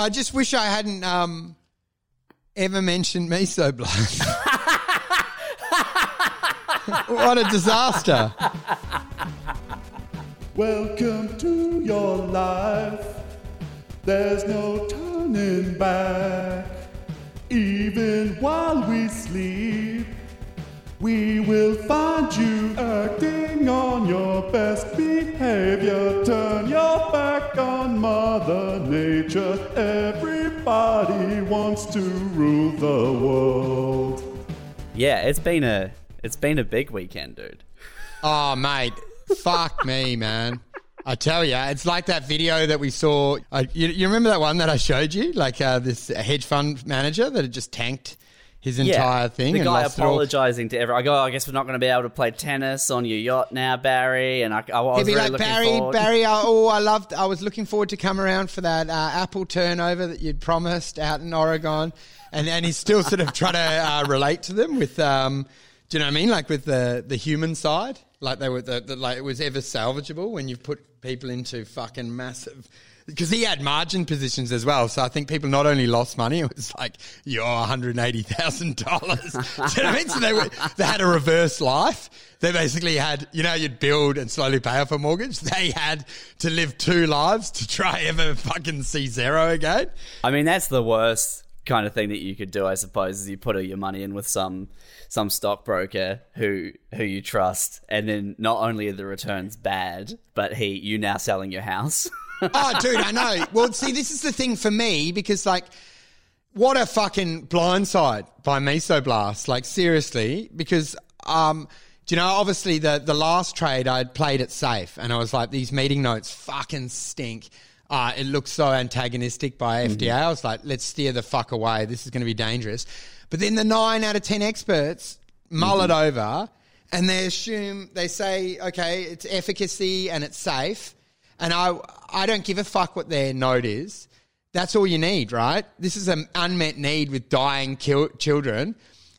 I just wish I hadn't um, ever mentioned Mesoblast. what a disaster. Welcome to your life. There's no turning back. Even while we sleep, we will find you acting on your best behavior. Turn your back on Mother Nature. Everybody wants to rule the world. Yeah, it's been a it's been a big weekend, dude. Oh, mate. Fuck me, man. I tell you, it's like that video that we saw. Uh, you, you remember that one that I showed you? Like uh, this hedge fund manager that had just tanked his entire yeah, thing. The and guy lost it all. apologizing to everyone. I go, oh, I guess we're not going to be able to play tennis on your yacht now, Barry. And I, I was He'd be really like looking Barry, forward. Barry. I- Oh, I loved. I was looking forward to come around for that uh, Apple turnover that you'd promised out in Oregon, and and he's still sort of trying to uh, relate to them with, um, do you know what I mean? Like with the the human side, like they were the, the like it was ever salvageable when you've put people into fucking massive. Because he had margin positions as well, so I think people not only lost money, it was like you're one hundred eighty thousand dollars. Do you know I mean? So they were they had a reverse life. They basically had, you know, you'd build and slowly pay off a mortgage. They had to live two lives to try ever fucking see zero again. I mean, that's the worst kind of thing that you could do, I suppose, is you put all your money in with some some stockbroker who who you trust, and then not only are the returns bad, but he you now selling your house. oh, dude, I know. Well, see, this is the thing for me because, like, what a fucking blindside by Mesoblast. Like, seriously, because, um, do you know, obviously the, the last trade I'd played it safe and I was like, these meeting notes fucking stink. Uh, it looks so antagonistic by FDA. I was like, let's steer the fuck away. This is going to be dangerous. But then the nine out of 10 experts mull it over and they assume, they say, okay, it's efficacy and it's safe. And I, I don't give a fuck what their note is. That's all you need, right? This is an unmet need with dying children.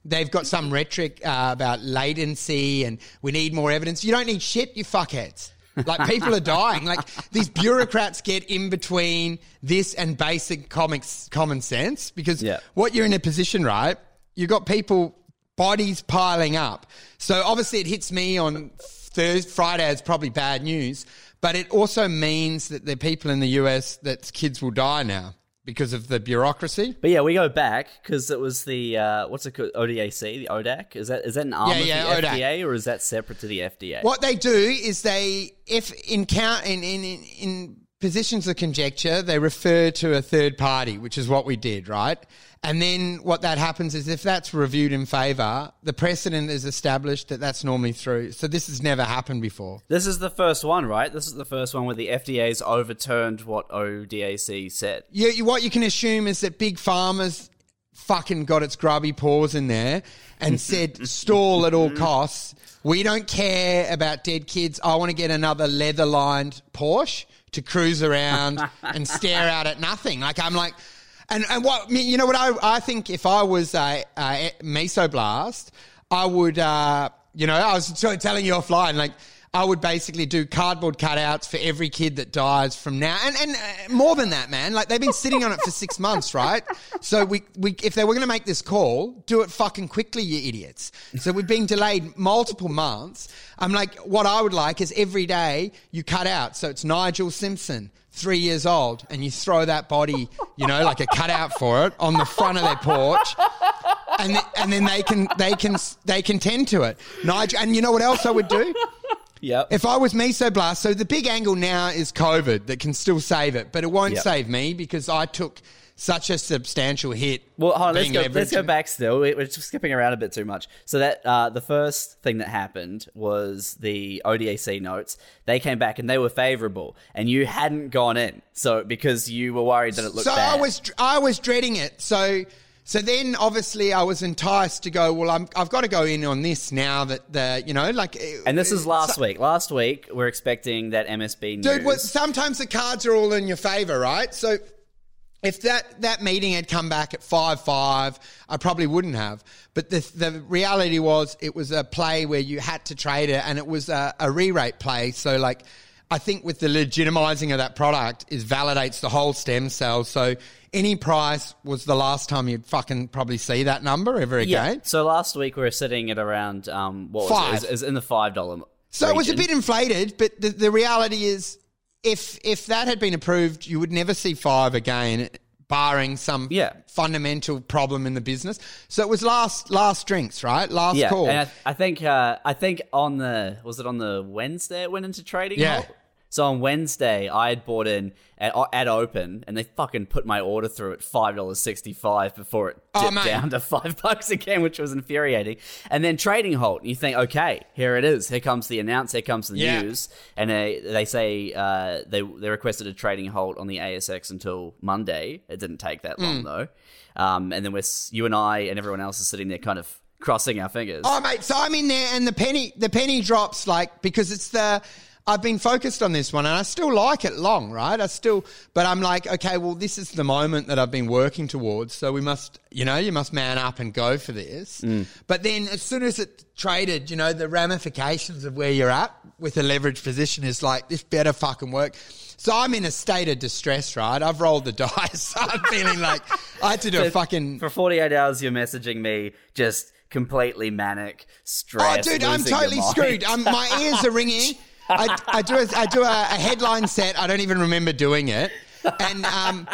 They've got some rhetoric uh, about latency and we need more evidence. You don't need shit, you fuckheads. Like people are dying. Like these bureaucrats get in between this and basic comics, common sense because Yeah. what you're in a position, right? You've got people, bodies piling up. So obviously it hits me on Thursday, Friday. It's probably bad news, but it also means that the people in the US that kids will die now because of the bureaucracy. But yeah, we go back because it was the uh, what's it called? ODAC, the ODAC. Is that is that an arm Yeah, of yeah, the ODAC. FDA or is that separate to the FDA? What they do is they, if in count in, in, in, in positions of conjecture, they refer to a third party, which is what we did, right? And then what that happens is if that's reviewed in favour, the precedent is established that that's normally through. So this has never happened before. This is the first one, right? This is the first one where the FDA's overturned what ODAC said. You, what you can assume is that big Pharma's fucking got its grubby paws in there and said stall at all costs. We don't care about dead kids. I want to get another leather lined Porsche to cruise around and stare out at nothing. Like I'm like, and and what you know what I I think if I was a, a mesoblast, I would uh, you know I was telling you offline like. I would basically do cardboard cutouts for every kid that dies from now, and and uh, more than that, man. Like they've been sitting on it for six months, right? So we we if they were going to make this call, do it fucking quickly, you idiots. So we've been delayed multiple months. I'm like, what I would like is every day you cut out. So it's Nigel Simpson, three years old, and you throw that body, you know, like a cutout for it on the front of their porch and th- and then they can they can they can tend to it. Nigel, and you know what else I would do? Yep. If I was Mesoblast, so the big angle now is COVID that can still save it, but it won't Yep. save me because I took such a substantial hit. Well, hold on, let's go, let's go back still. We- We're just skipping around a bit too much. So that uh, the first thing that happened was the ODAC notes. They came back and they were favourable, and you hadn't gone in. So because you were worried that it looked So bad. I was I was dreading it. So so then obviously I was enticed to go. Well, I'm, I've got to go in on this now that the you know like. Eh, and this is eh, last week. Last week we're expecting that MSB news. Dude, well, sometimes the cards are all in your favor, right? So if that, that meeting had come back at 5 5, I probably wouldn't have. But the, the reality was it was a play where you had to trade it and it was a, a re rate play. So, like, I think with the legitimizing of that product is validates the whole stem cell. So any price was the last time you'd fucking probably see that number ever again. Yeah. So last week we were sitting at around um what was Five. it? It was, it was in the five dollar. So it was a bit inflated, but the, the reality is, if if that had been approved, you would never see five again, barring some Yeah. fundamental problem in the business. So it was last last drinks, right? Last yeah, call. and I, I think uh, I think on the was it on the Wednesday it went into trading. Yeah. halt? So on Wednesday I had bought in at, at open, and they fucking put my order through at five dollars sixty five before it Oh, dipped down to five bucks again, which was infuriating. And then trading halt, you think, okay, here it is. Here comes the announce. Here comes the Yeah. news, and they they say uh, they they requested a trading halt on the ASX until Monday. It didn't take that long though. Um, and then we're you and I and everyone else is sitting there, kind of crossing our fingers. Oh mate, so I'm in there and the penny the penny drops like because it's the I've been focused on this one and I still like it long, right? I still but I'm like, okay, well this is the moment that I've been working towards, so we must you know, you must man up and go for this. Mm. But then as soon as it traded, you know, the ramifications of where you're at with a leverage position is like this better fucking work. So I'm in a state of distress, right? I've rolled the dice. I'm feeling like I had to do a fucking For 48 hours, you're messaging me just completely manic, stressed. Oh, stressed. dude, I'm totally screwed. I'm, my ears are ringing. I, I do, a, I do a, a headline set. I don't even remember doing it. And um,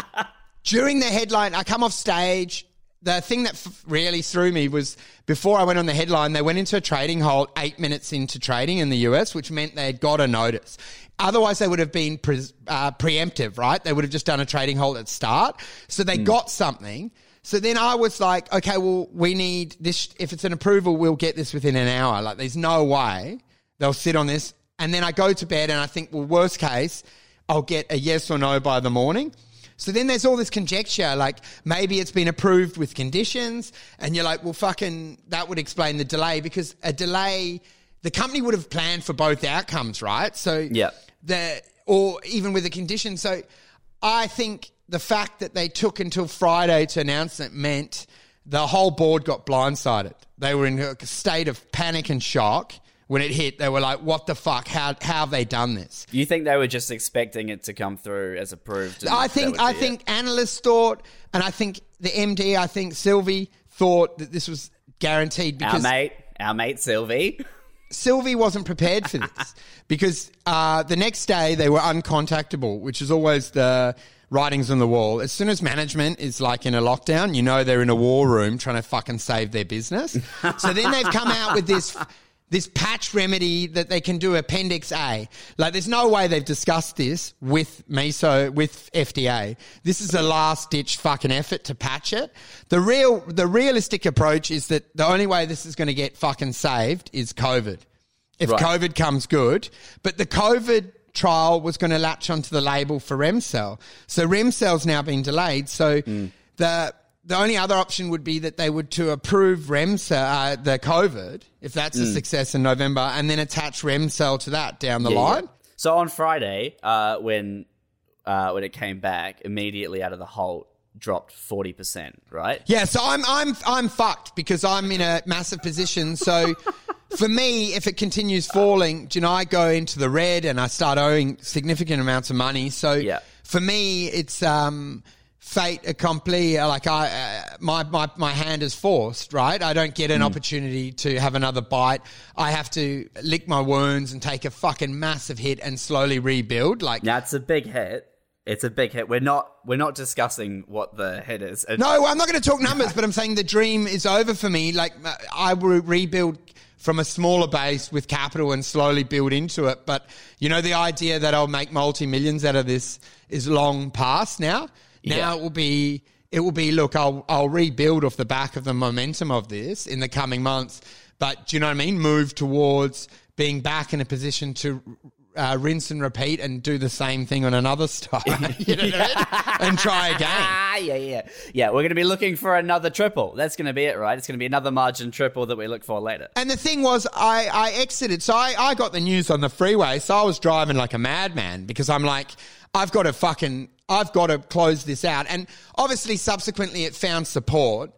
during the headline, I come off stage. The thing that f- really threw me was before I went on the headline, they went into a trading halt eight minutes into trading in the US, which meant they had got a notice. Otherwise, they would have been pre- uh, preemptive, right? They would have just done a trading halt at start. So they got something. So then I was like, okay, well, we need this. If it's an approval, we'll get this within an hour. Like, there's no way they'll sit on this. And then I go to bed and I think, well, worst case, I'll get a yes or no by the morning. So then there's all this conjecture, like maybe it's been approved with conditions, and you're like, well, fucking, that would explain the delay because a delay, the company would have planned for both outcomes, right? So Yeah. the or even with a condition. So I think the fact that they took until Friday to announce it meant the whole board got blindsided. They were in a state of panic and shock when it hit. They were like, "What the fuck? How how have they done this?" You think they were just expecting it to come through as approved? I think I think it? analysts thought, and I think the MD, I think Sylvie thought that this was guaranteed our because mate, our mate Sylvie. Sylvie wasn't prepared for this because uh, the next day they were uncontactable, which is always the writings on the wall. As soon as management is like in a lockdown, you know they're in a war room trying to fucking save their business. so then they've come out with this. This patch remedy that they can do Appendix A. Like, there's no way they've discussed this with MESO, with FDA. This is a last ditch fucking effort to patch it. The real, the realistic approach is that the only way this is going to get fucking saved is COVID if Right. COVID comes good. But the COVID trial was going to latch onto the label for Remcel. So Remcel's now been delayed. So Hmm. the the only other option would be that they would to approve Remcel, uh, the COVID, if that's a success in November, and then attach Remcel to that down the Yeah, line. yeah. So on Friday, uh, when uh, when it came back, immediately out of the halt, dropped forty percent. Right? Yeah, so I'm I'm I'm fucked because I'm in a massive position. So for me, if it continues falling, do you know, I go into the red and I start owing significant amounts of money. So Yeah. for me, it's um fate accompli. Uh, like I, uh, my my my hand is forced. Right, I don't get an hmm. opportunity to have another bite. I have to lick my wounds and take a fucking massive hit and slowly rebuild. Like it's a big hit. It's a big hit. We're not we're not discussing what the hit is. It- No, I'm not going to talk numbers, but I'm saying the dream is over for me. Like uh, I will rebuild from a smaller base with capital and slowly build into it. But you know, the idea that I'll make multi millions out of this is long past now. Now Yeah. it will be. It will be. Look, I'll I'll rebuild off the back of the momentum of this in the coming months. But do you know what I mean? Move towards being back in a position to. Uh, rinse and repeat and do the same thing on another stock you know what I mean? and try again. Ah, yeah, yeah, yeah. We're going to be looking for another triple. That's going to be it, right? It's going to be another margin triple that we look for later. And the thing was, I, I exited. So I, I got the news on the freeway. So I was driving like a madman because I'm like, I've got to fucking, I've got to close this out. And obviously, subsequently, it found support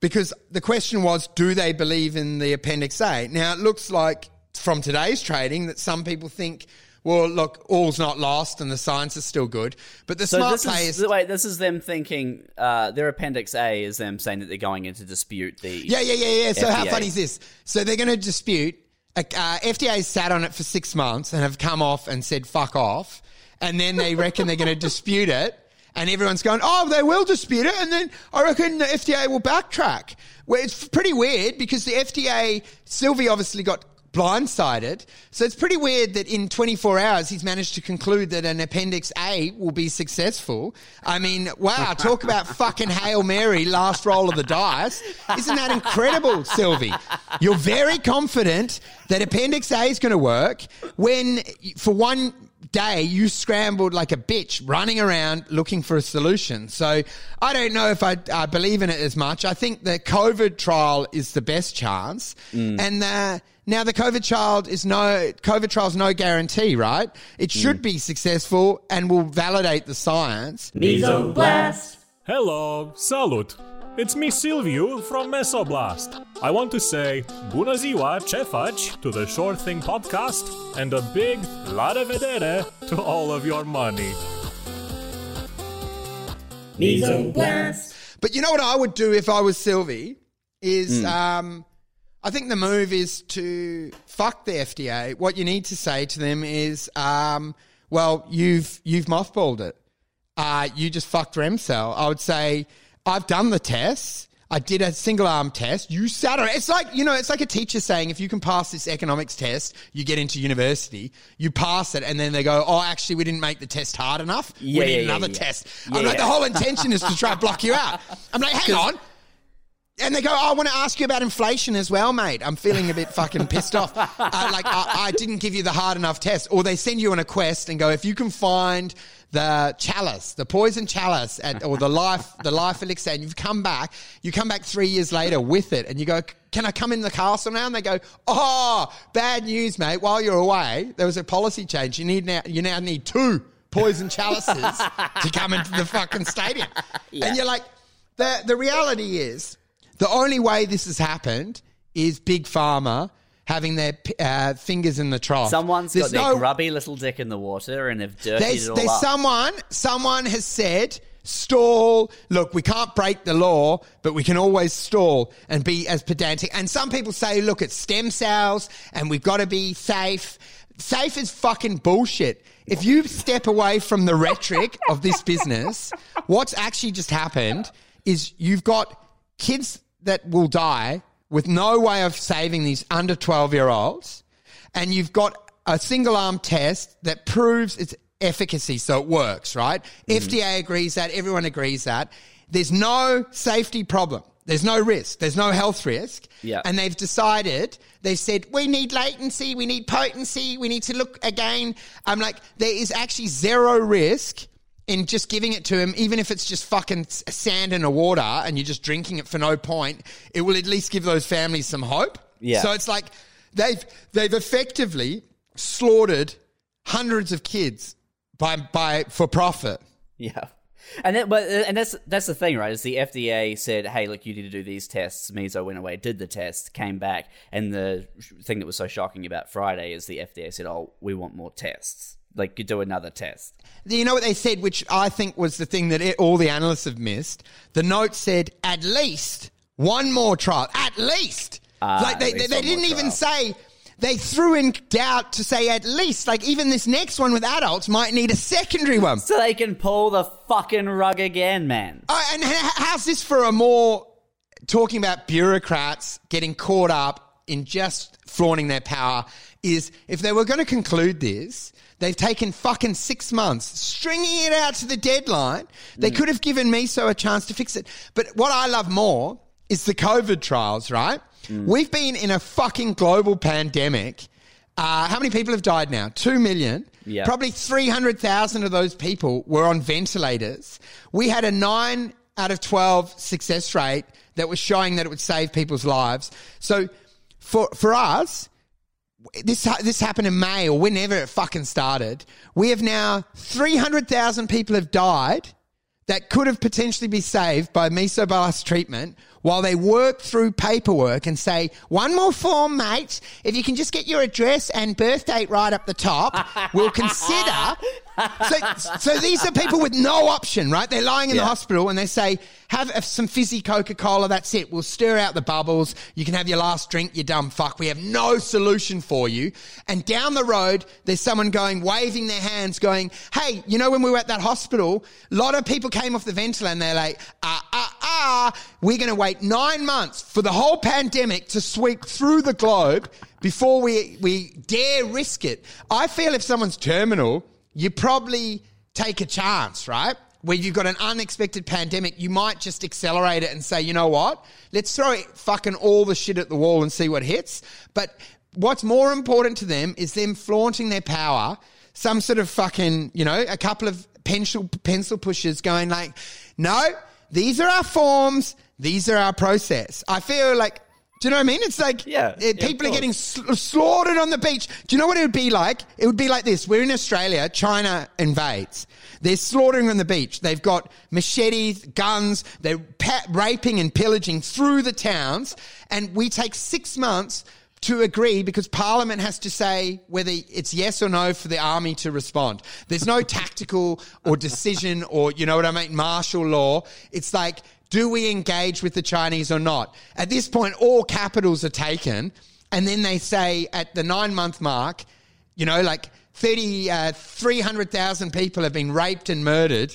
because the question was, do they believe in the Appendix A? Now, it looks like from today's trading that some people think, well, look, all's not lost and the science is still good. But the So smart this players. is wait. This is them thinking. Uh, their appendix A is them saying that they're going in to dispute the. Yeah, yeah, yeah, yeah. So how funny is this? So they're going to dispute. Uh, FDA sat on it for six months and have come off and said fuck off, and then they reckon they're going to dispute it, and everyone's going, oh, they will dispute it, and then I reckon the FDA will backtrack. Well, it's pretty weird because the FDA, Sylvie obviously got blindsided. So it's pretty weird that in 24 hours he's managed to conclude that an Appendix A will be successful. I mean, wow, talk about fucking Hail Mary, last roll of the dice. Isn't that incredible, Sylvie? You're very confident that Appendix A is going to work when, for one day, you scrambled like a bitch running around looking for a solution. So I don't know if I uh, believe in it as much. I think the COVID trial is the best chance. And uh, now the COVID child is no COVID trial is no guarantee, right? It should be successful and will validate the science. Mesoblast. Hello, salut! It's me Silviu from Mesoblast. I want to say Bună ziua, ce faci to the Short Thing podcast and a big la de vedere to all of your money. Mesoblast. But you know what I would do if I was Sylvie is um, I think the move is to fuck the FDA. What you need to say to them is, um, well, you've you've mothballed it. Uh, you just fucked Remcell. I would say I've done the tests. I did a single arm test. You sat on it. It's like, you know, it's like a teacher saying if you can pass this economics test, you get into university. You pass it, and then they go, oh, actually, we didn't make the test hard enough. Yeah, we need yeah, another yeah. test. I'm like, the whole intention is to try and block you out. I'm like, hang on. And they go, oh, I want to ask you about inflation as well, mate. I'm feeling a bit fucking pissed off. Uh, like, I, I didn't give you the hard enough test. Or they send you on a quest and go, if you can find the chalice, the poison chalice, at, or the life, the life elixir, and you've come back, you come back three years later with it, and you go, can I come in the castle now? And they go, oh, bad news, mate. While you're away, there was a policy change. You need now, you now need two poison chalices to come into the fucking stadium. And you're like, the, the reality is, the only way this has happened is Big Pharma having their uh, fingers in the trough. Someone's There's got their grubby little dick in the water and have dirtied There's, it all there's up. someone, someone has said, stall. Look, we can't break the law, but we can always stall and be as pedantic. And some people say, look, it's stem cells and we've got to be safe. Safe is fucking bullshit. If you step away from the rhetoric of this business, what's actually just happened is you've got kids that will die with no way of saving these under 12 year olds, and you've got a single arm test that proves its efficacy, so it works, right? Mm-hmm. FDA agrees that, everyone agrees that. There's no safety problem. There's no risk. There's no health risk. Yeah. And they've decided, they've said, we need latency, we need potency, we need to look again. I'm like, there is actually zero risk in just giving it to him, even if it's just fucking sand in a water and you're just drinking it for no point, it will at least give those families some hope. Yeah. So it's like they've they've effectively slaughtered hundreds of kids by by for profit. Yeah. And that, but and that's that's the thing, right? Is the FDA said, "Hey, look, you need to do these tests." Meso went away, did the test, came back, and the thing that was so shocking about Friday is the FDA said, "Oh, we want more tests. Like, you do another test." You know what they said, which I think was the thing that it, all the analysts have missed. The note said at least one more trial, at least. Ah, like they, at they, they didn't even say. They threw in doubt to say at least. Like even this next one with adults might need a secondary one. So they can pull the fucking rug again, man. Uh, and how's this for a more talking about bureaucrats getting caught up in just flaunting their power? Is if they were going to conclude this, they've taken fucking six months, stringing it out to the deadline. They could have given Miso a chance to fix it. But what I love more is the COVID trials, right? We've been in a fucking global pandemic. Uh, how many people have died now? Two million. Yeah. Probably 300,000 of those people were on ventilators. We had a 9 out of 12 success rate that was showing that it would save people's lives. So for, for us, this this happened in May or whenever it fucking started. We have now 300,000 people have died. that could have potentially been saved by mesoblast treatment while they work through paperwork and say, one more form, mate. If you can just get your address and birth date right up the top, we'll consider. So, so these are people with no option, right? They're lying in the hospital and they say, have some fizzy Coca Cola. That's it. We'll stir out the bubbles. You can have your last drink, you dumb fuck. We have no solution for you. And down the road, there's someone going, waving their hands, going, Hey, you know, when we were at that hospital, a lot of people came off the ventilator and they're like, ah, ah, ah, we're going to wait nine months for the whole pandemic to sweep through the globe before we, we dare risk it. I feel if someone's terminal, you probably take a chance, right? Where you've got an unexpected pandemic, you might just accelerate it and say, you know what? Let's throw fucking all the shit at the wall and see what hits. But what's more important to them is them flaunting their power. Some sort of fucking, you know, a couple of pencil pencil pushers going like, no, these are our forms, these are our process. I feel like. Do you know what I mean? It's like Yeah, uh, yeah, people are getting sl- slaughtered on the beach. Do you know what it would be like? It would be like this. We're in Australia. China invades. They're slaughtering on the beach. They've got machetes, guns. They're pa- raping and pillaging through the towns. And we take six months to agree because Parliament has to say whether it's yes or no for the army to respond. There's no tactical or decision or, you know what I mean, martial law. It's like, do we engage with the Chinese or not? At this point, all capitals are taken. And then they say at the nine month mark, you know, like 30, uh, 300,000 people have been raped and murdered.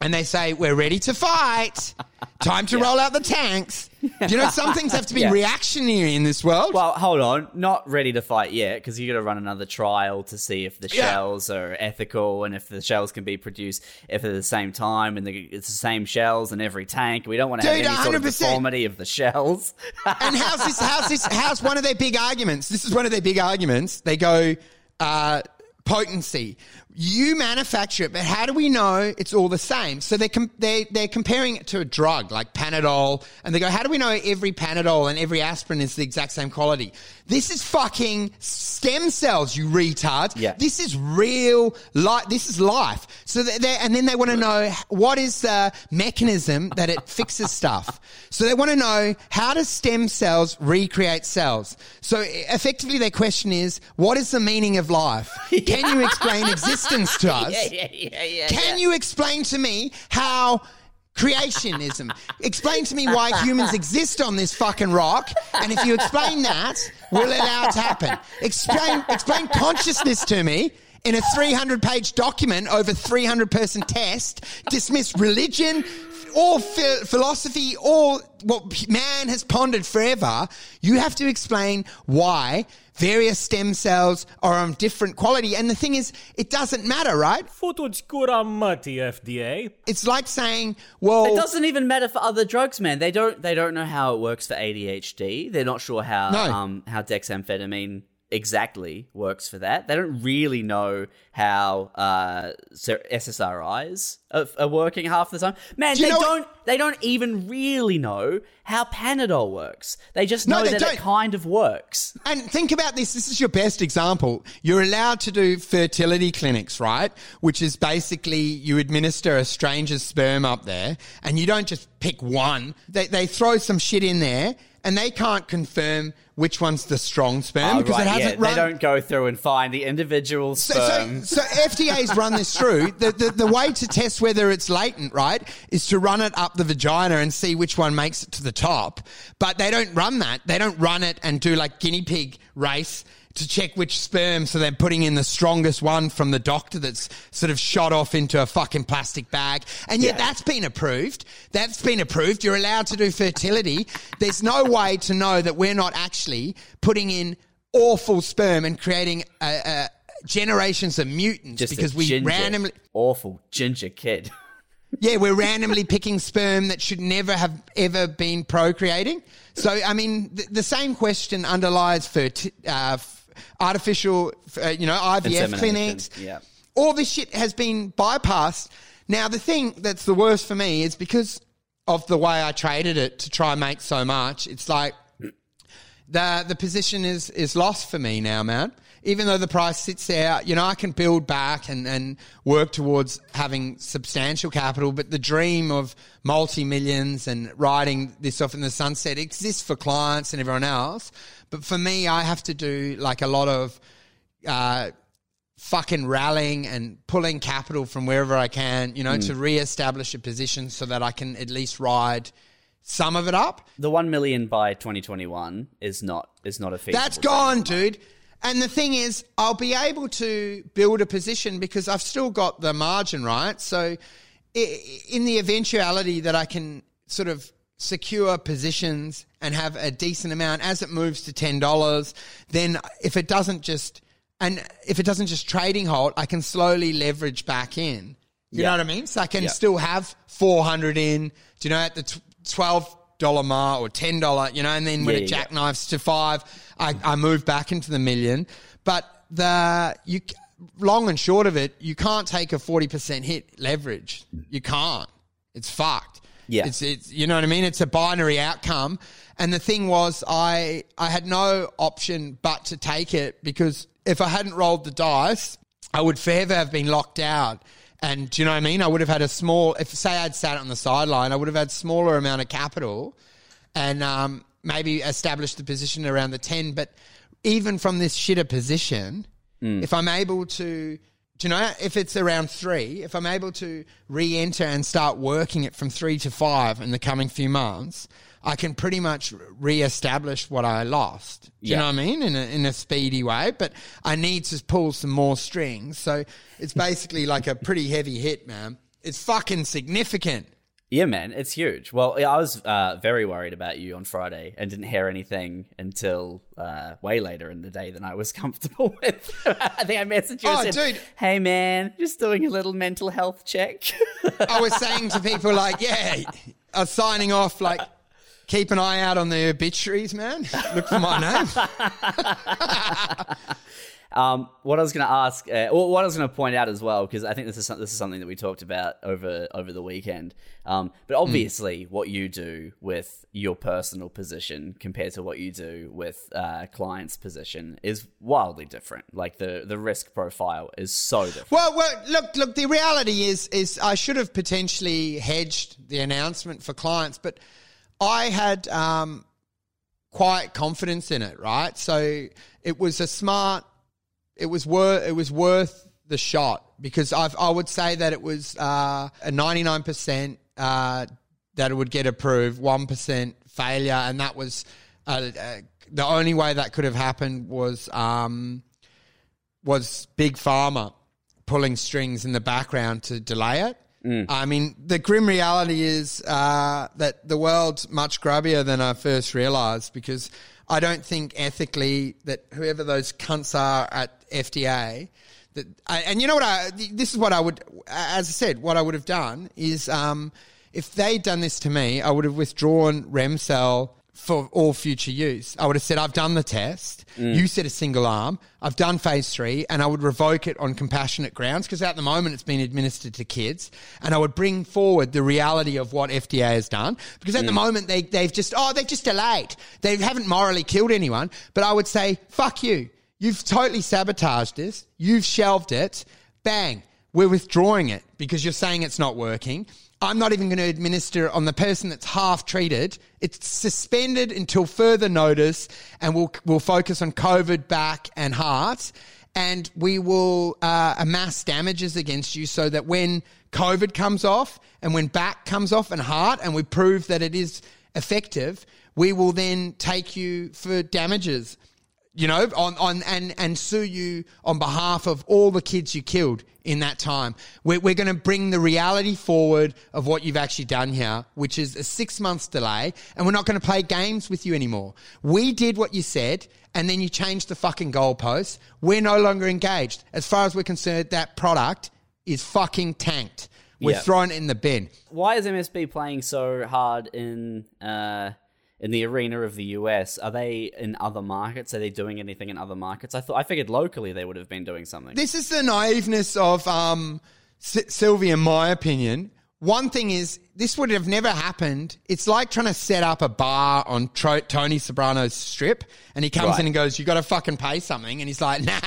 And they say, we're ready to fight. Time to roll out the tanks. You know, some things have to be Yeah. reactionary in this world. Well, hold on, not ready to fight yet because you got to run another trial to see if the Yeah. shells are ethical and if the shells can be produced if at the same time and the, it's the same shells in every tank. We don't want to have any sort of deformity of the shells. and how's this? How's this? How's one of their big arguments? This is one of their big arguments. They go uh, potency. You manufacture it, but how do we know it's all the same? So they com- they they're comparing it to a drug like Panadol, and they go, how do we know every Panadol and every aspirin is the exact same quality? This is fucking stem cells, you retard. Yeah. This is real life. This is life. So they they and then they want to know what is the mechanism that it fixes stuff. So they want to know how does stem cells recreate cells? So effectively their question is, what is the meaning of life? Can you explain existence to us? yeah, yeah, yeah. Can you explain to me how creationism? explain to me why humans exist on this fucking rock. And if you explain that, we'll allow it to happen. Explain, explain consciousness to me. In a 300 page document over 300 person test, dismiss religion, or phi- philosophy, or what man has pondered forever. You have to explain why various stem cells are of different quality. And the thing is, it doesn't matter, right? Futuți gura FDA. It's like saying, well, It doesn't even matter for other drugs, man. They don't. They don't know how it works for ADHD. They're not sure how No. um how dexamphetamine exactly works for that. They don't really know how uh SSRIs are, are working half the time. Man, Do they don't. They don't even really know how Panadol works. They just No, know they that don't. it kind of works. And think about this. This is your best example. You're allowed to do fertility clinics, right? Which is basically you administer a stranger's sperm up there and you don't just pick one. They, they throw some shit in there and they can't confirm which one's the strong sperm Oh, because right, it hasn't yeah. run. They don't go through and find the individual So, sperm. so, so FDA's run this through. The, the, the way to test whether it's latent, right, is to run it up the vagina and see which one makes it to the top. But they don't run that. They don't run it and do like guinea pig race to check which sperm. So they're putting in the strongest one from the doctor that's sort of shot off into a fucking plastic bag. And yet Yeah. that's been approved. That's been approved. You're allowed to do fertility. There's no way to know that we're not actually putting in awful sperm and creating uh, uh, generations of mutants just a because we ginger, randomly, awful ginger kid. yeah, we're randomly picking sperm that should never have ever been procreating. So, I mean, the, the same question underlies for uh, artificial, uh, you know, IVF clinics. yeah. All this shit has been bypassed. Now, the thing that's the worst for me is because of the way I traded it to try and make so much. It's like the the position is is lost for me now, man. Even though the price sits there, you know, I can build back and, and work towards having substantial capital. But the dream of multi millions and riding this off in the sunset exists for clients and everyone else. But for me, I have to do like a lot of, uh, fucking rallying and pulling capital from wherever I can, you know, to re-establish a position so that I can at least ride some of it up. The one million by 2021 is not is not a feasible. That's gone, dude. And the thing is, I'll be able to build a position because I've still got the margin, right? So, in the eventuality that I can sort of secure positions and have a decent amount as it moves to ten dollars, then if it doesn't just and if it doesn't just trading halt, I can slowly leverage back in. You Yeah. know what I mean? So I can Yeah. still have four hundred in. Do you know at the t- twelve dollar mark or ten dollar? You know, and then when Yeah, it yeah, yeah. jackknifes to five, I, I move back into the million. But the you long and short of it, you can't take a forty percent hit leverage. You can't. It's fucked. Yeah. It's it's you know what I mean? It's a binary outcome. And the thing was I I had no option but to take it because if I hadn't rolled the dice, I would forever have been locked out. And do you know what I mean? I would have had a small if say I'd sat on the sideline, I would have had smaller amount of capital and um, maybe established the position around the 10. But even from this shitter position, if I'm able to, do you know, if it's around three, if I'm able to re enter and start working it from three to five in the coming few months, I can pretty much re establish what I lost. Do you know what I mean? In a, in a speedy way. But I need to pull some more strings. So it's basically like a pretty heavy hit, man. It's fucking significant. Yeah, man, it's huge. Well, I was uh, very worried about you on Friday and didn't hear anything until uh, way later in the day than I was comfortable with. I think I messaged you Oh, and said, dude. "Hey, man, just doing a little mental health check." I was saying to people like, yeah, I was signing off like, keep an eye out on the obituaries, man. Look for my name. Um, what I was going to ask, uh, or what I was going to point out as well, because I think this is some- this is something that we talked about over over the weekend. Um, but obviously, what you do with your personal position compared to what you do with uh, client's position is wildly different. Like the the risk profile is so different. Well, well, look, look. The reality is, is I should have potentially hedged the announcement for clients, but I had um, quite confidence in it, right? So it was a smart. It was worth. It was worth the shot because I've, I would say that it was uh, a ninety nine percent uh, that it would get approved, one percent failure, and that was uh, uh, the only way that could have happened was. Um, was Big Pharma pulling strings in the background to delay it. I mean, the grim reality is uh, that the world's much grubbier than I first realised because I don't think ethically that whoever those cunts are at FDA, that I, and you know what I this is what I would as I said what I would have done is um, if they'd done this to me I would have withdrawn Remcel for all future use. I would have said, I've done the test. You said a single arm. I've done phase three and I would revoke it on compassionate grounds because at the moment it's been administered to kids. And I would bring forward the reality of what FDA has done because at the moment they, they've just, oh, they've just delayed. They haven't morally killed anyone. But I would say, fuck you. You've totally sabotaged this. You've shelved it. Bang. We're withdrawing it because you're saying it's not working. I'm not even going to administer on the person that's half treated. It's suspended until further notice, and we'll we'll focus on COVID, back, and heart, and we will uh, amass damages against you so that when COVID comes off and when back comes off and heart, and we prove that it is effective, we will then take you for damages you know, on, on and, and sue you on behalf of all the kids you killed in that time. We're, we're going to bring the reality forward of what you've actually done here, which is a six months delay, and we're not going to play games with you anymore. We did what you said, and then you changed the fucking goalposts. We're no longer engaged. As far as we're concerned, that product is fucking tanked. We're throwing it in the bin. Why is MSB playing so hard in uh, in the arena of the US? Are they in other markets? Are they doing anything in other markets? I thought I figured locally they would have been doing something. This is the naiveness of um, S- Sylvia, in my opinion. one thing is, this would have never happened. It's like trying to set up a bar on Tro- Tony Soprano's strip, and he comes Right. in and goes, "You got to fucking pay something," and he's like, "Nah,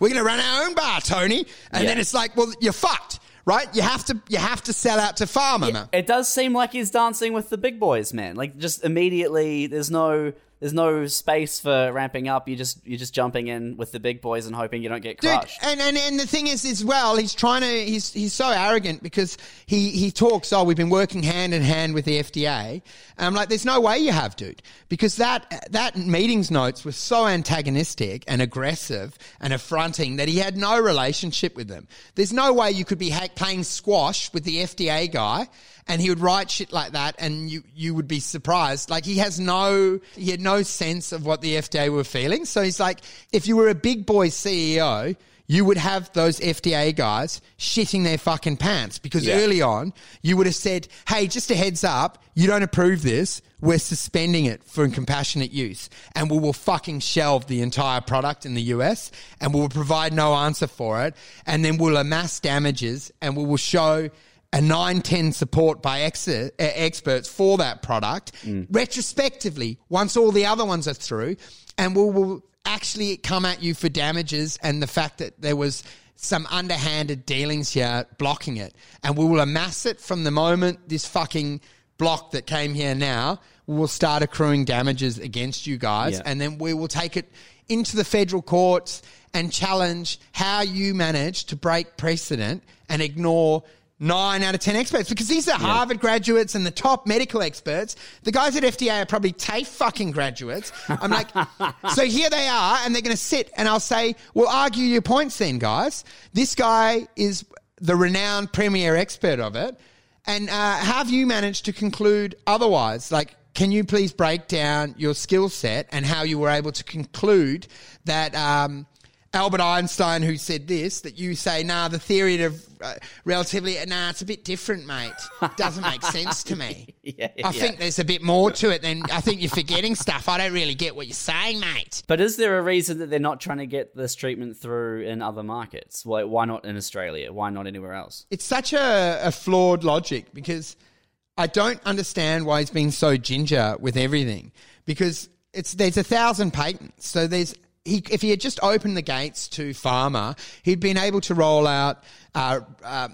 we're gonna run our own bar, Tony." And Yeah. then it's like, "Well, you're fucked, right? You have to, you have to sell out to pharma, man." It does seem like he's dancing with the big boys, man. Like just immediately, there's no there's no space for ramping up. You just you're just jumping in with the big boys and hoping you don't get Dude, crushed. and, and and the thing is, as well, he's trying to. He's he's so arrogant because he he talks. Oh, we've been working hand in hand with the FDA. And I'm like, there's no way you have, dude, because that that meetings notes were so antagonistic and aggressive and affronting that he had no relationship with them. There's no way you could be playing squash with the FDA guy. And he would write shit like that, and you you would be surprised. Like he has no he had no sense of what the FDA were feeling. So he's like, if you were a big boy CEO, you would have those FDA guys shitting their fucking pants because Yeah. early on you would have said, "Hey, just a heads up, you don't approve this. We're suspending it for compassionate use, and we will fucking shelve the entire product in the US, and we will provide no answer for it, and then we'll amass damages, and we will show." A 910 support by ex- uh, experts for that product retrospectively once all the other ones are through and we will actually come at you for damages and the fact that there was some underhanded dealings here blocking it. And we will amass it from the moment this fucking block that came here now will start accruing damages against you guys. Yeah. And then we will take it into the federal courts and challenge how you managed to break precedent and ignore nine out of 10 experts because these are Harvard graduates and the top medical experts. The guys at FDA are probably TAFE fucking graduates. I'm like, so here they are and they're going to sit and I'll say, well, argue your points then, guys. This guy is the renowned premier expert of it. And uh, have you managed to conclude otherwise? Like, can you please break down your skill set and how you were able to conclude that um, Albert Einstein, who said this, that you say, nah, the theory of uh, relativity, nah, it's a bit different, mate. Doesn't make sense to me. Yeah, I yeah. think there's a bit more to it than I think you're forgetting stuff. I don't really get what you're saying, mate. But is there a reason that they're not trying to get this treatment through in other markets? Why, why not in Australia? Why not anywhere else? It's such a, a flawed logic because I don't understand why he's been so ginger with everything. Because it's there's a thousand patents, so there's he if he had just opened the gates to pharma, he'd been able to roll out. Uh, uh,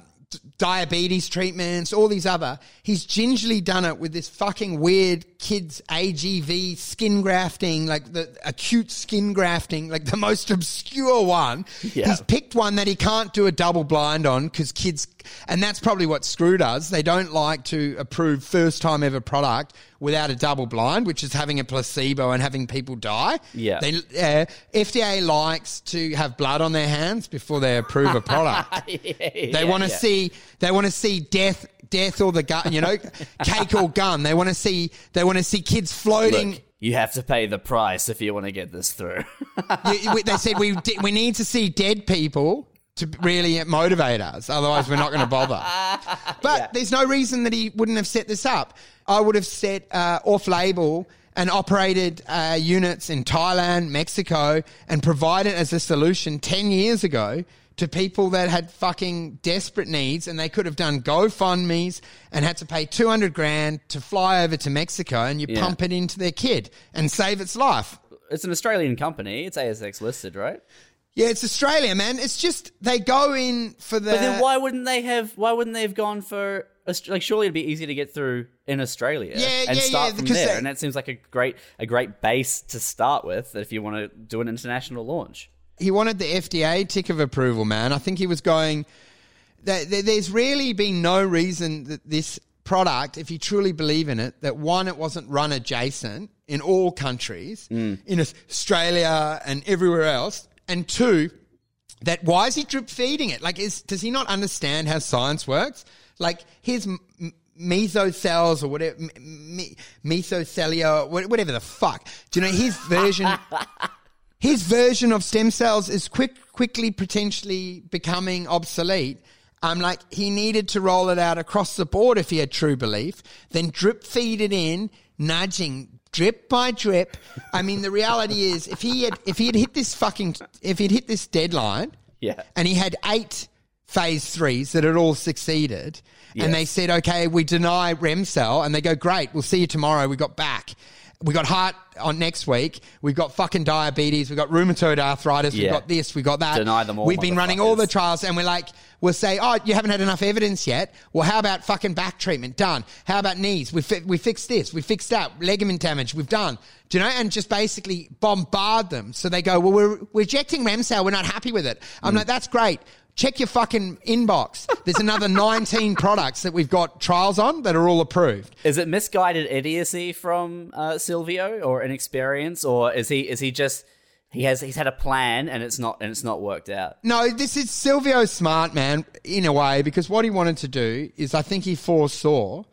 Diabetes treatments, all these other. He's gingerly done it with this fucking weird kids AGV skin grafting, like the acute skin grafting, like the most obscure one. Yeah. He's picked one that he can't do a double blind on because kids, and that's probably what Screw does. They don't like to approve first time ever product without a double blind, which is having a placebo and having people die. Yeah. They, uh, FDA likes to have blood on their hands before they approve a product. They want to see they want to see death death or the gun, you know, cake or gun. They want to see they want to see kids floating. Look, you have to pay the price if you want to get this through. They said we we need to see dead people to really motivate us. Otherwise, we're not going to bother. But there's no reason that he wouldn't have set this up. I would have set uh, off-label and operated uh, units in Thailand, Mexico, and provided as a solution ten years ago to people that had fucking desperate needs, and they could have done GoFundmes and had to pay two hundred grand to fly over to Mexico, and you Yeah. pump it into their kid and save its life. it's an Australian company. It's ASX listed, right? Yeah, it's Australia, man. It's just they go in for the. But then why wouldn't they have? Why wouldn't they have gone for? Like, surely it'd be easy to get through in Australia Yeah, and yeah, start yeah, from there. they- and that seems like a great, a great base to start with if you want to do an international launch. He wanted the FDA tick of approval, man. I think he was going. There's really been no reason that this product, if you truly believe in it, that one, it wasn't run adjacent in all countries, Mm. in Australia and everywhere else, and two, that why is he drip feeding it? Like, is does he not understand how science works? Like his m- mesocells or whatever, m- m- whatever the fuck. Do you know his version? his version of stem cells is quick, quickly potentially becoming obsolete. I'm like, he needed to roll it out across the board if he had true belief, then drip feed it in, nudging drip by drip. I mean, the reality is, if he had, if he had hit this fucking, if he'd hit this deadline, Yeah. and he had eight phase threes that had all succeeded, and they said, okay, we deny Remsel, and they go, great, we'll see you tomorrow. We got back. We got heart on next week. We've got fucking diabetes. We've got rheumatoid arthritis. We've got this. We've got that. Deny them all, We've been running all the trials and we're like, we'll say, oh, you haven't had enough evidence yet. Well, how about fucking back treatment? Done. How about knees? We, fi- we fixed this. We fixed that. Ligament damage. We've done. Do you know? And just basically bombard them. So they go, well, we're rejecting Remsel. We're not happy with it. I'm hmm. like, that's great. Check your fucking inbox. There's another 19 products that we've got trials on that are all approved. Is it misguided idiocy from uh, Silvio or inexperience, or is he is he just he has he's had a plan and it's not and it's not worked out? No, this is Silvio smart, man, in a way, because what he wanted to do is I think he foresaw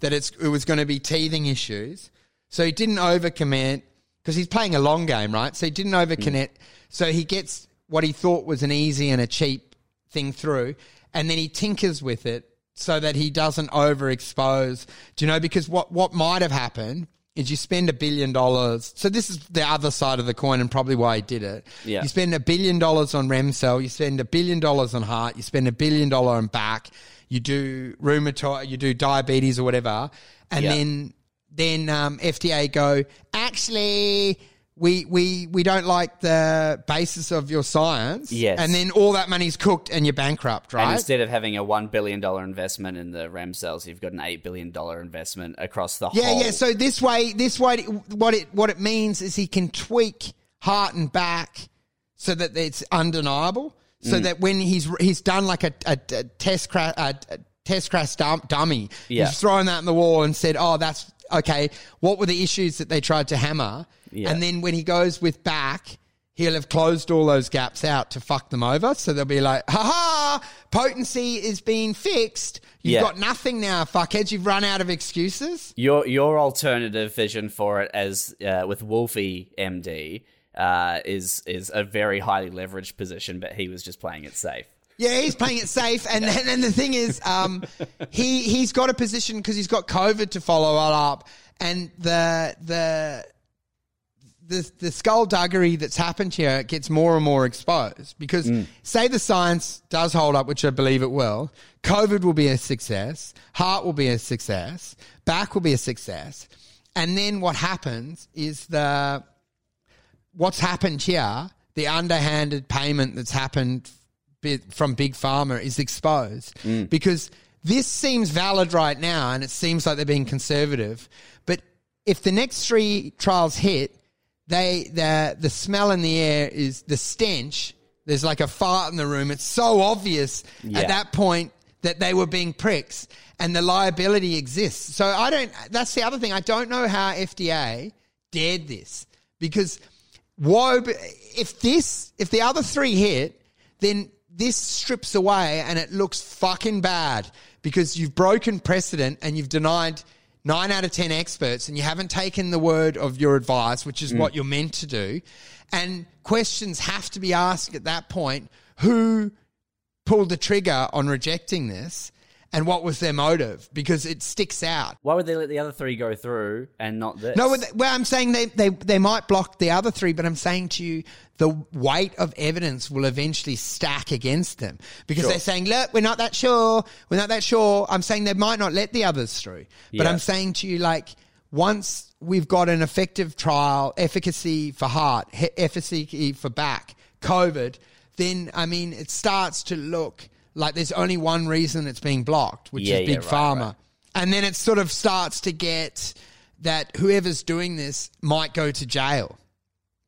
that it's, it was going to be teething issues. So he didn't overcommit because he's playing a long game, right? So he didn't overcommit. So he gets what he thought was an easy and a cheap thing through, and then he tinkers with it so that he doesn't overexpose. Do you know? Because what, what might have happened is you spend a billion dollars. So this is the other side of the coin and probably why he did it. Yeah. You spend a billion dollars on Remsel, you spend a billion dollars on heart, you spend a billion dollar on back, you do rheumatoid, you do diabetes or whatever, and Yeah. then then um, FDA go actually. We, we, we don't like the basis of your science. Yes. And then all that money's cooked and you're bankrupt, And right? instead of having a one billion dollar investment in the RAM cells, you've got an eight billion dollar investment across the Yeah, whole. yeah. Yeah. So this way, this way, what it what it means is he can tweak heart and back so that it's undeniable. Mm. So that when he's he's done like a, a, a test crash a, a test crash dum- dummy, Yeah. he's thrown that in the wall and said, "Oh, that's okay." What were the issues that they tried to hammer? Yeah. And then when he goes with back. He'll have closed all those gaps out to fuck them over. So they'll be like, ha ha, potency is being fixed. You've Yeah. got nothing now, fuckheads. You've run out of excuses. Your your alternative vision for it, as uh, with Wolfie MD, uh, is is a very highly leveraged position, but he was just playing it safe. Yeah, he's playing it safe, and and, and the thing is, um, he he's got a position because he's got COVID to follow up, and the the the the skullduggery that's happened here gets more and more exposed because mm. say the science does hold up, which I believe it will. COVID will be a success, heart will be a success, back will be a success, and then what happens is the what's happened here, the underhanded payment that's happened from Big Pharma is exposed mm. because this seems valid right now and it seems like they're being conservative. But if the next three trials hit, they the the smell in the air is the stench. There's like a fart in the room. It's so obvious Yeah. at that point that they were being pricks and the liability exists. So I don't that's the other thing. I don't know how FDA dared this because woe if this if the other three hit, then this strips away and it looks fucking bad because you've broken precedent and you've denied nine out of ten experts and you haven't taken the word of your advice, which is mm. what you're meant to do. And questions have to be asked at that point. Who pulled the trigger on rejecting this and what was their motive? Because it sticks out. Why would they let the other three go through and not this? No, well, I'm saying they, they, they might block the other three, but I'm saying to you, the weight of evidence will eventually stack against them because Sure. they're saying, look, we're not that sure. We're not that sure. I'm saying they might not let the others through. But Yeah. I'm saying to you, like, once we've got an effective trial, efficacy for heart, he- efficacy for back, COVID, then, I mean, it starts to look like there's only one reason it's being blocked, which Yeah, is yeah, big right, pharma. right. And then it sort of starts to get that whoever's doing this might go to jail.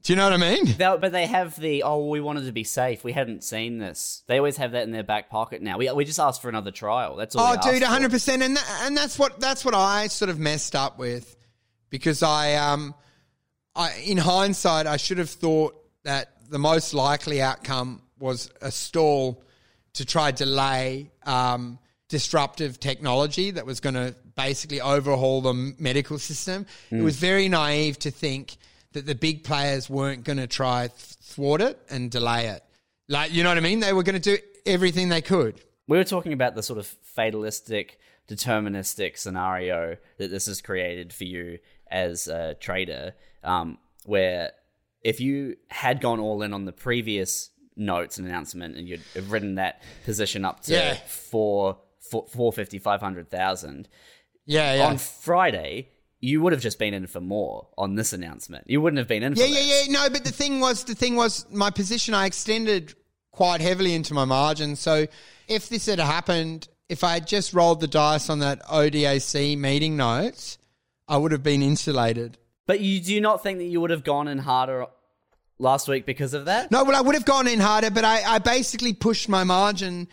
Do you know what I mean? They'll- but they have the oh, we wanted to be safe. We hadn't seen this. They always have that in their back pocket now. We we just asked for another trial. That's all. Oh, dude, hundred percent, and tha- and that's what that's what I sort of messed up with because I um, I in hindsight I should have thought that the most likely outcome was a stall to try delay um, disruptive technology that was going to basically overhaul the medical system. It was very naive to think that the big players weren't going to try thwart it and delay it. Like, you know what I mean? They were going to do everything they could. We were talking about the sort of fatalistic, deterministic scenario that this has created for you as a trader, um, where if you had gone all in on the previous notes and announcement and you'd have written that position up to Yeah. four four- 450, 500,000. Yeah, yeah. On Friday, you would have just been in for more on this announcement. You wouldn't have been in for Yeah, yeah, yeah. No, but the thing was, the thing was, my position. I extended quite heavily into my margin. So if this had happened, if I had just rolled the dice on that ODAC meeting notes, I would have been insulated. But you do not think that you would have gone in harder last week because of that? No, well, I would have gone in harder, but I, I basically pushed my margin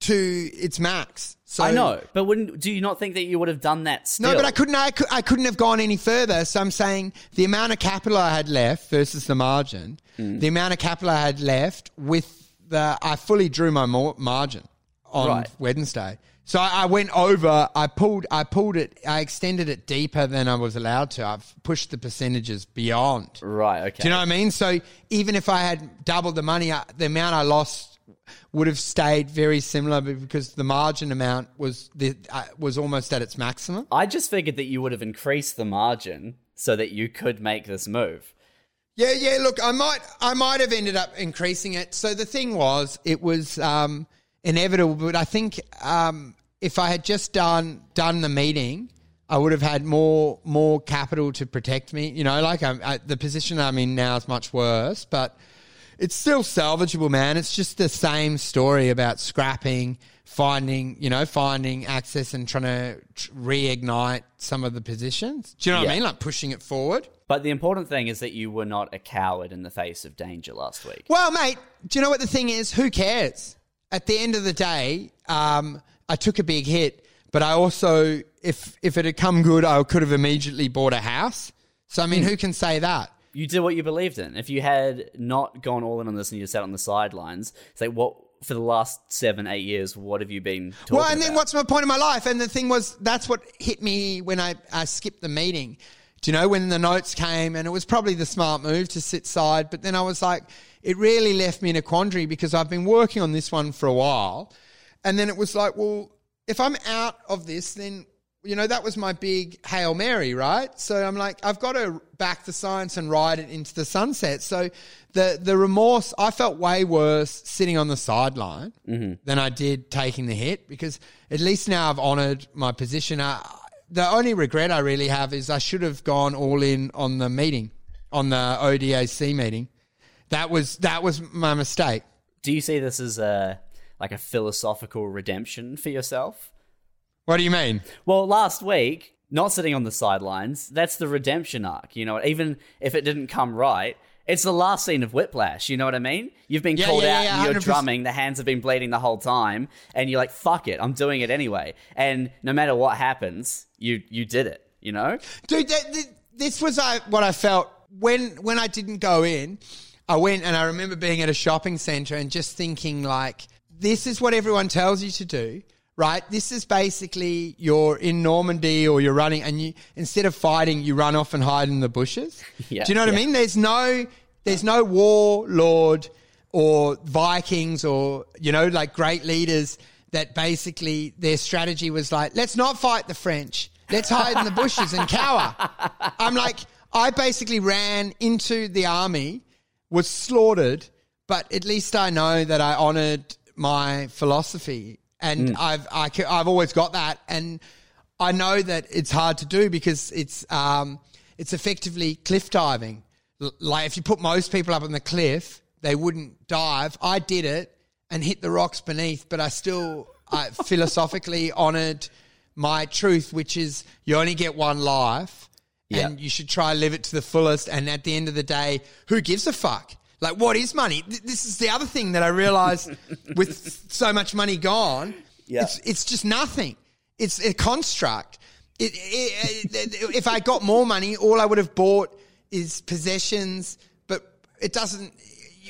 to its max. So I know, but wouldn't do you not think that you would have done that still? No, but I couldn't. I, cou- I couldn't have gone any further. So I'm saying the amount of capital I had left versus the margin, Hmm. the amount of capital I had left with the, I fully drew my margin on Right. Wednesday. So I, went over. I pulled. I pulled it. I extended it deeper than I was allowed to. I've pushed the percentages beyond. Right. Okay. Do you know what I mean? So even if I had doubled the money, the amount I lost would have stayed very similar because the margin amount was the uh, was almost at its maximum. I just figured that you would have increased the margin so that you could make this move. Yeah, yeah. Look, I might, I might have ended up increasing it. So the thing was, it was um, inevitable. But I think um, if I had just done done the meeting, I would have had more more capital to protect me. You know, like I'm, I, the position I'm in now is much worse, but it's still salvageable, man. It's just the same story about scrapping, finding, you know, finding access and trying to tr- reignite some of the positions. Do you know what Yeah. I mean? Like pushing it forward. But the important thing is that you were not a coward in the face of danger last week. Well, mate, do you know what the thing is? Who cares? At the end of the day, um, I took a big hit, but I also, if if it had come good, I could have immediately bought a house. So I mean, who can say that? You did what you believed in. If you had not gone all in on this and you sat on the sidelines, say what for the last seven, eight years, what have you been talking well, and then about? what's my point in my life? And the thing was, that's what hit me when I, I skipped the meeting. Do you know when the notes came? And it was probably the smart move to sit side. But then I was like, it really left me in a quandary because I've been working on this one for a while. And then it was like, well, if I'm out of this, then, you know, that was my big Hail Mary, right? So I'm like, I've got to back the science and ride it into the sunset. So the, the remorse, I felt way worse sitting on the sideline mm-hmm. than I did taking the hit because at least now I've honored my position. I, the only regret I really have is I should have gone all in on the meeting, on the ODAC meeting. That was, that was my mistake. Do you see this as a like a philosophical redemption for yourself? What do you mean? Well, last week, not sitting on the sidelines, that's the redemption arc. You know, even if it didn't come right, it's the last scene of Whiplash. You know what I mean? You've been Yeah, called yeah, out, yeah, you're 100%. drumming, the hands have been bleeding the whole time, and you're like, fuck it, I'm doing it anyway. And no matter what happens, you you did it, you know? dude. That, this was I, what I felt when when I didn't go in. I went and I remember being at a shopping center and just thinking like, this is what everyone tells you to do, right? This is basically you're in Normandy or you're running, and you instead of fighting, you run off and hide in the bushes. Yeah, do you know what I mean? There's no there's no warlord or Vikings or you know like great leaders that basically their strategy was like, let's not fight the French. Let's hide in the bushes and cower. I'm like, I basically ran into the army, was slaughtered, but at least I know that I honored my philosophy, and I've I, ca- I've always got that, and I know that it's hard to do because it's um it's effectively cliff diving. Like if you put most people up on the cliff, they wouldn't dive. I did it and hit the rocks beneath, but I still I philosophically honored my truth, which is you only get one life Yeah. and you should try live it to the fullest. And at the end of the day, who gives a fuck? Like, what is money? This is the other thing that I realized with so much money gone. Yeah. It's, it's just nothing. It's a construct. It, it, it, if I got more money, all I would have bought is possessions, but it doesn't.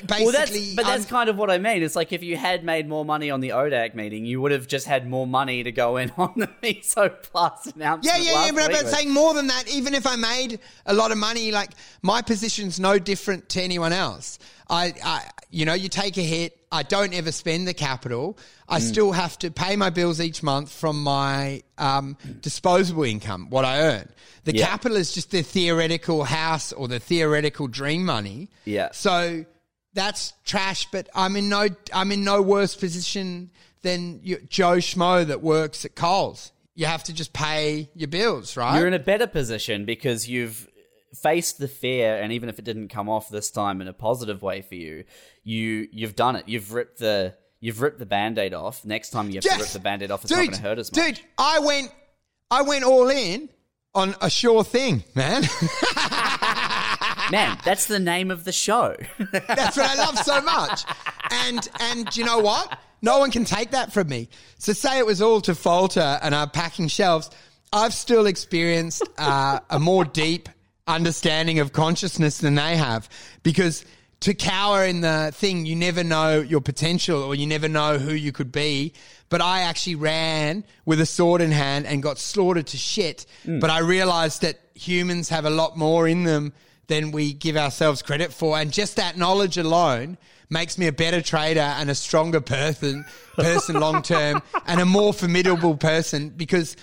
Basically, Well, that's but that's kind of what I mean. It's like if you had made more money on the ODAC meeting, you would have just had more money to go in on the Miso Plus announcement. Yeah, yeah, yeah. But I'm saying more than that. Even if I made a lot of money, like my position's no different to anyone else. I, I you know, you take a hit. I don't ever spend the capital. I still have to pay my bills each month from my um, disposable income, what I earn. The Yeah. capital is just the theoretical house or the theoretical dream money. Yeah. So that's trash. But I'm in no I'm in no worse position than you, Joe Schmo that works at Coles. You have to just pay your bills, right? You're in a better position because you've faced the fear, and even if it didn't come off this time in a positive way for you, you you've done it. You've ripped the you've ripped the band-aid off. Next time you have to rip the band-aid off, it's not going to hurt as much. Dude, I went, I went all in on a sure thing, man. Man, that's the name of the show. That's what I love so much. And and you know what? No one can take that from me. So say it was all to falter and I'm packing shelves. I've still experienced uh, a more deep understanding of consciousness than they have because to cower in the thing, you never know your potential or you never know who you could be. But I actually ran with a sword in hand and got slaughtered to shit. But I realized that humans have a lot more in them than we give ourselves credit for. And just that knowledge alone makes me a better trader and a stronger person, person long term and a more formidable person because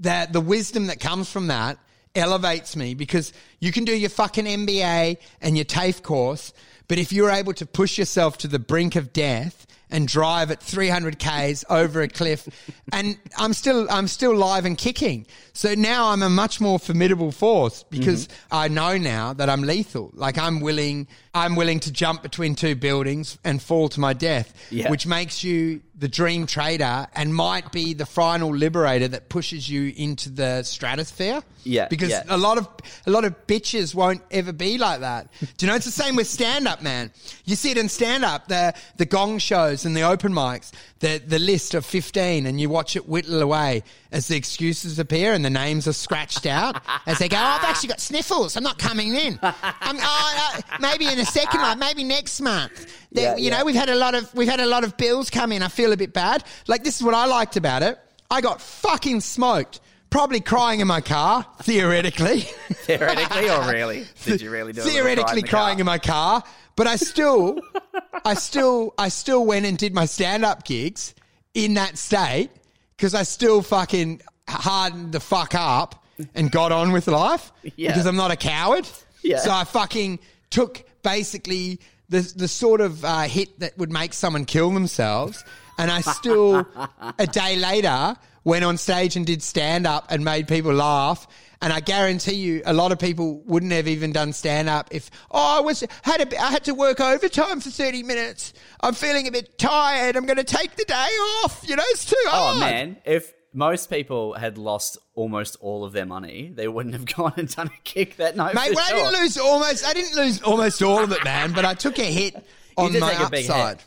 that the wisdom that comes from that elevates me because you can do your fucking MBA and your TAFE course, but if you're able to push yourself to the brink of death and drive at 300 k's over a cliff, and I'm still I'm still live and kicking. So now I'm a much more formidable force because mm-hmm. I know now that I'm lethal. Like I'm willing I'm willing to jump between two buildings and fall to my death, Yeah. which makes you the dream trader and might be the final liberator that pushes you into the stratosphere. Yeah, Because yeah. a lot of a lot of bitches won't ever be like that. Do you know it's the same with stand up, man. You see it in stand up, the the gong shows and the open mics, the the list of 15 and you watch it whittle away as the excuses appear and the names are scratched out as they go, oh, I've actually got sniffles. I'm not coming in. I'm, oh, uh, maybe in a second maybe next month. Yeah, you know, we've had a lot of we've had a lot of bills come in. I feel a bit bad. Like this is what I liked about it. I got fucking smoked. Probably crying in my car, theoretically. Theoretically or really? Did you really do theoretically cry in crying car? in my car, but I still, I still, I still went and did my stand-up gigs in that state because I still fucking hardened the fuck up and got on with life Yeah. because I'm not a coward. Yeah. So I fucking took basically the the sort of uh, hit that would make someone kill themselves, and I still a day later went on stage and did stand up and made people laugh. And I guarantee you, a lot of people wouldn't have even done stand up if oh I was had a, I had to work overtime for thirty minutes. I'm feeling a bit tired. I'm going to take the day off. You know, it's too hard. Oh man, if most people had lost almost all of their money, they wouldn't have gone and done a kick that night. Mate, well, I didn't lose almost. I didn't lose almost all of it, man. But I took a hit on my take a big hit. upside.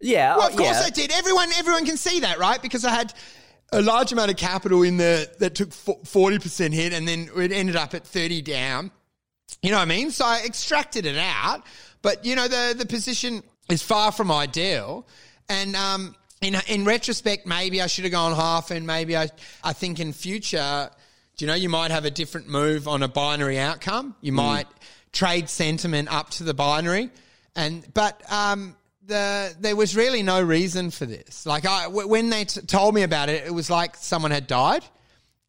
Yeah, Well, of course yeah. I did. Everyone, everyone can see that, right? Because I had a large amount of capital in there that took forty percent hit, and then it ended up at thirty down. You know what I mean? So I extracted it out, but you know the the position is far from ideal, and um, in in retrospect, maybe I should have gone half, and maybe I I think in future, do you know, you might have a different move on a binary outcome. You might trade sentiment up to the binary, and but um. The, there was really no reason for this. Like I, w- when they t- told me about it, it was like someone had died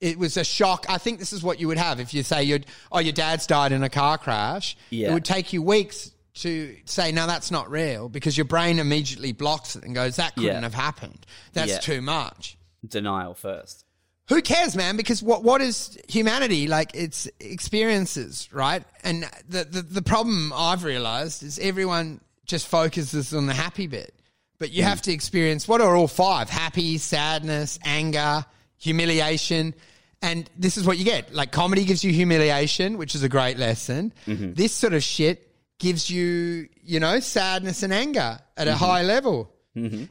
it was a shock. I think this is what you would have if you say you'd, oh, your dad's died in a car crash. Yeah. It would take you weeks to say, no, that's not real because your brain immediately blocks it and goes, that couldn't Yeah. have happened. That's Yeah. too much. Denial first. Who cares, man? Because what what is humanity? Like it's experiences, right? And the, the the problem I've realized is everyone just focuses on the happy bit, but you mm. have to experience what are all five: happy, sadness, anger, humiliation. And this is what you get. Like comedy gives you humiliation, which is a great lesson. Mm-hmm. This sort of shit gives you, you know, sadness and anger at a high level.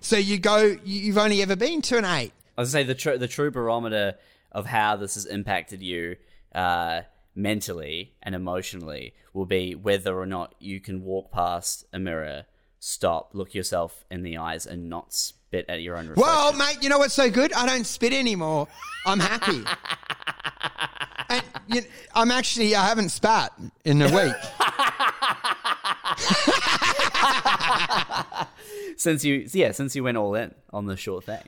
So you go, you- you've only ever been to an eight. I was say the tr- the true barometer of how this has impacted you uh, mentally and emotionally will be whether or not you can walk past a mirror, stop, look yourself in the eyes, and not spit at your own reflection. Well, mate, you know what's so good? I don't spit anymore. I'm happy. and you I'm actually, I haven't spat in a week. since you yeah, since you went all in on the short thing.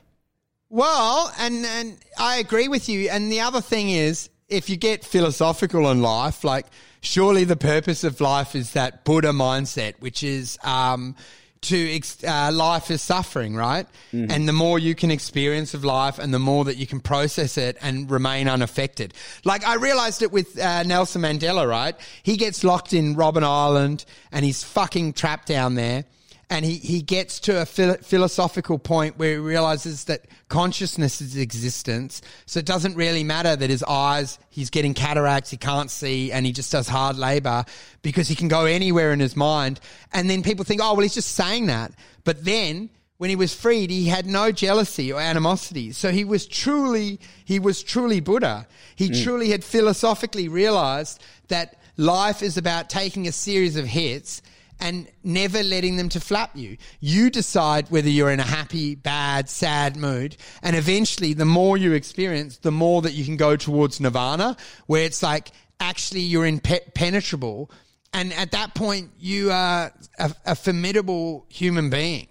well, and, and I agree with you. And the other thing is, if you get philosophical in life, like surely the purpose of life is that Buddha mindset, which is, um, to uh, life is suffering, right? And the more you can experience of life and the more that you can process it and remain unaffected. Like I realized it with uh, Nelson Mandela, right? He gets locked in Robben Island and he's fucking trapped down there. And he, he gets to a phil- philosophical point where he realizes that consciousness is existence. So it doesn't really matter that his eyes, he's getting cataracts, he can't see, and he just does hard labor because he can go anywhere in his mind. And then people think, oh, well, he's just saying that. But then when he was freed, he had no jealousy or animosity. So he was truly, he was truly Buddha. He hmm. truly had philosophically realized that life is about taking a series of hits and never letting them to flap you. You decide whether you're in a happy, bad, sad mood. And eventually, the more you experience, the more that you can go towards nirvana, where it's like actually you're impenetrable. And at that point, you are a, a formidable human being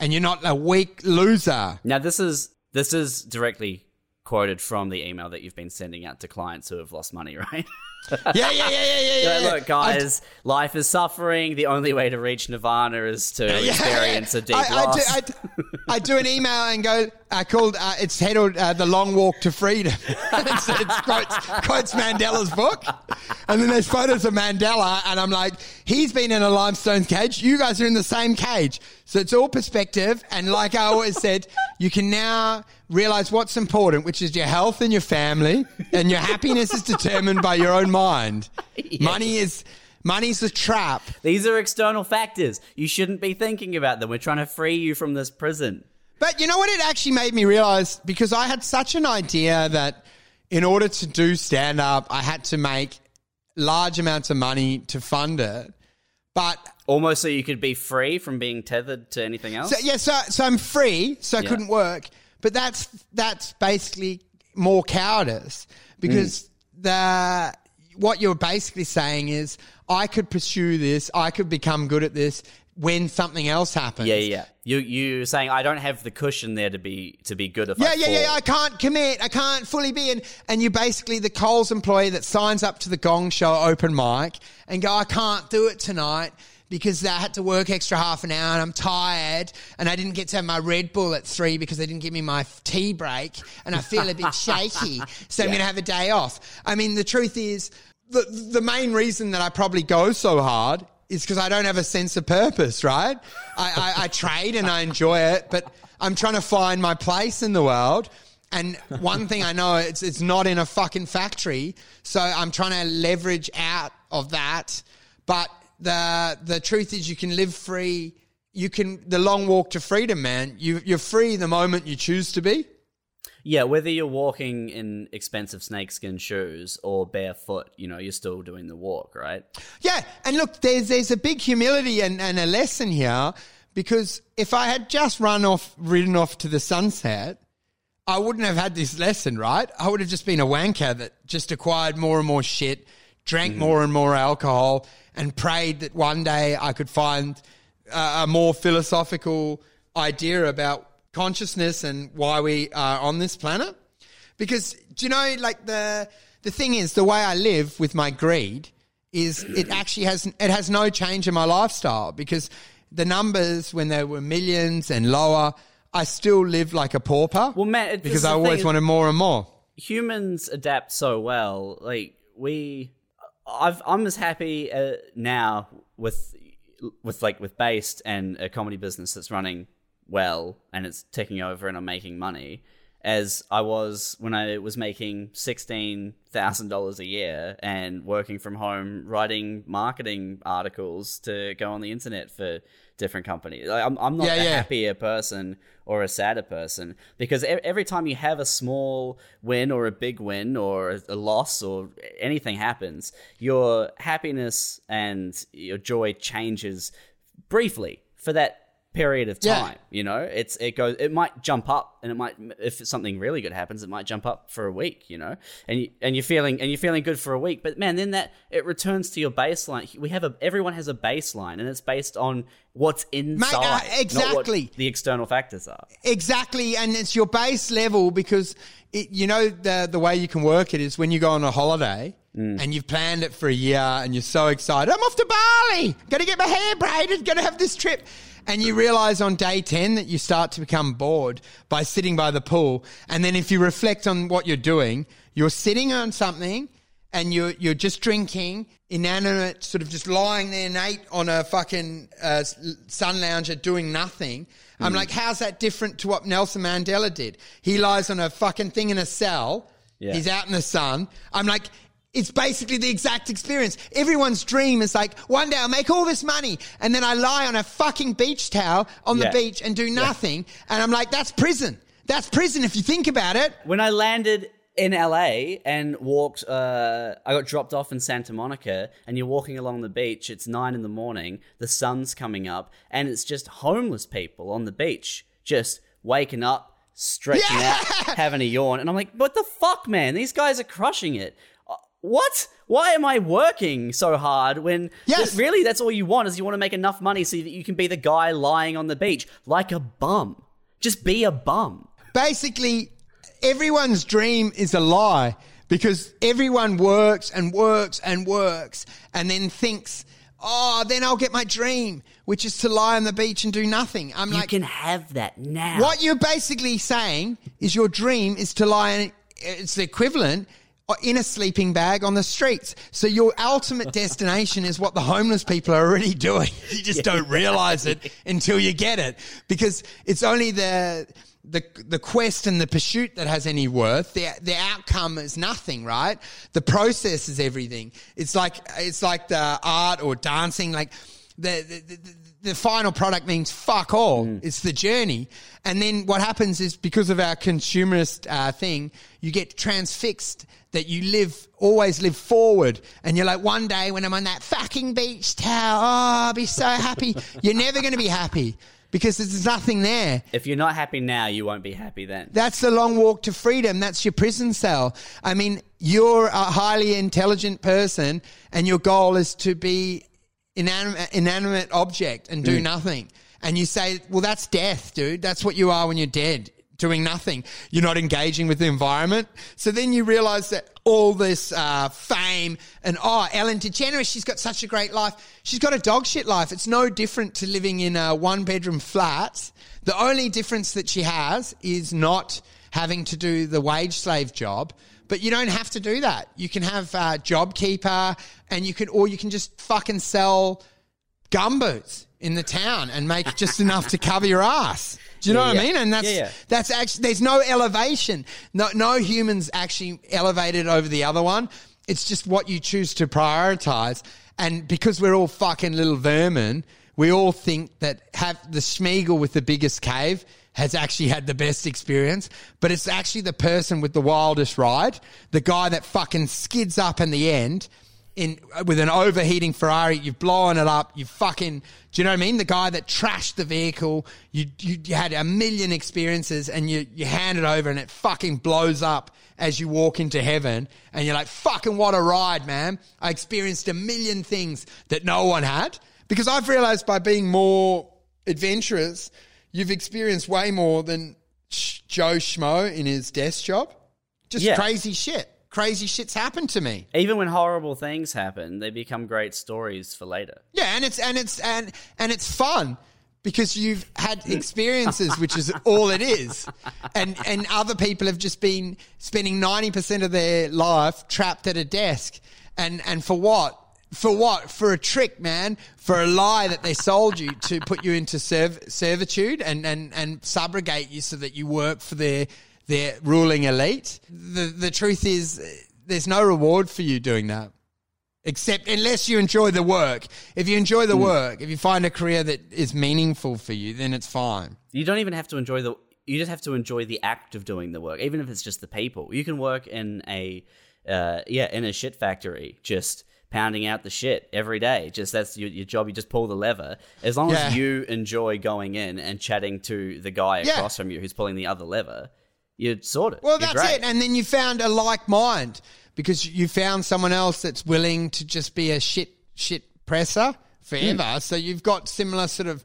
and you're not a weak loser. Now this is this is directly quoted from the email that you've been sending out to clients who have lost money, right? Yeah, yeah, yeah, yeah, yeah. Yeah, yeah, yeah. look, guys, life is suffering. The only way to reach nirvana is to experience a deep I, I, do, loss. I, do- I do an email and go uh, called uh, it's titled uh, the long walk to freedom. it's, it's quotes, quotes Mandela's book, and then there's photos of Mandela, and I'm like, he's been in a limestone cage. You guys are in the same cage, so it's all perspective. And like I always said, you can now realize what's important, which is your health and your family, and your happiness is determined by your own mind. Money is. Money's a trap. These are external factors. You shouldn't be thinking about them. We're trying to free you from this prison. But you know what? It actually made me realize because I had such an idea that in order to do stand up, I had to make large amounts of money to fund it. But Almost so you could be free from being tethered to anything else. so, yeah, so so I'm free, so I Yeah. couldn't work. But that's that's basically more cowardice because mm. the what you're basically saying is I could pursue this, I could become good at this when something else happens. yeah, yeah. You you saying I don't have the cushion there to be to be good if Yeah, I yeah, yeah. I can't commit. I can't fully be in. And you're basically the Coles employee that signs up to the Gong Show open mic and go, I can't do it tonight because I had to work extra half an hour and I'm tired and I didn't get to have my Red Bull at three because they didn't give me my tea break and I feel a bit shaky. So I'm going to have a day off. I mean, the truth is, the, the main reason that I probably go so hard is because I don't have a sense of purpose, right? I, I, I trade and I enjoy it, but I'm trying to find my place in the world. And one thing I know, it's, it's not in a fucking factory. So I'm trying to leverage out of that. But the, the truth is you can live free. You can, the long walk to freedom, man. You, you're free the moment you choose to be. Yeah, whether you're walking in expensive snakeskin shoes or barefoot, you know, you're still doing the walk, right? Yeah, and look, there's there's a big humility and, and a lesson here because if I had just run off, ridden off to the sunset, I wouldn't have had this lesson, right? I would have just been a wanker that just acquired more and more shit, drank mm-hmm. more and more alcohol, and prayed that one day I could find uh, a more philosophical idea about consciousness and why we are on this planet. Because do you know, like the the thing is, the way I live with my greed is it actually has it has no change in my lifestyle because the numbers when they were millions and lower, I still live like a pauper. Well, Matt, because I always thing wanted more and more. humans adapt so well. Like we, I've, I'm as happy uh, now with with like with based and a comedy business that's running well and it's taking over and I'm making money as I was when I was making sixteen thousand dollars a year and working from home, writing marketing articles to go on the internet for different. Like, I'm, I'm not Yeah, a yeah. happier person or a sadder person because every time you have a small win or a big win or a loss or anything happens, your happiness and your joy changes briefly for that period of Yeah. time. You know, it's it goes. It might jump up, and it might if something really good happens, it might jump up for a week. You know, and you, and you're feeling and you're feeling good for a week, but man, then that it returns to your baseline. We have a everyone has a baseline, and it's based on what's inside, uh, not what exactly. the external factors are. Exactly, and it's your base level because it, you know the the way you can work it is when you go on a holiday and you've planned it for a year and you're so excited. I'm off to Bali. To get my hair braided. To have this trip, And you realize on day 10 that you start to become bored by sitting by the pool. And then if you reflect on what you're doing, you're sitting on something and you're, you're just drinking, inanimate, sort of just lying there, Nate, on a fucking uh, sun lounger doing nothing. I'm like, how's that different to what Nelson Mandela did? He lies on a fucking thing in a cell. Yeah. He's out in the sun. I'm like, it's basically the exact experience. Everyone's dream is like, one day I'll make all this money and then I lie on a fucking beach towel on Yeah. the beach and do nothing. And I'm like, that's prison. That's prison if you think about it. When I landed in LA and walked, uh, I got dropped off in Santa Monica, and you're walking along the beach. It's nine in the morning, the sun's coming up, and it's just homeless people on the beach, just waking up, stretching Yeah! out, having a yawn. And I'm like, what the fuck, man? These guys are crushing it. What? Why am I working so hard when Yes. really that's all you want is you want to make enough money so that you can be the guy lying on the beach like a bum. Just be a bum. basically everyone's dream is a lie because everyone works and works and works and then thinks, oh, then I'll get my dream, which is to lie on the beach and do nothing. I'm You like, can have that now. what you're basically saying is your dream is to lie in, it's the equivalent in a sleeping bag on the streets. So your ultimate destination is what the homeless people are already doing. You just don't realize it until you get it because it's only the the the quest and the pursuit that has any worth. The the outcome is nothing, right? The process is everything. It's like it's like the art or dancing like the, the, the, the final product means fuck all. It's the journey. And then what happens is because of our consumerist uh, thing, you get transfixed that you live, always live forward. And you're like, one day when I'm on that fucking beach towel, oh, I'll be so happy. you're never going to be happy because there's nothing there. If you're not happy now, you won't be happy then. That's the long walk to freedom. That's your prison cell. I mean, you're a highly intelligent person and your goal is to be inanimate, inanimate object and do mm. nothing. And you say, well, that's death, dude. That's what you are when you're dead, doing nothing. You're not engaging with the environment. So then you realize that all this uh, fame and, oh, Ellen DeGeneres, she's got such a great life. She's got a dog shit life. It's no different to living in a one bedroom flat. The only difference that she has is not having to do the wage slave job. But you don't have to do that. You can have uh, JobKeeper, and you can, or you can just fucking sell gumboots in the town and make just enough to cover your ass. Do you know Yeah, what I mean? And that's Yeah, yeah. that's actually there's no elevation. No no humans actually elevated over the other one. It's just what you choose to prioritize. And because we're all fucking little vermin, we all think that have the Schmiegel with the biggest cave has actually had the best experience, but it's actually the person with the wildest ride, the guy that fucking skids up in the end in with an overheating Ferrari, you've blown it up, you fucking do you know what I mean? The guy that trashed the vehicle, you you, you had a million experiences and you you hand it over and it fucking blows up as you walk into heaven and you're like, fucking what a ride, man. I experienced a million things that no one had. Because I've realized by being more adventurous, you've experienced way more than Joe Schmo in his desk job. Just Yeah. crazy shit. Crazy shit's happened to me. Even when horrible things happen, they become great stories for later. Yeah, and it's and it's and and it's fun because you've had experiences, which is all it is, and and other people have just been spending ninety percent of their life trapped at a desk, and and for what? For what? For a trick, man. For a lie that they sold you to put you into serv- servitude and and and subrogate you so that you work for their their ruling elite. The the truth is, there's no reward for you doing that. Except unless you enjoy the work. If you enjoy the work, if you find a career that is meaningful for you, then it's fine. You don't even have to enjoy the. You just have to enjoy the act of doing the work, even if it's just the people. You can work in a, uh, yeah, in a shit factory, just pounding out the shit every day. Just that's your, your job. You just pull the lever. As long Yeah. as you enjoy going in and chatting to the guy Yeah. across from you who's pulling the other lever, you're sorted. Well, You're that's great. it. And then you found a like mind because you found someone else that's willing to just be a shit shit presser forever. So you've got similar sort of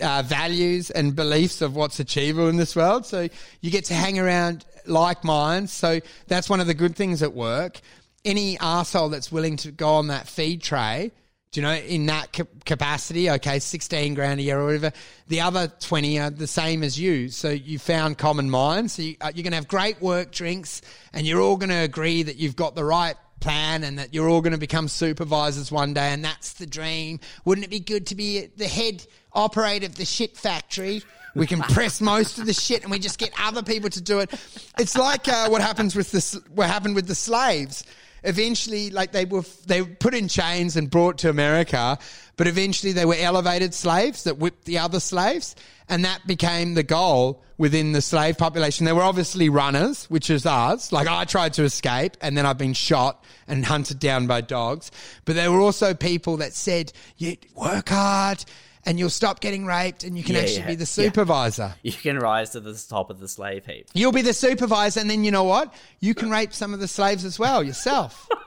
uh, values and beliefs of what's achievable in this world. So you get to hang around like minds. So that's one of the good things at work. Any asshole that's willing to go on that feed tray, Do you know, in that ca- capacity, okay, 16 grand a year or whatever, the other 20 are the same as you. So you found common minds. So you, uh, you're going to have great work drinks and you're all going to agree that you've got the right plan and that you're all going to become supervisors one day and that's the dream. Wouldn't it be good to be the head operator of the shit factory? We can press most of the shit and we just get other people to do it. It's like uh, what happens with the, what happened with the slaves eventually like they were they were put in chains and brought to America, but eventually they were elevated slaves that whipped the other slaves, and that became the goal within the slave population. There were obviously runners, which is us. Like I tried to escape, and then I've been shot and hunted down by dogs. But there were also people that said, "You work hard." And you'll stop getting raped, and you can Yeah, actually yeah, be the yeah. supervisor. You can rise to the top of the slave heap. You'll be the supervisor, and then you know what? You can rape some of the slaves as well yourself.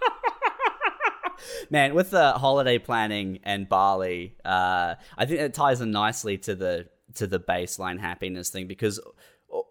Man, with the holiday planning and Bali, uh, I think it ties in nicely to the to the baseline happiness thing because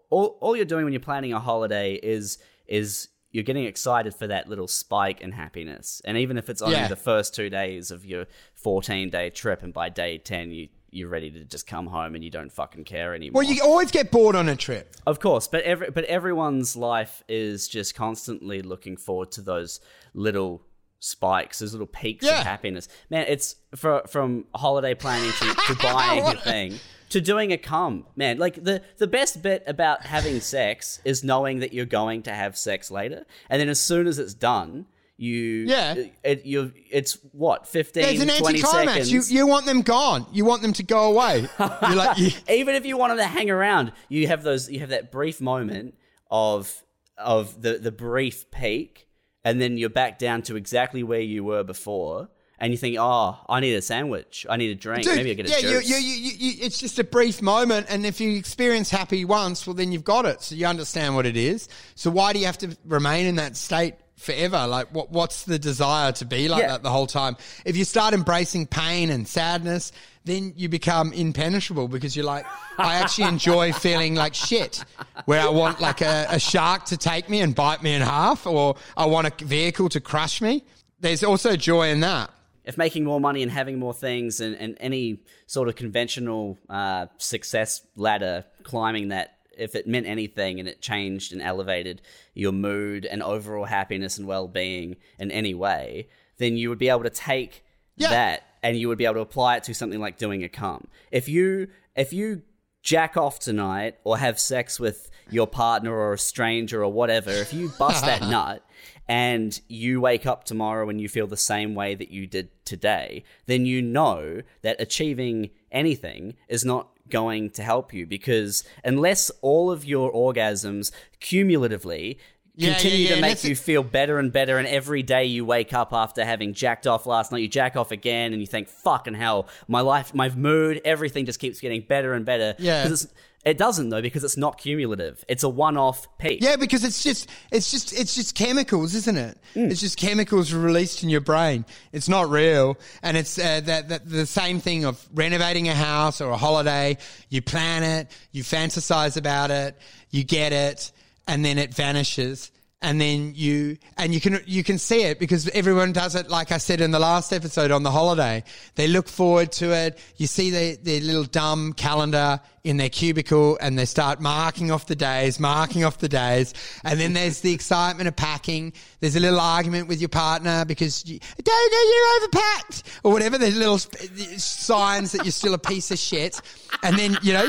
all, all you're doing when you're planning a holiday is is you're getting excited for that little spike in happiness, and even if it's only Yeah. the first two days of your 14 day trip, and by day 10 you you're ready to just come home and you don't fucking care anymore. Well, you always get bored on a trip. Of course, but every but everyone's life is just constantly looking forward to those little spikes, those little peaks Yeah. of happiness. Man, it's for, from holiday planning to, to buying a thing to doing a cum. Man, like the the best bit about having sex is knowing that you're going to have sex later, and then as soon as it's done. You Yeah. it, you it's what 15 There's an 20 anticlimax. seconds You, you want them gone. You want them to go away. You're like, you, even if you want them to hang around, you have those you have that brief moment of of the the brief peak, and then you're back down to exactly where you were before, and you think, oh, I need a sandwich, I need a drink, dude, maybe I get a yeah, you, juice. you, you, you, you, it's just a brief moment, and if you experience happy once, well, then you've got it, so you understand what it is. So why do you have to remain in that state forever? Like, what, what's the desire to be like Yeah. that the whole time? If you start embracing pain and sadness, then you become impenetrable because you're like, I actually enjoy feeling like shit, where I want like a, a shark to take me and bite me in half, or I want a vehicle to crush me. There's also joy in that. If making more money and having more things and, and any sort of conventional uh, success ladder climbing that if it meant anything and it changed and elevated your mood and overall happiness and well-being in any way then you would be able to take Yeah. that and you would be able to apply it to something like doing a cum if you if you jack off tonight or have sex with your partner or a stranger or whatever if you bust that nut and you wake up tomorrow and you feel the same way that you did today, then you know that achieving anything is not going to help you because unless all of your orgasms cumulatively Yeah, continue yeah, yeah, to make you feel better and better and every day you wake up after having jacked off last night you jack off again and you think fucking hell my life my mood everything just keeps getting better and better Yeah. 'Cause it's, it doesn't though because it's not cumulative it's a one-off peak Yeah, because it's just it's just it's just chemicals, isn't it? Mm. It's just chemicals released in your brain. It's not real, and it's uh, that, that the same thing of renovating a house or a holiday. You plan it, you fantasize about it, you get it, and then it vanishes. And then you and you can you can see it because everyone does it. Like I said in the last episode on the holiday, they look forward to it. You see their, their little dumb calendar in their cubicle, and they start marking off the days, marking off the days, and then there's the excitement of packing. There's a little argument with your partner because you, don't you overpacked or whatever. There's little signs that you're still a piece of shit, and then you know,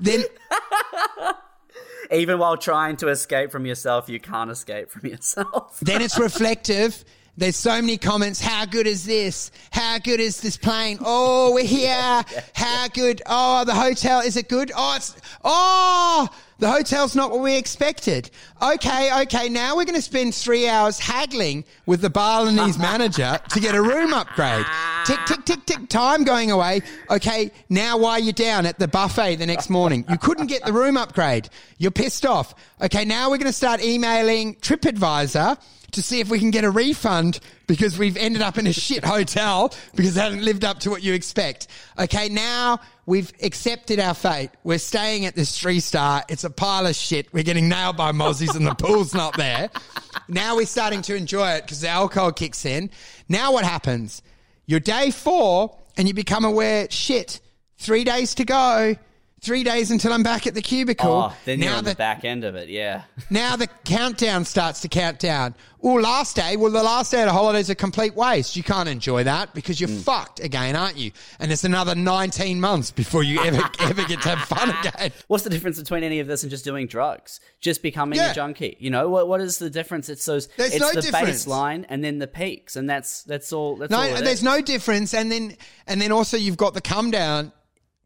then even while trying to escape from yourself you can't escape from yourself then it's reflective. There's so many comments. How good is this? How good is this plane? Oh, we're here. How good? Oh, the hotel. Is it good? Oh, it's, oh, the hotel's not what we expected. Okay, okay. Now we're going to spend three hours haggling with the Balinese manager to get a room upgrade. Tick, tick, tick, tick. Time going away. Okay, now why are you down at the buffet the next morning? You couldn't get the room upgrade. You're pissed off. Okay, now we're going to start emailing TripAdvisor to see if we can get a refund because we've ended up in a shit hotel because it hasn't lived up to what you expect. Okay, now we've accepted our fate. We're staying at this three star. It's a pile of shit. We're getting nailed by mozzies and the pool's not there. Now we're starting to enjoy it because the alcohol kicks in. Now what happens? You're day four, and you become aware, shit, three days to go. Three days until I'm back at the cubicle. Oh, then you're now on the back end of it, yeah. now the countdown starts to count down. Oh, last day. Well, the last day of the holiday's a complete waste. You can't enjoy that because you're mm. fucked again, aren't you? And it's another 19 months before you ever ever get to have fun again. What's the difference between any of this and just doing drugs? Just becoming Yeah. a junkie. You know what? What is the difference? It's those. There's it's no the difference. baseline and then the peaks, and that's that's all. That's. No, it there's is. no difference. And then and then also you've got the come down,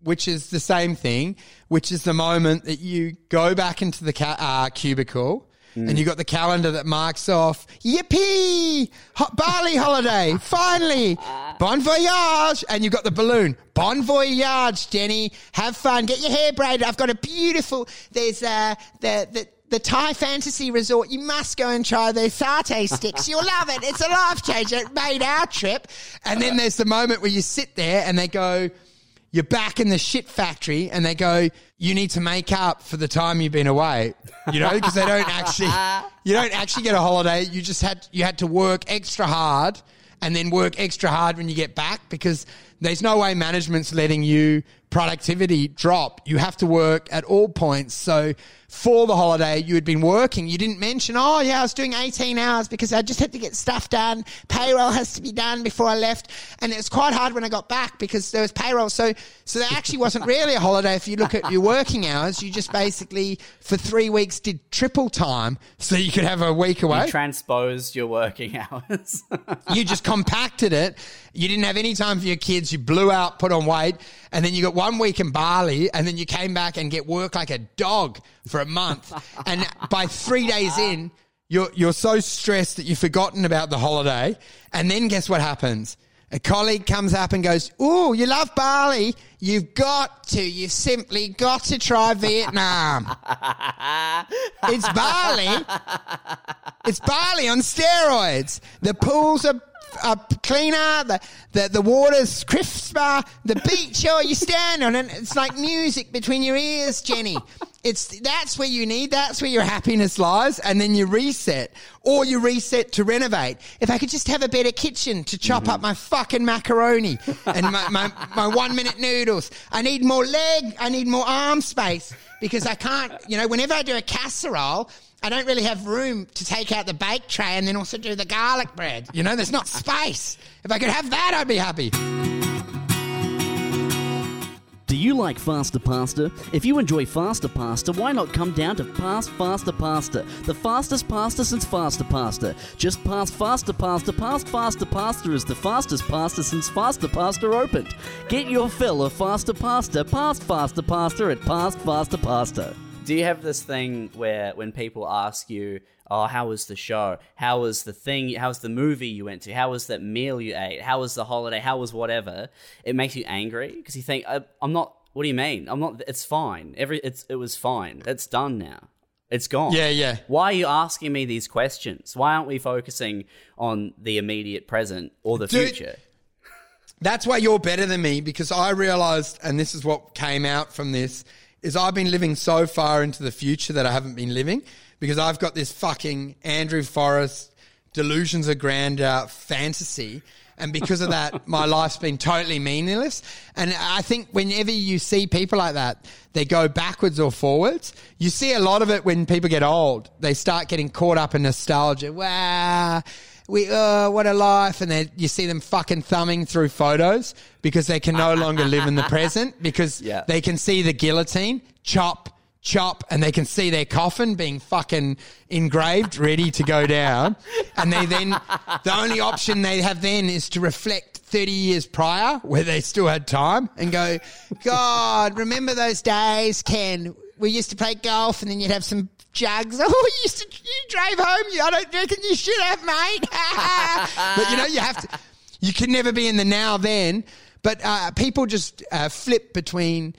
which is the same thing, which is the moment that you go back into the ca- uh, cubicle. And you got the calendar that marks off, yippee, Ho- Bali holiday, finally, bon voyage. And you got the balloon, bon voyage, Jenny, have fun, get your hair braided. I've got a beautiful, there's uh, the, the, the Thai Fantasy Resort. You must go and try the satay sticks. You'll love it. It's a life changer. It made our trip. And then there's the moment where you sit there and they go, you're back in the shit factory and they go, you need to make up for the time you've been away. You know, because they don't actually, you don't actually get a holiday. You just had, you had to work extra hard and then work extra hard when you get back because there's no way management's letting you productivity drop. You have to work at all points. So for the holiday, you had been working. You didn't mention, oh yeah, I was doing 18 hours because I just had to get stuff done. Payroll has to be done before I left. And it was quite hard when I got back because there was payroll. So, so there actually wasn't really a holiday. If you look at your working hours, you just basically for three weeks did triple time so you could have a week away You transposed your working hours. you just compacted it. You didn't have any time for your kids. You blew out, put on weight, and then you got one week in Bali, and then you came back and get work like a dog for a month. and by three days in, you're you're so stressed that you've forgotten about the holiday. And then guess what happens? A colleague comes up and goes, "Ooh, you love Bali? You've got to. You've simply got to try Vietnam. it's Bali." It's Bali on steroids. The pools are, are cleaner. The, the, the water's crisper. The beach, oh, you stand on it. It's like music between your ears, Jenny. It's that's where you need. That's where your happiness lies. And then you reset, or you reset to renovate. If I could just have a better kitchen to chop mm-hmm. up my fucking macaroni and my, my, my one minute noodles. I need more leg. I need more arm space because I can't. You know, whenever I do a casserole. I don't really have room to take out the bake tray and then also do the garlic bread. You know, there's not space. If I could have that, I'd be happy. Do you like faster pasta? If you enjoy faster pasta, why not come down to Past Faster Pasta, the fastest pasta since faster pasta. Just past faster pasta, past faster pasta is the fastest pasta since faster pasta opened. Get your fill of faster pasta, past faster pasta at Past Faster Pasta. Do you have this thing where when people ask you, "Oh, how was the show? How was the thing? How was the movie you went to? How was that meal you ate? How was the holiday? How was whatever?" It makes you angry because you think, I, "I'm not. What do you mean? I'm not. It's fine. Every it's it was fine. It's done now. It's gone. Yeah, yeah. Why are you asking me these questions? Why aren't we focusing on the immediate present or the Dude, future? That's why you're better than me because I realized, and this is what came out from this, is I've been living so far into the future that I haven't been living because I've got this fucking Andrew Forrest delusions of grandeur fantasy. And because of that, my life's been totally meaningless. And I think whenever you see people like that, they go backwards or forwards. You see a lot of it when people get old. They start getting caught up in nostalgia. Wow we uh what a life. And then you see them fucking thumbing through photos because they can no longer live in the present because Yeah. they can see the guillotine chop chop and they can see their coffin being fucking engraved ready to go down. And they then the only option they have then is to reflect 30 years prior where they still had time and go god remember those days ken? We used to play golf and then you'd have some jugs. Oh, you to, you drove home. You, I don't reckon you should have, mate. but you know, you have to, you can never be in the now then. But uh, people just uh, flip between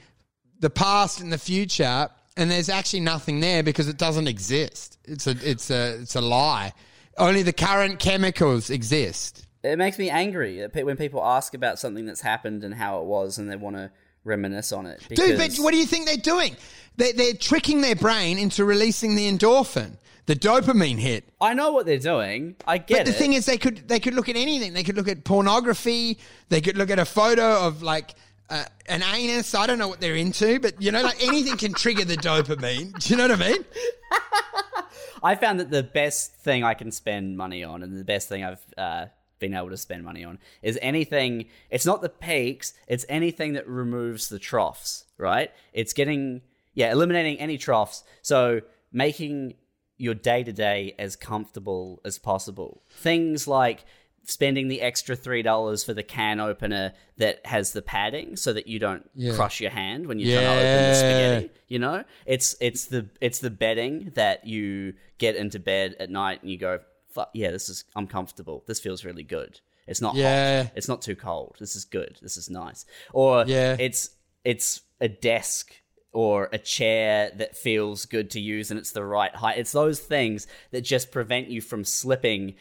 the past and the future, and there's actually nothing there because it doesn't exist. It's a, it's a, it's a lie. Only the current chemicals exist. it makes me angry when people ask about something that's happened and how it was and they want to reminisce on it. Dude, but what do you think they're doing? They're, they're tricking their brain into releasing the endorphin, the dopamine hit. I know what they're doing. I get it. But the it. thing is, they could they could look at anything. They could look at pornography. They could look at a photo of like uh, an anus. I don't know what they're into, but you know, like anything can trigger the dopamine. Do you know what I mean? I found that the best thing I can spend money on, and the best thing I've uh, been able to spend money on, is anything. It's not the peaks. It's anything that removes the troughs. Right? It's getting yeah, eliminating any troughs. So making your day to day as comfortable as possible. Things like spending the extra three dollars for the can opener that has the padding so that you don't Yeah. crush your hand when you're trying to open the spaghetti. You know, it's it's the it's the bedding that you get into bed at night and you go, "Fuck yeah, this is I'm comfortable. This feels really good. It's not Yeah. hot. It's not too cold. This is good. This is nice." Or Yeah. it's it's a desk or a chair that feels good to use and it's the right height. It's those things that just prevent you from slipping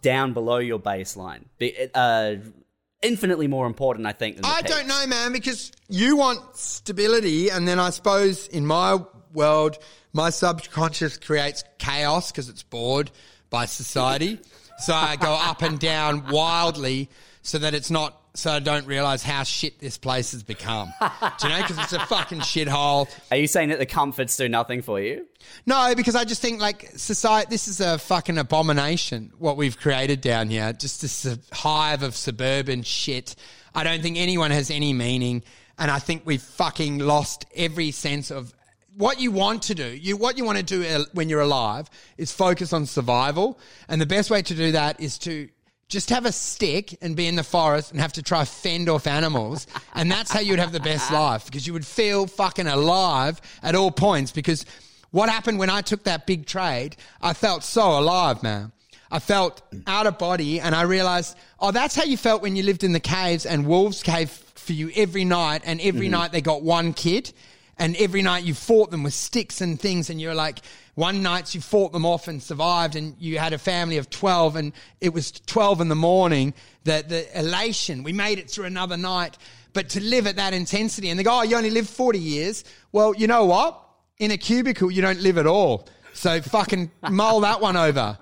down below your baseline. Be- Uh, infinitely more important, I think. I peaks. don't know, man, because you want stability, and then I suppose in my world, my subconscious creates chaos because it's bored by society. so I go up and down wildly so that it's not. So I don't realize how shit this place has become. Do you know? Because it's a fucking shithole. Are you saying that the comforts do nothing for you? No, because I just think like society. This is a fucking abomination. What we've created down here, just this uh, hive of suburban shit. I don't think anyone has any meaning, and I think we've fucking lost every sense of what you want to do. You what you want to do uh, when you're alive is focus on survival, and the best way to do that is to just have a stick and be in the forest and have to try fend off animals. And that's how you'd have the best life because you would feel fucking alive at all points. Because what happened when I took that big trade, I felt so alive, man. I felt out of body and I realized, oh, that's how you felt when you lived in the caves and wolves cave for you every night. And every night they got one kid and every night you fought them with sticks and things and you're like one night you fought them off and survived and you had a family of 12 and it was 12 in the morning the, the elation we made it through another night. But to live at that intensity and they go oh you only live 40 years. Well you know what? In a cubicle you don't live at all. So fucking mull that one over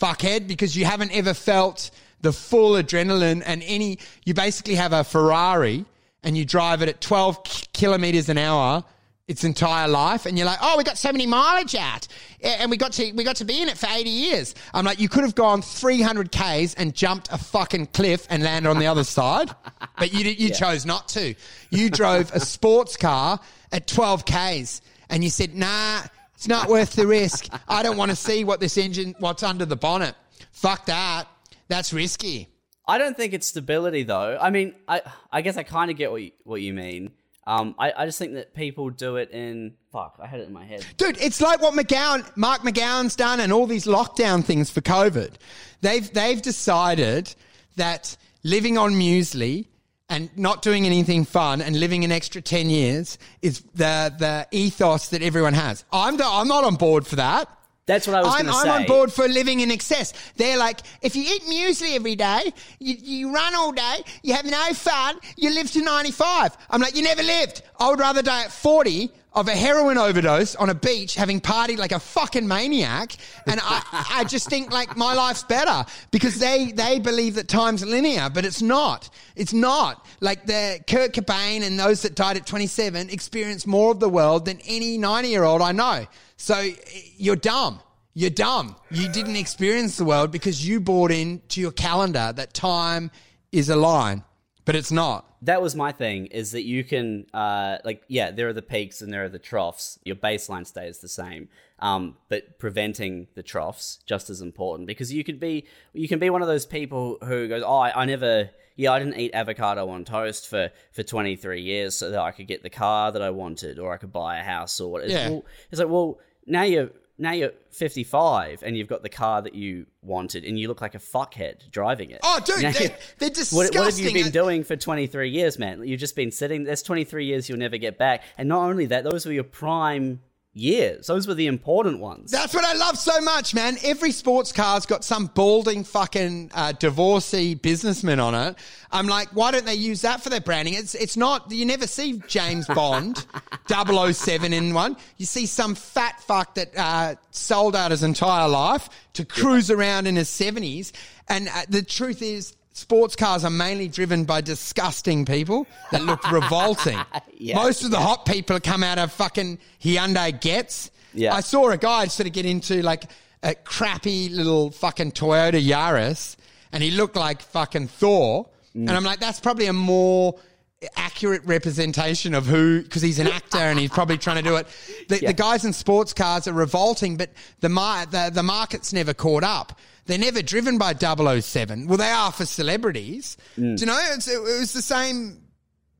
fuckhead because you haven't ever felt the full adrenaline and any you basically have a ferrari and you drive it at 12 kilometers an hour its entire life and you're like oh we got so many mileage out. And we got to we got to be in it for 80 years. I'm like you could have gone 300 k's and jumped a fucking cliff and landed on the other side but you you chose not to. You drove a sports car at 12 k's and you said nah it's not worth the risk. I don't want to see what this engine what's under the bonnet. Fuck that. That's risky. I don't think it's stability though. I mean, I I guess I kind of get what you, what you mean. Um, I, I just think that people do it in fuck. I had it in my head. Dude, it's like what McGowan, Mark McGowan's done and all these lockdown things for COVID. They've, they've decided that living on muesli and not doing anything fun and living an extra 10 years is the, the ethos that everyone has. I'm, the, I'm not on board for that. That's what I was I'm, going to I'm on board for living in excess. They're like, if you eat muesli every day, you, you run all day, you have no fun, you live to 95. I'm like, you never lived. I would rather die at 40 of a heroin overdose on a beach, having partied like a fucking maniac. And I, I just think like my life's better because they, they believe that time's linear, but it's not. It's not. Like the Kurt Cobain and those that died at 27 experienced more of the world than any 90 year old I know. So eh, you're dumb. You're dumb. You didn't experience the world because you bought into your calendar that time is a line, but it's not. that was my thing is that you can uh like yeah there are the peaks and there are the troughs your baseline stays the same um but preventing the troughs just as important because you could be you can be one of those people who goes oh i, I never yeah i didn't eat avocado on toast for for 23 years so that i could get the car that i wanted or i could buy a house or what it's, Yeah. well, it's like well now you're now you're 55 and you've got the car that you wanted and you look like a fuckhead driving it. Oh, dude, Now they- you- they're What, what have you been doing for 23 years, man? You've just been sitting. There's 23 years you'll never get back. And not only that, those were your prime years. Those were the important ones. That's what I love so much, man. Every sports car's got some balding fucking uh, divorcee businessman on it. I'm like, why don't they use that for their branding? It's it's not. You never see James Bond 007 in one. You see some fat fuck that uh, sold out his entire life to cruise around in his 70s. And uh, the truth is. Sports cars are mainly driven by disgusting people that look revolting. Yeah. Most of the hot people come out of fucking Hyundai Getz. Yeah. I saw a guy sort of get into like a crappy little fucking Toyota Yaris and he looked like fucking Thor. Mm. And I'm like, that's probably a more accurate representation of who, because he's an actor and he's probably trying to do it. The, the guys in sports cars are revolting, but the, the, the market's never caught up. They're never driven by 007. Well, they are for celebrities. Mm. Do you know? It's, it was the same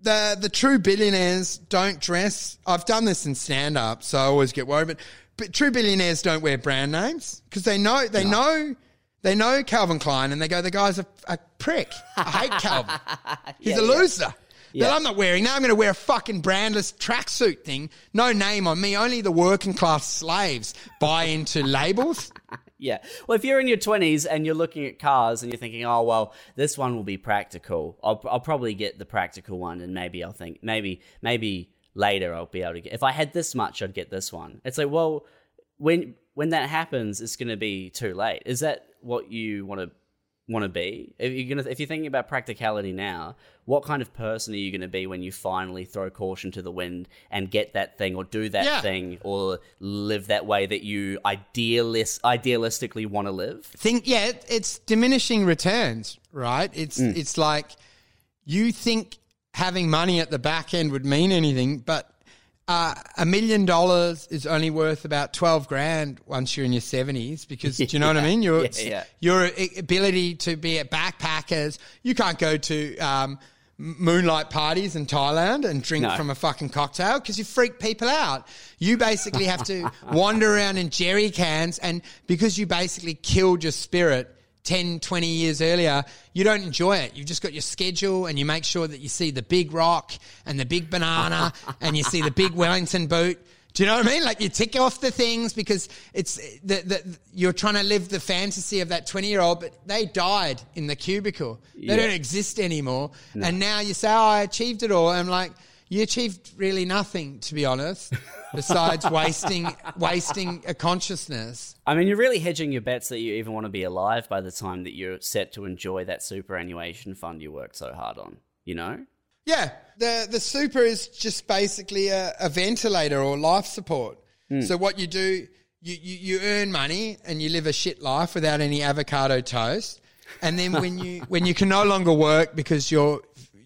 the the true billionaires don't dress. I've done this in stand up, so I always get worried. But, but true billionaires don't wear brand names because they know they know they know Calvin Klein, and they go, the guy's a, a prick. I hate Calvin. He's a loser. Yeah. That I'm not wearing. Now I'm going to wear a fucking brandless tracksuit thing. No name on me. Only the working class slaves buy into labels. Yeah. Well, if you're in your 20s and you're looking at cars and you're thinking, oh, well, this one will be practical, I'll, I'll probably get the practical one and maybe I'll think, maybe, maybe later I'll be able to get, if I had this much, I'd get this one. It's like, well, when, when that happens, it's going to be too late. Is that what you want to, want to be? If you're gonna, if you're thinking about practicality now, what kind of person are you going to be when you finally throw caution to the wind and get that thing or do that Yeah. thing or live that way that you idealist idealistically want to live? think yeah it- it's diminishing returns right it's mm. it's like you think having money at the back end would mean anything but a million dollars is only worth about 12 grand once you're in your 70s because do you know what I mean? Your, Yeah, yeah. your ability to be at backpackers, you can't go to um, moonlight parties in Thailand and drink No. from a fucking cocktail because you freak people out. You basically have to wander around in jerry cans and because you basically killed your spirit 10, 20 years earlier, you don't enjoy it. You've just got your schedule and you make sure that you see the big rock and the big banana and you see the big Wellington boot. Do you know what I mean? Like you tick off the things because it's the, the, you're trying to live the fantasy of that 20 year old, but they died in the cubicle. They Yeah. don't exist anymore. And now you say, oh, I achieved it all. I'm like, you achieved really nothing, to be honest, besides wasting, wasting a consciousness. I mean, you're really hedging your bets that you even want to be alive by the time that you're set to enjoy that superannuation fund you worked so hard on. You know? Yeah, the the super is just basically a, a ventilator or life support. Hmm. So what you do, you, you you earn money and you live a shit life without any avocado toast, and then when you when you can no longer work because your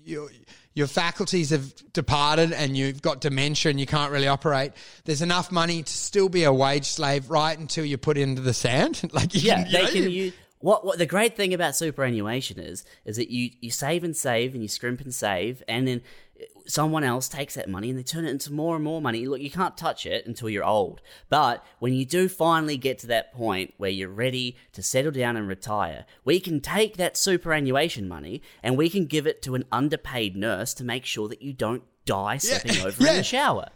your your faculties have departed and you've got dementia and you can't really operate. There's enough money to still be a wage slave right until you put into the sand. like you Yeah, can, they know, can use. What, what the great thing about superannuation is is that you you save and save and you scrimp and save and then someone else takes that money and they turn it into more and more money. Look, you can't touch it until you're old. But when you do finally get to that point where you're ready to settle down and retire, we can take that superannuation money and we can give it to an underpaid nurse to make sure that you don't die slipping over in the shower.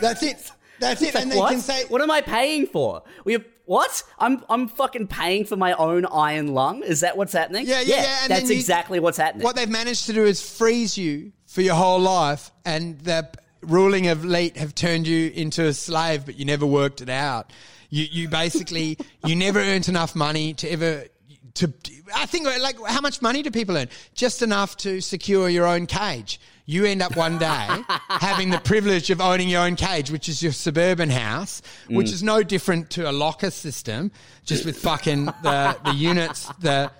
That's it. That's it. Like, and they what? can say, what am I paying for? We have, what? I'm I'm fucking paying for my own iron lung. Is that what's happening? Yeah, yeah, yeah, and that's you- exactly what's happening. What they've managed to do is freeze you for your whole life, and the ruling of elite have turned you into a slave, but you never worked it out. You you basically you never earned enough money to ever to. I think like how much money do people earn? Just enough to secure your own cage. You end up one day having the privilege of owning your own cage, which is your suburban house, which mm. is no different to a locker system, just with fucking the the units the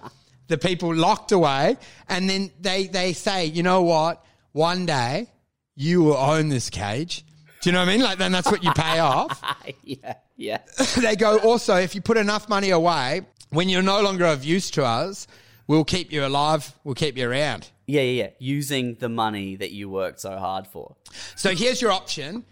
the people locked away, and then they they say, you know what? One day you will own this cage. Do you know what I mean? Like then that's what you pay off. yeah, yeah. they go also if you put enough money away when you're no longer of use to us, we'll keep you alive. We'll keep you around. Yeah, yeah, yeah. Using the money that you worked so hard for. So here's your option.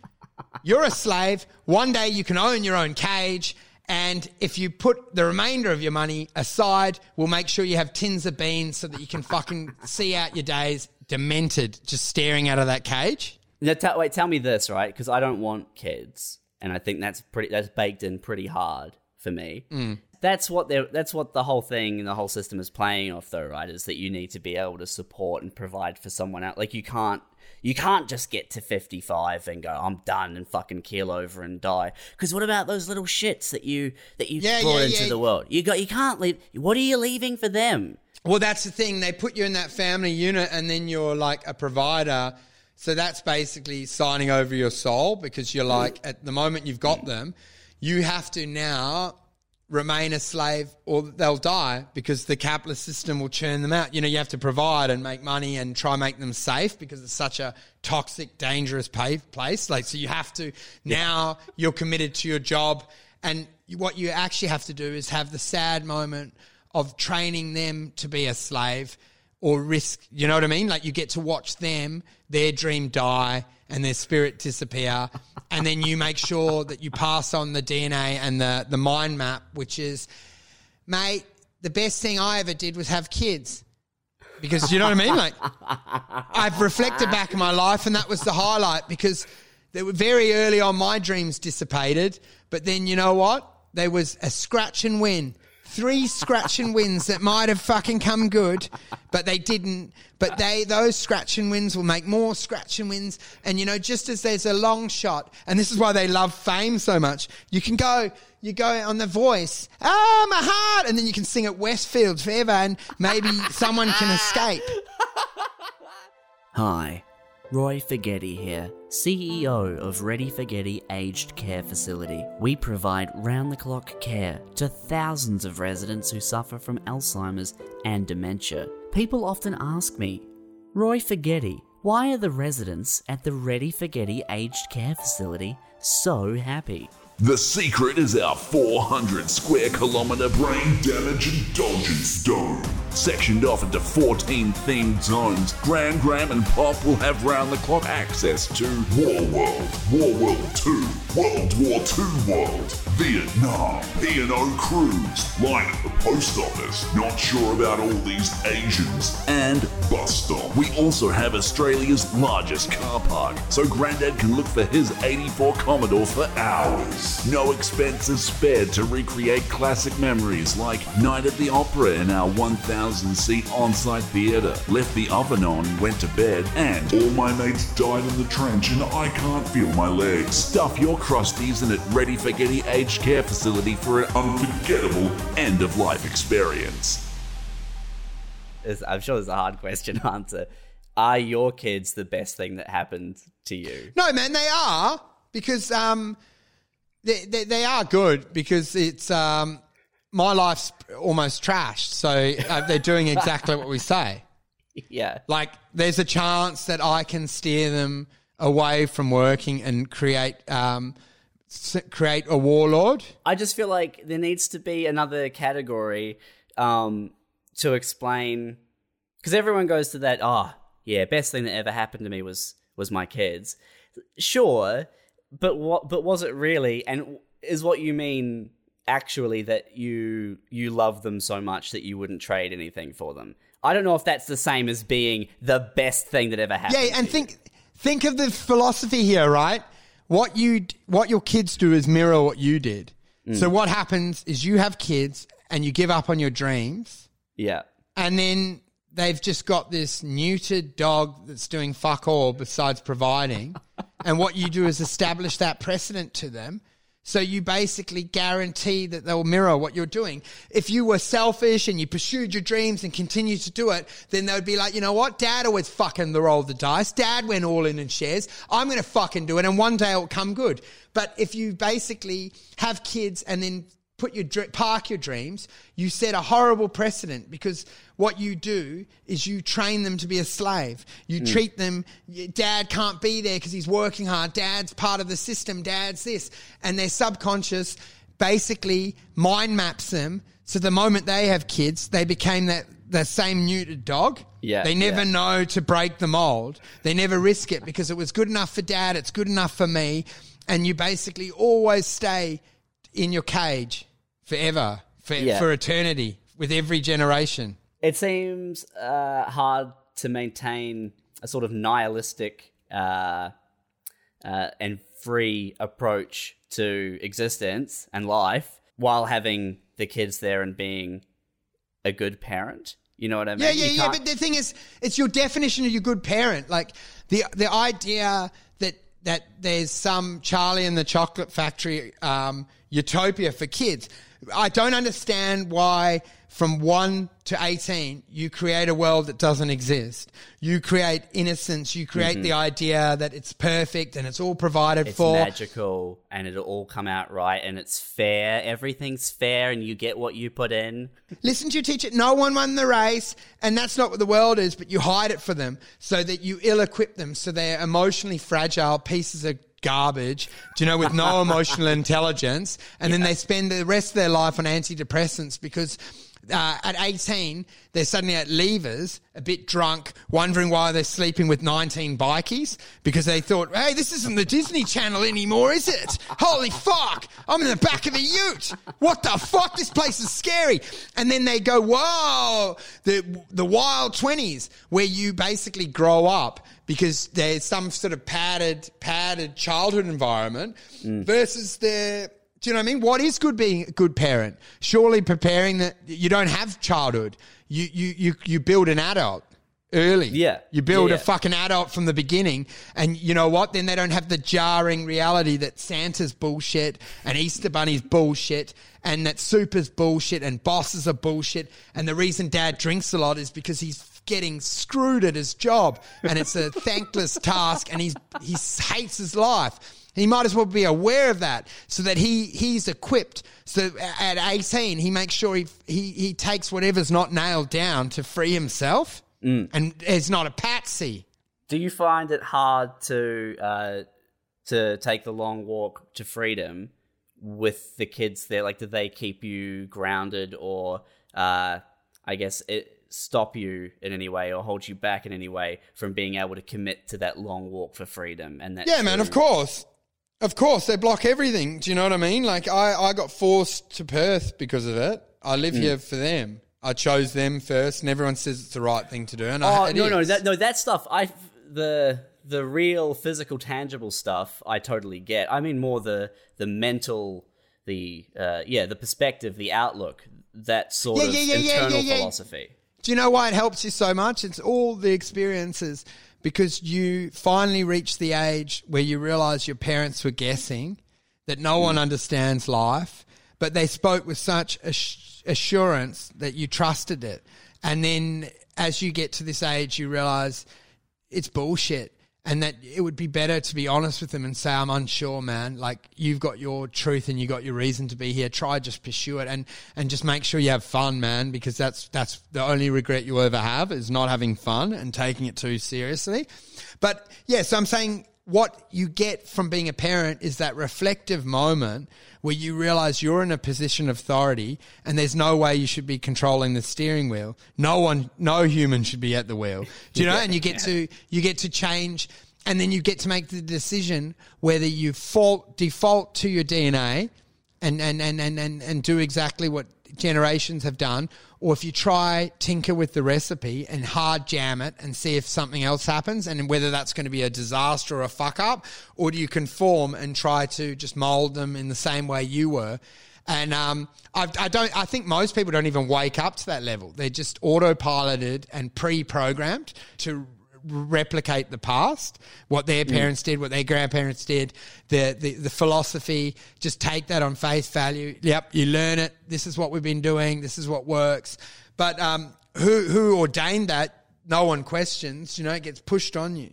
You're a slave. One day you can own your own cage. And if you put the remainder of your money aside, we'll make sure you have tins of beans so that you can fucking see out your days demented, just staring out of that cage. Now, t- wait, tell me this, right? Because I don't want kids. and I think that's pretty that's baked in pretty hard for me. Mm. That's what they're that's what the whole thing and the whole system is playing off, though, right? Is that you need to be able to support and provide for someone else. Like you can't you can't just get to fifty five and go, I'm done and fucking keel over and die. Because what about those little shits that you that you Yeah, brought yeah, into yeah. the world? You got you can't leave. What are you leaving for them? Well, that's the thing. They put you in that family unit, and then you're like a provider. So that's basically signing over your soul because you're like, at the moment you've got them, you have to now remain a slave or they'll die because the capitalist system will churn them out. You know, you have to provide and make money and try make them safe because it's such a toxic, dangerous place. Like, so you have to, now you're committed to your job. And what you actually have to do is have the sad moment of training them to be a slave or risk, you know what I mean? Like you get to watch them, their dream die and their spirit disappear. and then you make sure that you pass on the DNA and the, the mind map, which is, mate, the best thing I ever did was have kids. Because you know what I mean? Like I've reflected back in my life and that was the highlight because they were very early on my dreams dissipated, but then you know what? There was a scratch and win. Three scratch and wins that might have fucking come good, but they didn't. But they those scratch and wins will make more scratch and wins. And you know, just as there's a long shot, and this is why they love fame so much, you can go you go on the voice, oh my heart, and then you can sing at Westfield forever, and maybe someone can escape. Hi, Roy Forgetty here, CEO of Ready Forgetty Aged Care Facility. We provide round the clock care to thousands of residents who suffer from Alzheimer's and dementia. People often ask me, Roy Forgetty, why are the residents at the Ready Forgetty Aged Care Facility so happy? The secret is our 400 square kilometer brain damage indulgence dome. Sectioned off into 14 themed zones, Graham Graham and Pop will have round the clock access to War World, War World 2, World War II World, Vietnam, P&O Cruise, line at the post office, not sure about all these Asians, and bus stop. We also have Australia's largest car park, so Grandad can look for his 84 Commodore for hours. No expenses spared to recreate classic memories like Night at the Opera in our 1,000 seat on site theatre, left the oven on, went to bed, and All my mates died in the trench and I can't feel my legs. stuff your crusties in at Ready Forgetty Aged Care Facility for an unforgettable end of life experience. I'm sure there's a hard question to answer. Are your kids the best thing that happened to you? No, man, they are because um, they, they they are good because it's um, my life's almost trashed, so uh, they're doing exactly what we say. Yeah. Like, there's a chance that I can steer them away from working and create um, s- create a warlord. I just feel like there needs to be another category um, to explain because everyone goes to that. Oh, yeah, best thing that ever happened to me was was my kids. Sure, but what? But was it really? And is what you mean actually that you you love them so much that you wouldn't trade anything for them? I don't know if that's the same as being the best thing that ever happened. Yeah, and think think of the philosophy here, right? What you what your kids do is mirror what you did. Mm. So what happens is you have kids and you give up on your dreams, yeah, and then they've just got this neutered dog that's doing fuck all besides providing. and what you do is establish that precedent to them. So you basically guarantee that they'll mirror what you're doing. If you were selfish and you pursued your dreams and continued to do it, then they would be like, you know what? Dad always fucking the roll of the dice. Dad went all in and shares. I'm going to fucking do it and one day it'll come good. But if you basically have kids and then put your park your dreams, you set a horrible precedent because what you do is you train them to be a slave. You hmm. treat them. Dad can't be there because he's working hard. Dad's part of the system. Dad's this, and their subconscious basically mind maps them. So the moment they have kids, they became that the same neutered dog. Yeah, they never yeah. know to break the mold. They never risk it because it was good enough for dad. It's good enough for me, and you basically always stay in your cage forever, for, Yeah. for eternity, with every generation. It seems uh, hard to maintain a sort of nihilistic uh, uh, and free approach to existence and life while having the kids there and being a good parent. You know what I mean? Yeah, yeah, yeah. But the thing is, it's your definition of your good parent. Like the the idea that that there's some Charlie and the Chocolate Factory um, utopia for kids. I don't understand why from one to eighteen you create a world that doesn't exist. You create innocence. You create mm-hmm. the idea that it's perfect and it's all provided it's for. It's magical and it'll all come out right and it's fair. Everything's fair and you get what you put in. Listen to your teacher. No one won the race, and that's not what the world is. But you hide it for them so that you ill-equip them, so they're emotionally fragile pieces of garbage. Do you know, with no emotional intelligence, and then they spend the rest of their life on antidepressants because. Uh, at 18, they're suddenly at Leavers, a bit drunk, wondering why they're sleeping with 19 bikies because they thought, hey, this isn't the Disney Channel anymore, is it? Holy fuck, I'm in the back of the ute. What the fuck? This place is scary. And then they go, whoa, the, the wild 20s where you basically grow up because there's some sort of padded, padded childhood environment versus the do you know what I mean? What is good being a good parent? Surely preparing that you don't have childhood. You you you you build an adult early. Yeah. You build Yeah, a fucking adult from the beginning. And you know what? Then they don't have the jarring reality that Santa's bullshit and Easter Bunny's bullshit and that Super's bullshit and bosses are bullshit. And the reason dad drinks a lot is because he's getting screwed at his job and it's a thankless task and he's he hates his life. He might as well be aware of that so that he he's equipped. So at 18, he makes sure he he, he takes whatever's not nailed down to free himself and is not a patsy. Do you find it hard to uh, to take the long walk to freedom with the kids there? Like, do they keep you grounded, or uh, I guess it stop you in any way, or hold you back in any way from being able to commit to that long walk for freedom? And that Yeah, man, of course. Of course, they block everything. Do you know what I mean? Like, I, I got forced to Perth because of it. I live Mm. here for them. I chose them first, and everyone says it's the right thing to do. And Oh I, no, no, that, no, that stuff. I the the real physical, tangible stuff. I totally get. I mean, more the the mental, the uh, yeah, the perspective, the outlook, that sort Yeah, of yeah, yeah, yeah, internal yeah, yeah. philosophy. Do you know why it helps you so much? It's all the experiences because you finally reach the age where you realize your parents were guessing that no one mm. understands life, but they spoke with such assurance that you trusted it. And then as you get to this age, you realize it's bullshit and that it would be better to be honest with them and say i'm unsure man. Like you've got your truth and you got your reason to be here. Try just pursue it and and just make sure you have fun man because that's that's the only regret you ever have is not having fun and taking it too seriously. But yeah so i'm saying what you get from being a parent is that reflective moment where you realize you're in a position of authority and there's no way you should be controlling the steering wheel. No one, no human should be at the wheel. Do you know? And you get to, you get to change and then you get to make the decision whether you fault, default to your DNA and, and, and, and, and, and do exactly what generations have done, or if you try tinker with the recipe and hard jam it and see if something else happens and whether that's going to be a disaster or a fuck up, or do you conform and try to just mold them in the same way you were? And um, I, I don't. I think most people don't even wake up to that level. They're just autopiloted and pre-programmed to replicate the past, what their parents did, what their grandparents did, the, the the philosophy. Just take that on face value. Yep, you learn it. This is what we've been doing. This is what works. But um, who who ordained that? No one questions. You know, it gets pushed on you.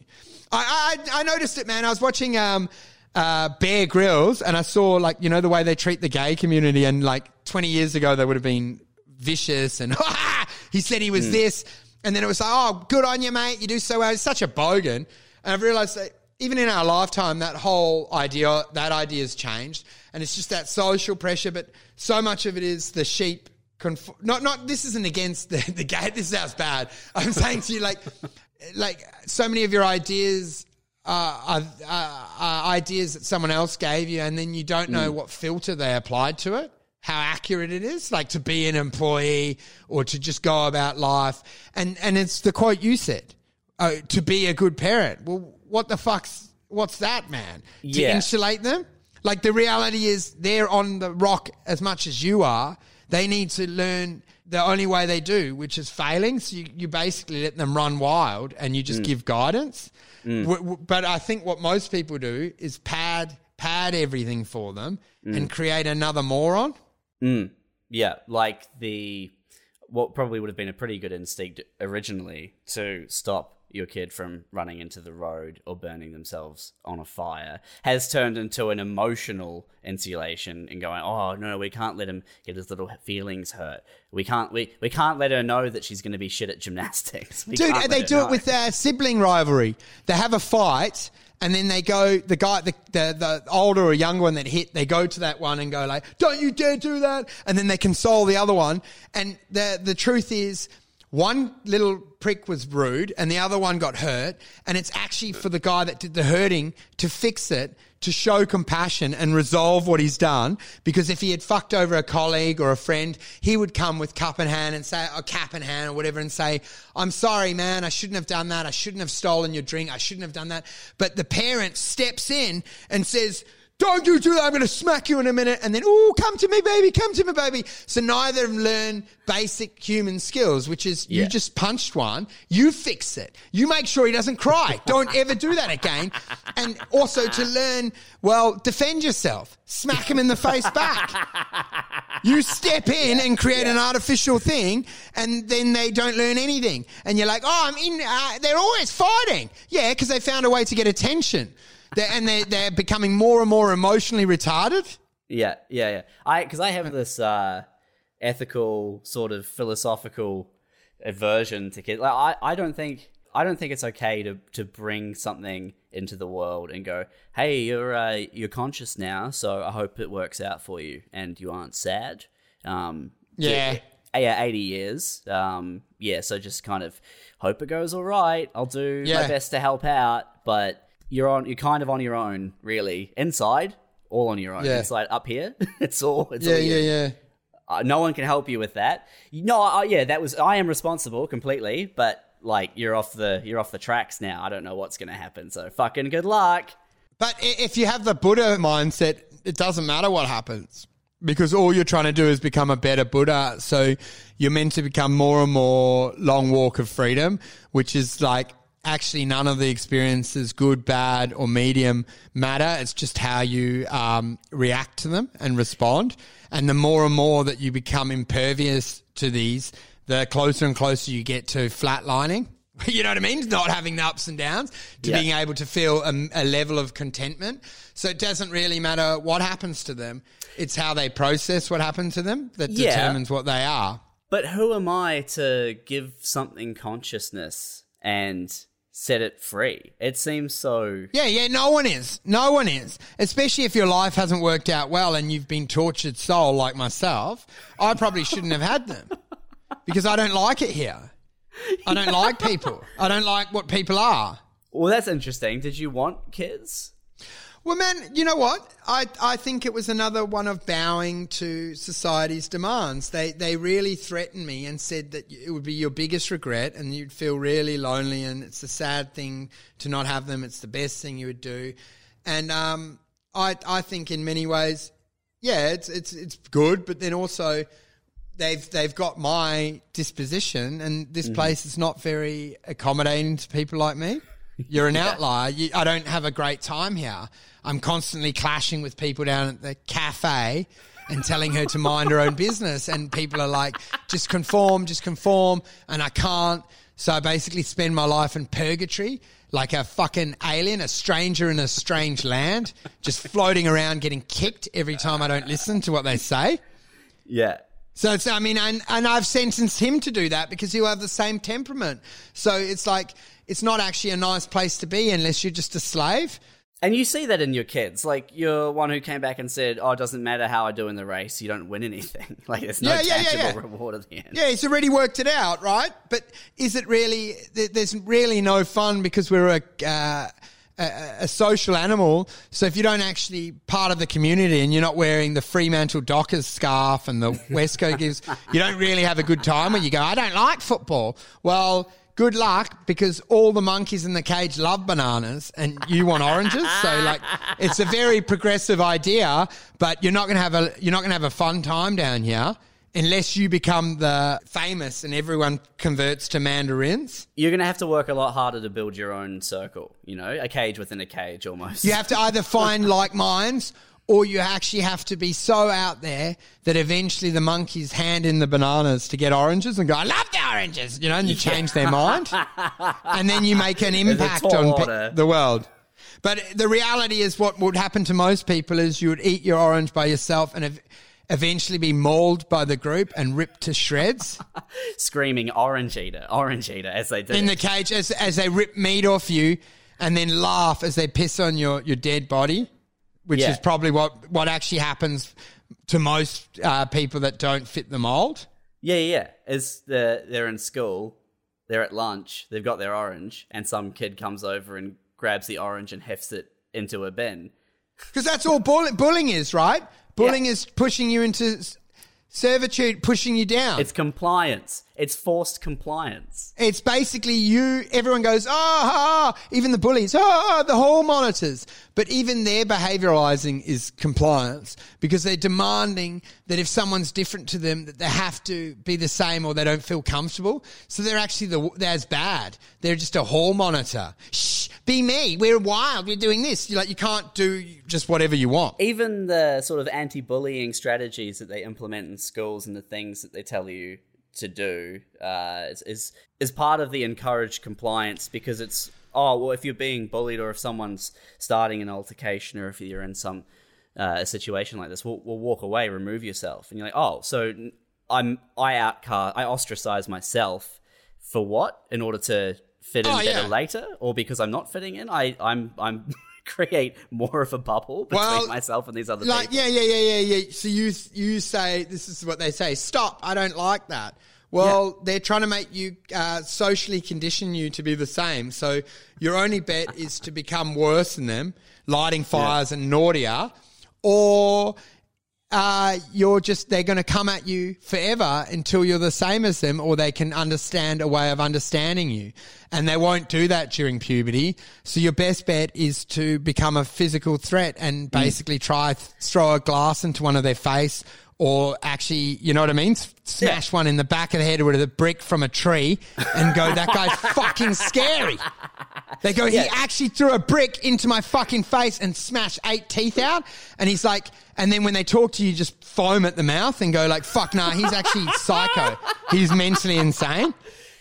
I I, I noticed it, man. I was watching um. Uh, Bear Grylls, and I saw like you know the way they treat the gay community, and like twenty years ago they would have been vicious, and he said he was this, and then it was like, oh, good on you, mate, you do so well. It's such a bogan, and I've realised that even in our lifetime, that whole idea, that idea has changed, and it's just that social pressure, but so much of it is the sheep. Not, not. This isn't against the the gay. This sounds bad. I'm saying to you, like, like so many of your ideas uh, are, are, are ideas that someone else gave you, and then you don't know what filter they applied to it, how accurate it is, like to be an employee or to just go about life. And and it's the quote you said, uh, to be a good parent. Well, what the fuck's what's that, man? To Yeah. insulate them? Like the reality is they're on the rock as much as you are. They need to learn the only way they do, which is failing. So you, you basically let them run wild and you Mm. just give guidance. W- w- but I think what most people do is pad pad everything for them Mm. and create another moron. Mm. Yeah, like the what probably would have been a pretty good instinct originally to stop your kid from running into the road or burning themselves on a fire has turned into an emotional insulation and going, oh no, we can't let him get his little feelings hurt. We can't we, we can't let her know that she's going to be shit at gymnastics. We Dude, can't they do know. it with their sibling rivalry. They have a fight, and then they go. The guy, the, the the older or younger one that hit, they go to that one and go like, "Don't you dare do that!" And then they console the other one. And the the truth is, one little prick was rude, and the other one got hurt. And it's actually for the guy that did the hurting to fix it. To show compassion and resolve what he's done, because if he had fucked over a colleague or a friend, he would come with cup in hand and say, or cap in hand or whatever, and say, I'm sorry, man, I shouldn't have done that. I shouldn't have stolen your drink. I shouldn't have done that. But the parent steps in and says, don't you do that. I'm going to smack you in a minute. And then, oh, come to me, baby. Come to me, baby. So neither of them learn basic human skills, which is you just punched one. You fix it. You make sure he doesn't cry. Don't ever do that again. And also to learn, well, defend yourself. Smack him in the face back. You step in and create an artificial thing, and then they don't learn anything. And you're like, oh, I'm in. Uh, they're always fighting. Yeah, because they found a way to get attention. They're, and they're, they're becoming more and more emotionally retarded. Yeah, yeah, yeah. I because I have this uh, ethical sort of philosophical aversion to kids. Like I, I don't think I don't think it's okay to to bring something into the world and go, hey, you're uh, you're conscious now, so I hope it works out for you and you aren't sad. Um, Yeah. yeah, eighty years. Um, yeah, so just kind of hope it goes all right. I'll do Yeah. my best to help out, but you're on. You're kind of on your own, really. Inside, all on your own. Yeah. Inside, up here, it's all. It's Yeah, all yeah, you. yeah. Uh, no one can help you with that. No, uh, yeah, that was. I am responsible completely, but like you're off the you're off the tracks now. I don't know what's gonna happen. So fucking good luck. But if you have the Buddha mindset, it doesn't matter what happens because all you're trying to do is become a better Buddha. So you're meant to become more and more long walk of freedom, which is like actually none of the experiences, good, bad, or medium, matter. It's just how you um, react to them and respond. And the more and more that you become impervious to these, the closer and closer you get to flatlining. You know what I mean? Not having the ups and downs, to Yeah. being able to feel a, a level of contentment. So it doesn't really matter what happens to them. It's how they process what happened to them that Yeah. determines what they are. But who am I to give something consciousness and set it free? It seems so. Yeah, yeah, no one is. No one is. Especially if your life hasn't worked out well and you've been tortured soul like myself. I probably shouldn't have had them because I don't like it here. I don't like people. I don't like what people are. Well, that's interesting. Did you want kids? Well, man, you know what? I, I think it was another one of bowing to society's demands. They they really threatened me and said that it would be your biggest regret and you'd feel really lonely and it's a sad thing to not have them. It's the best thing you would do. And um, I I think in many ways, yeah, it's it's it's good, but then also they've they've got my disposition, and this place is not very accommodating to people like me. You're an outlier. You, I don't have a great time here. I'm constantly clashing with people down at the cafe and telling her to mind her own business, and people are like, "Just conform, just conform," and I can't. So I basically spend my life in purgatory. Like a fucking alien, a stranger in a strange land, just floating around getting kicked every time I don't listen to what they say. Yeah. So it's, I mean, and, and I've sentenced him to do that because he'll have the same temperament. So it's like, it's not actually a nice place to be unless you're just a slave. And you see that in your kids. Like, you're one who came back and said, Oh, it doesn't matter how I do in the race, you don't win anything. like, there's no Yeah, yeah, tangible yeah. reward at the end. Yeah, he's already worked it out, right? But is it really, there's really no fun because we're a, uh, a, a social animal. So if you don't actually part of the community and you're not wearing the Fremantle Dockers scarf and the Westco gives, you don't really have a good time when you go, I don't like football. Well, good luck because all the monkeys in the cage love bananas and you want oranges. So like, it's a very progressive idea, but you're not going to have a, you're not going to have a fun time down here. Unless you become the famous and everyone converts to mandarins, You're going to have to work a lot harder to build your own circle, you know, a cage within a cage almost. You have to either find like minds or you actually have to be so out there that eventually the monkeys hand in the bananas to get oranges and go, I love the oranges, you know, and you change their mind. and then you make an impact on pe- the world. But the reality is what would happen to most people is you would eat your orange by yourself and ev- eventually be mauled by the group and ripped to shreds Screaming orange eater, orange eater as they do. in the cage as, as they rip meat off you and then laugh as they piss on your, your dead body, which Yeah. is probably what, what actually happens to most uh, people that don't fit the mold. Yeah, yeah, yeah. As the, they're in school, they're at lunch, they've got their orange, and some kid comes over and grabs the orange and hefts it into a bin. Because that's all bull- bullying is, right? Bullying is pushing you into servitude, pushing you down. It's compliance. It's forced compliance. It's basically you, everyone goes, ah, ah, ah," even the bullies, ah, the hall monitors. But even their behavioralizing is compliance because they're demanding that if someone's different to them, that they have to be the same or they don't feel comfortable. So they're actually the, they're as bad. They're just a hall monitor. Shh, be me. We're wild. We're doing this. You're like, you can't do just whatever you want. Even the sort of anti-bullying strategies that they implement in schools and the things that they tell you to do uh, is, is is part of the encouraged compliance because it's oh well if you're being bullied or if someone's starting an altercation or if you're in some uh, situation like this, we'll, we'll walk away, remove yourself, and you're like oh so I'm I outcast I ostracize myself for what? In order to fit in Oh, better yeah. later? Or because I'm not fitting in? I I'm I'm create more of a bubble between Well, myself and these other like people. yeah yeah yeah yeah yeah. So you you say this is what they say stop i don't like that. Well they're trying to make you uh, socially condition you to be the same. So your only bet is to become worse than them lighting fires and naughtier or uh, you're just they're going to come at you forever until you're the same as them or they can understand a way of understanding you. And they won't do that during puberty. So your best bet is to become a physical threat and basically try th- throw a glass into one of their face or actually you know what i mean smash one in the back of the head with a brick from a tree and go that guy's fucking scary they go, he actually threw a brick into my fucking face and smashed eight teeth out. And he's like, and then when they talk to you, just foam at the mouth and go like, fuck, nah, he's actually psycho. He's mentally insane.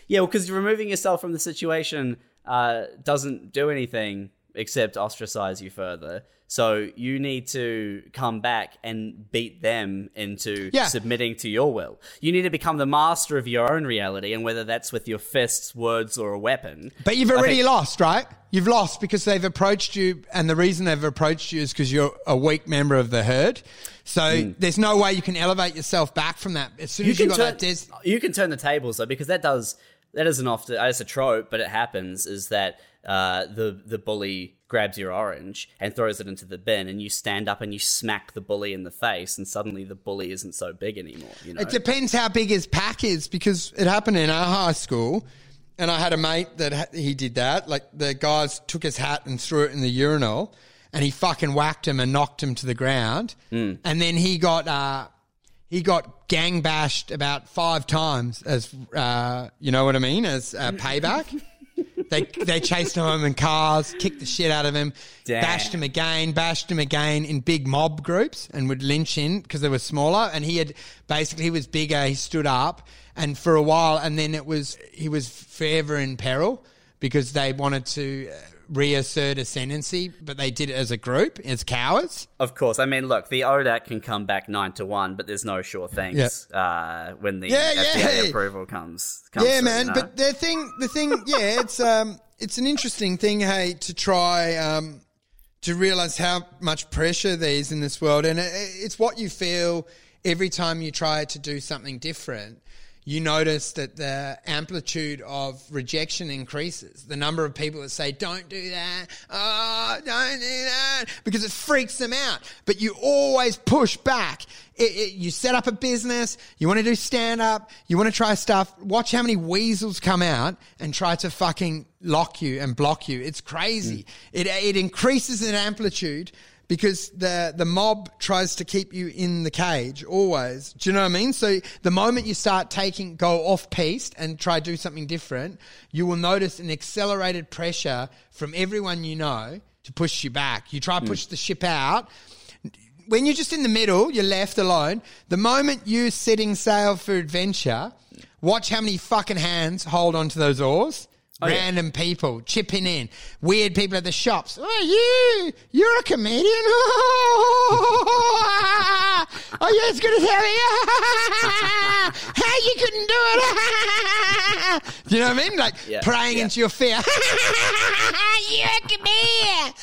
Yeah, well, because removing yourself from the situation uh, doesn't do anything except ostracize you further. So you need to come back and beat them into Yeah. submitting to your will. You need to become the master of your own reality, and whether that's with your fists, words, or a weapon. But you've already think- lost, right? You've lost because they've approached you, and the reason they've approached you is because you're a weak member of the herd. So hmm. there's no way you can elevate yourself back from that. As soon you as you got turn, that, des- you can turn the tables though because that does that isn't often it's a trope but it happens is that uh, the the bully grabs your orange and throws it into the bin and you stand up and you smack the bully in the face and suddenly the bully isn't so big anymore you know It depends how big his pack is because it happened in our high school. And I had a mate that ha- he did that. Like the guys took his hat and threw it in the urinal and he fucking whacked him and knocked him to the ground. And then he got, uh, he got gang bashed about five times as, uh, you know what I mean? As uh, payback. They they chased him in cars, kicked the shit out of him, Damn. bashed him again, bashed him again in big mob groups, and would lynch in because they were smaller. And he had basically he was bigger. He stood up, and for a while, and then it was he was forever in peril because they wanted to uh, reassert ascendancy, but they did it as a group, as cowards. of course i mean look the ODAC can come back nine to one but there's no sure things uh, when the Yeah, FDA yeah. approval comes, comes yeah, through, man. you know? But the thing, the thing, yeah, it's um, it's an interesting thing, hey, to try um, to realize how much pressure there is in this world, and it, it's what you feel every time you try to do something different. You notice that the amplitude of rejection increases. The number of people that say, don't do that, oh, don't do that, because it freaks them out. But you always push back. It, it, you set up a business, you want to do stand up, you want to try stuff. Watch how many weasels come out and try to fucking lock you and block you. It's crazy. Mm. It, it increases in amplitude because the the mob tries to keep you in the cage always. Do you know what I mean? So the moment you start taking go off piste and try to do something different, you will notice an accelerated pressure from everyone you know to push you back. You try to hmm. push the ship out. When you're just in the middle, you're left alone. The moment you're setting sail for adventure, watch how many fucking hands hold onto those oars. Oh, yeah. Random people chipping in, weird people at the shops. Oh, you, you're a comedian. Oh, yeah, it's good as hell. Yeah. How you couldn't do it? do you know what I mean? Like Yeah, praying yeah. into your fear. you're a comedian.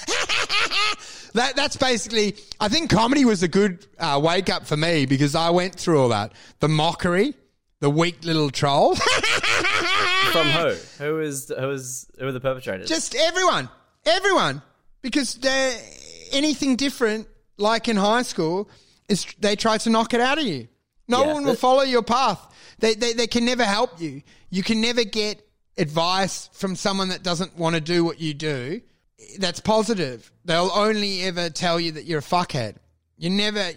That, that's basically, I think comedy was a good uh, wake up for me because I went through all that. The mockery, the weak little troll. From who? Who is who is who are the perpetrators? Just everyone, everyone, because they're anything different, like in high school, is they try to knock it out of you. No Yeah, one will but- follow your path. They, they they can never help you. You can never get advice from someone that doesn't want to do what you do. That's positive. They'll only ever tell you that you're a fuckhead. You never,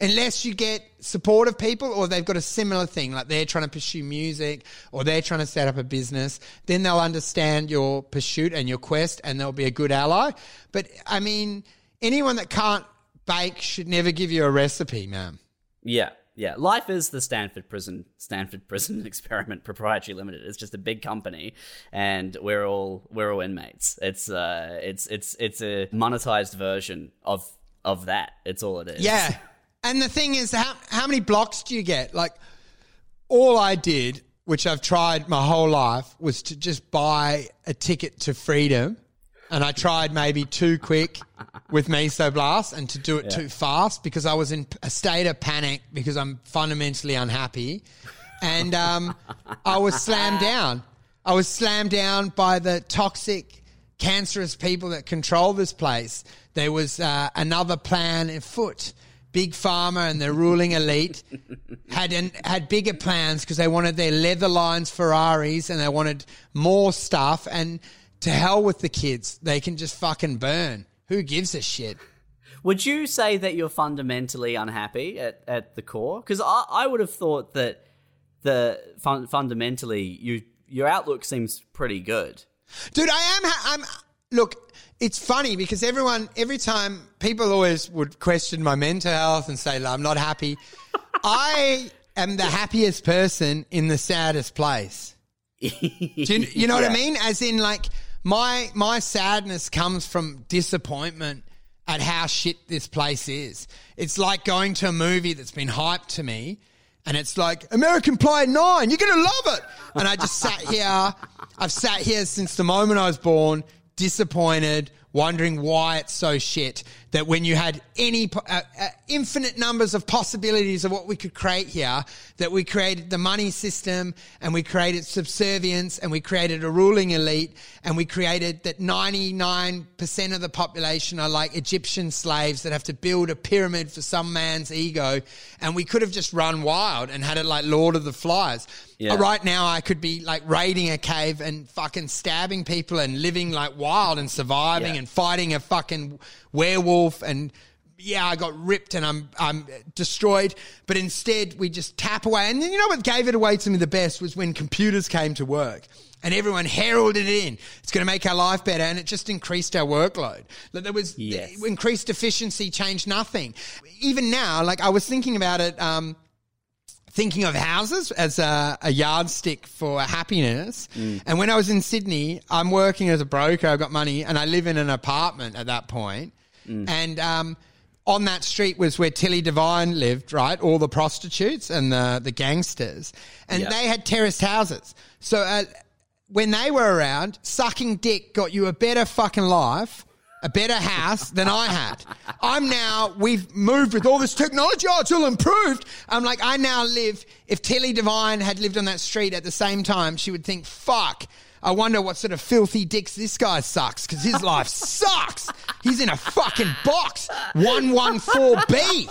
unless you get supportive people or they've got a similar thing, like they're trying to pursue music or they're trying to set up a business, then they'll understand your pursuit and your quest and they'll be a good ally. But I mean, anyone that can't bake should never give you a recipe, man. Yeah, yeah. Life is the Stanford Prison Stanford Prison Experiment Proprietary Limited. It's just a big company, and we're all we're all inmates. It's uh, it's it's it's a monetized version of of that. It's all it is. Yeah. And the thing is, how, how many blocks do you get? Like, all I did, which I've tried my whole life, was to just buy a ticket to freedom. And I tried maybe too quick with Mesoblast and to do it too fast because I was in a state of panic because I'm fundamentally unhappy. And um, I was slammed down. I was slammed down by the toxic, cancerous people that control this place. There was uh, another plan afoot. Big Pharma and the ruling elite had an, had bigger plans because they wanted their leather lines Ferraris and they wanted more stuff. And to hell with the kids, they can just fucking burn. Who gives a shit? Would you say that you're fundamentally unhappy at, at the core? Because I, I would have thought that the fun, fundamentally you your outlook seems pretty good. Dude, I am. Ha- I'm. Look, it's funny because everyone, every time people always would question my mental health and say, "I'm not happy." I am the happiest person in the saddest place. Do you, you know what I mean? As in, like my my sadness comes from disappointment at how shit this place is. It's like going to a movie that's been hyped to me, and it's like American Pie Nine. You're gonna love it. And I just sat here. I've sat here since the moment I was born, disappointed, wondering why it's so shit. That when you had any uh, uh, infinite numbers of possibilities of what we could create here, that we created the money system and we created subservience and we created a ruling elite and we created that 99% of the population are like Egyptian slaves that have to build a pyramid for some man's ego. And we could have just run wild and had it like Lord of the Flies. Yeah. Right now, I could be like raiding a cave and fucking stabbing people and living like wild and surviving Yeah. and fighting a fucking werewolf and yeah, I got ripped and I'm I'm destroyed. But instead, we just tap away. And you know what gave it away to me the best was when computers came to work. And everyone heralded it in. It's going to make our life better, and it just increased our workload. Like there was Yes. increased efficiency, changed nothing. Even now, like I was thinking about it. Um, thinking of houses as a, a yardstick for happiness. And when I was in Sydney, I'm working as a broker. I've got money, and I live in an apartment at that point. And um, on that street was where Tilly Devine lived, right? All the prostitutes and the the gangsters, and Yeah. they had terraced houses. So uh, when they were around, sucking dick got you a better fucking life. a better house than I had. I'm now, we've moved with all this technology. Oh, it's all improved. I'm like, I now live, if Tilly Devine had lived on that street at the same time, she would think, fuck. I wonder what sort of filthy dicks this guy sucks because his life sucks. He's in a fucking box. 114B.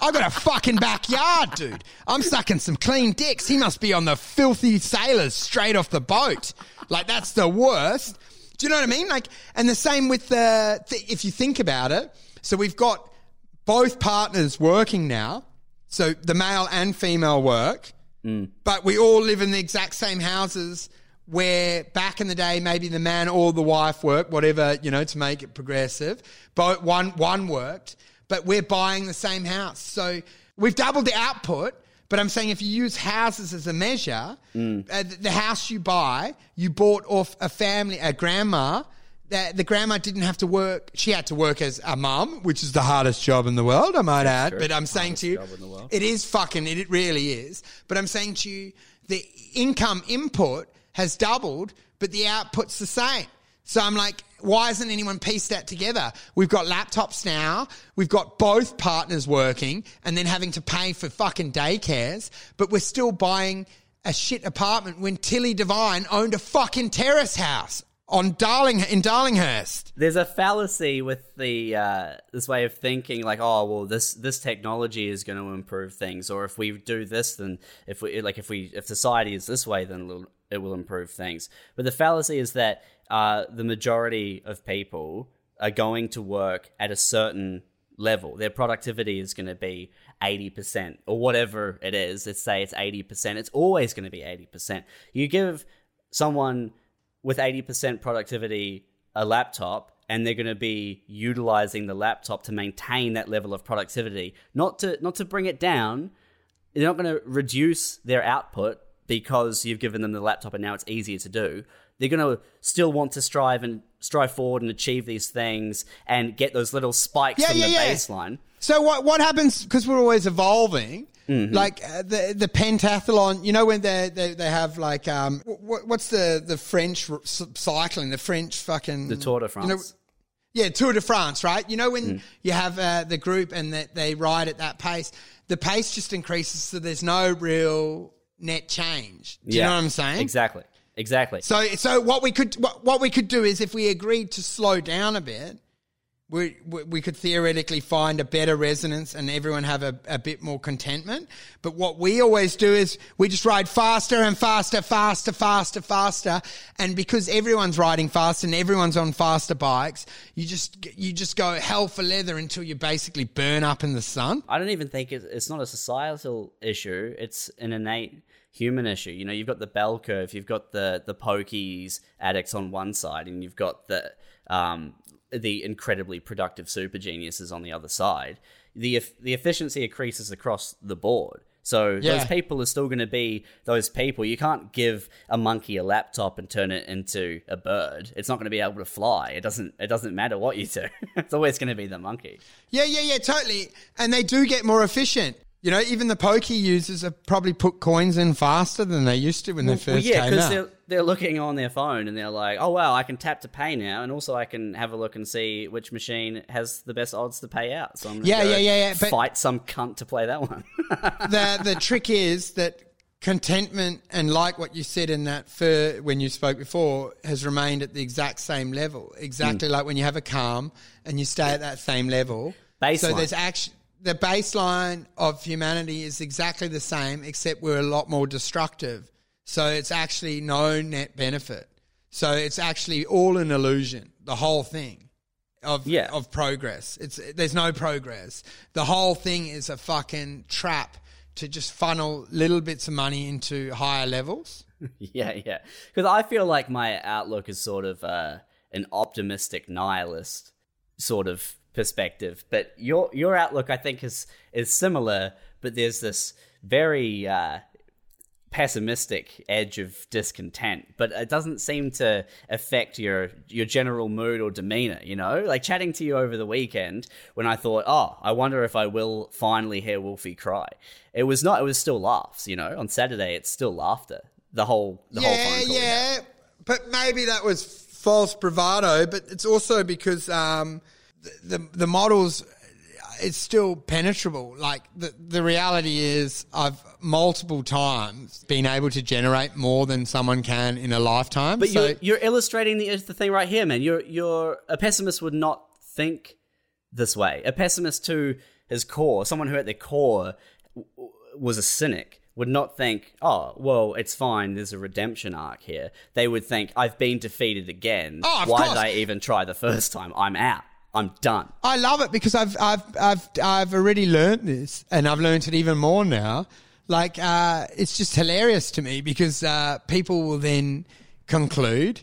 I got a fucking backyard, dude. I'm sucking some clean dicks. He must be on the filthy sailors straight off the boat. Like, that's the worst. Do you know what I mean? Like, and the same with the, th- if you think about it. So we've got both partners working now. So the male and female work, mm. but we all live in the exact same houses where back in the day, maybe the man or the wife worked, whatever, you know, to make it progressive. But one, one worked, but we're buying the same house. So we've doubled the output. But I'm saying if you use houses as a measure, uh, the, house you buy, you bought off a family, a grandma. That the grandma didn't have to work. She had to work as a mum, which is the hardest job in the world, I might add. But I'm saying to you, it is fucking, it, it really is. But I'm saying to you, the income input has doubled, but the output's the same. So I'm like, why hasn't anyone pieced that together? We've got laptops now. We've got both partners working and then having to pay for fucking daycares, but we're still buying a shit apartment when Tilly Devine owned a fucking terrace house on Darling in Darlinghurst. There's a fallacy with the uh, this way of thinking, like, oh, well, this this technology is going to improve things, or if we do this, then if we like if we if society is this way, then it'll, it will improve things. But the fallacy is that uh, the majority of people are going to work at a certain level. Their productivity is going to be 80% or whatever it is. Let's say it's 80%. It's always going to be 80%. You give someone with 80% productivity a laptop and they're going to be utilizing the laptop to maintain that level of productivity, not to not to bring it down. They're not going to reduce their output because you've given them the laptop and now it's easier to do. They're going to still want to strive and strive forward and achieve these things and get those little spikes Yeah, from yeah, the yeah. baseline. So what what happens because we're always evolving? Mm-hmm. Like uh, the the pentathlon, you know when they they, they have like um what, what's the the French r- cycling, the French fucking The Tour de you know, France. yeah, Tour de France, right? You know when Mm. you have uh, the group and that they ride at that pace, the pace just increases, so there's no real net change. Do you know what I'm saying? Exactly. Exactly. So, so what we could what, what we could do is if we agreed to slow down a bit, we we, could theoretically find a better resonance and everyone have a, a bit more contentment. But what we always do is we just ride faster and faster, faster, faster, faster, and because everyone's riding fast and everyone's on faster bikes, you just you just go hell for leather until you basically burn up in the sun. I don't even think it's, it's not a societal issue. It's an innate human issue. You know, you've got the bell curve, you've got the the pokies addicts on one side, and you've got the um, the incredibly productive super geniuses on the other side. The the efficiency increases across the board. So Yeah. those people are still going to be those people. You can't give a monkey a laptop and turn it into a bird. It's not going to be able to fly. It doesn't. It doesn't matter what you do. it's always going to be the monkey. Yeah, yeah, yeah, totally. And they do get more efficient. You know, even the pokey users have probably put coins in faster than they used to when they first Well, yeah, came because out. they're they're looking on their phone and they're like, oh wow, I can tap to pay now, and also I can have a look and see which machine has the best odds to pay out. So I'm Yeah, yeah, yeah, yeah, fight some cunt to play that one. the the trick is that contentment and like what you said in that fur when you spoke before has remained at the exact same level exactly Hmm. like when you have a calm and you stay at that same level so there's actually the baseline of humanity is exactly the same except we're a lot more destructive so it's actually no net benefit so it's actually all an illusion the whole thing of Yeah. of progress. It's there's no progress. The whole thing is a fucking trap to just funnel little bits of money into higher levels. yeah, yeah. Because I feel like my outlook is sort of uh, an optimistic nihilist sort of perspective, but your your outlook I think is is similar, but there's this very uh, pessimistic edge of discontent, but it doesn't seem to affect your your general mood or demeanor, you know? Like chatting to you over the weekend when I thought, "Oh, I wonder if I will finally hear Wolfie cry." It was not it was still laughs, you know? On Saturday it's still laughter. The whole the whole yeah, yeah. But maybe that was false bravado, but it's also because um, the, the the models it's still penetrable. Like the the reality is, I've multiple times been able to generate more than someone can in a lifetime. But so, you're, you're illustrating the, the thing right here, man. You're you're a pessimist would not think this way. A pessimist to his core, someone who at their core w- was a cynic, would not think, "Oh, well, it's fine. There's a redemption arc here." They would think, "I've been defeated again. Oh, Why course. did I even try the first time? I'm out. I'm done." I love it because I've I've I've I've already learned this, and I've learned it even more now. Like uh, it's just hilarious to me because uh, people will then conclude,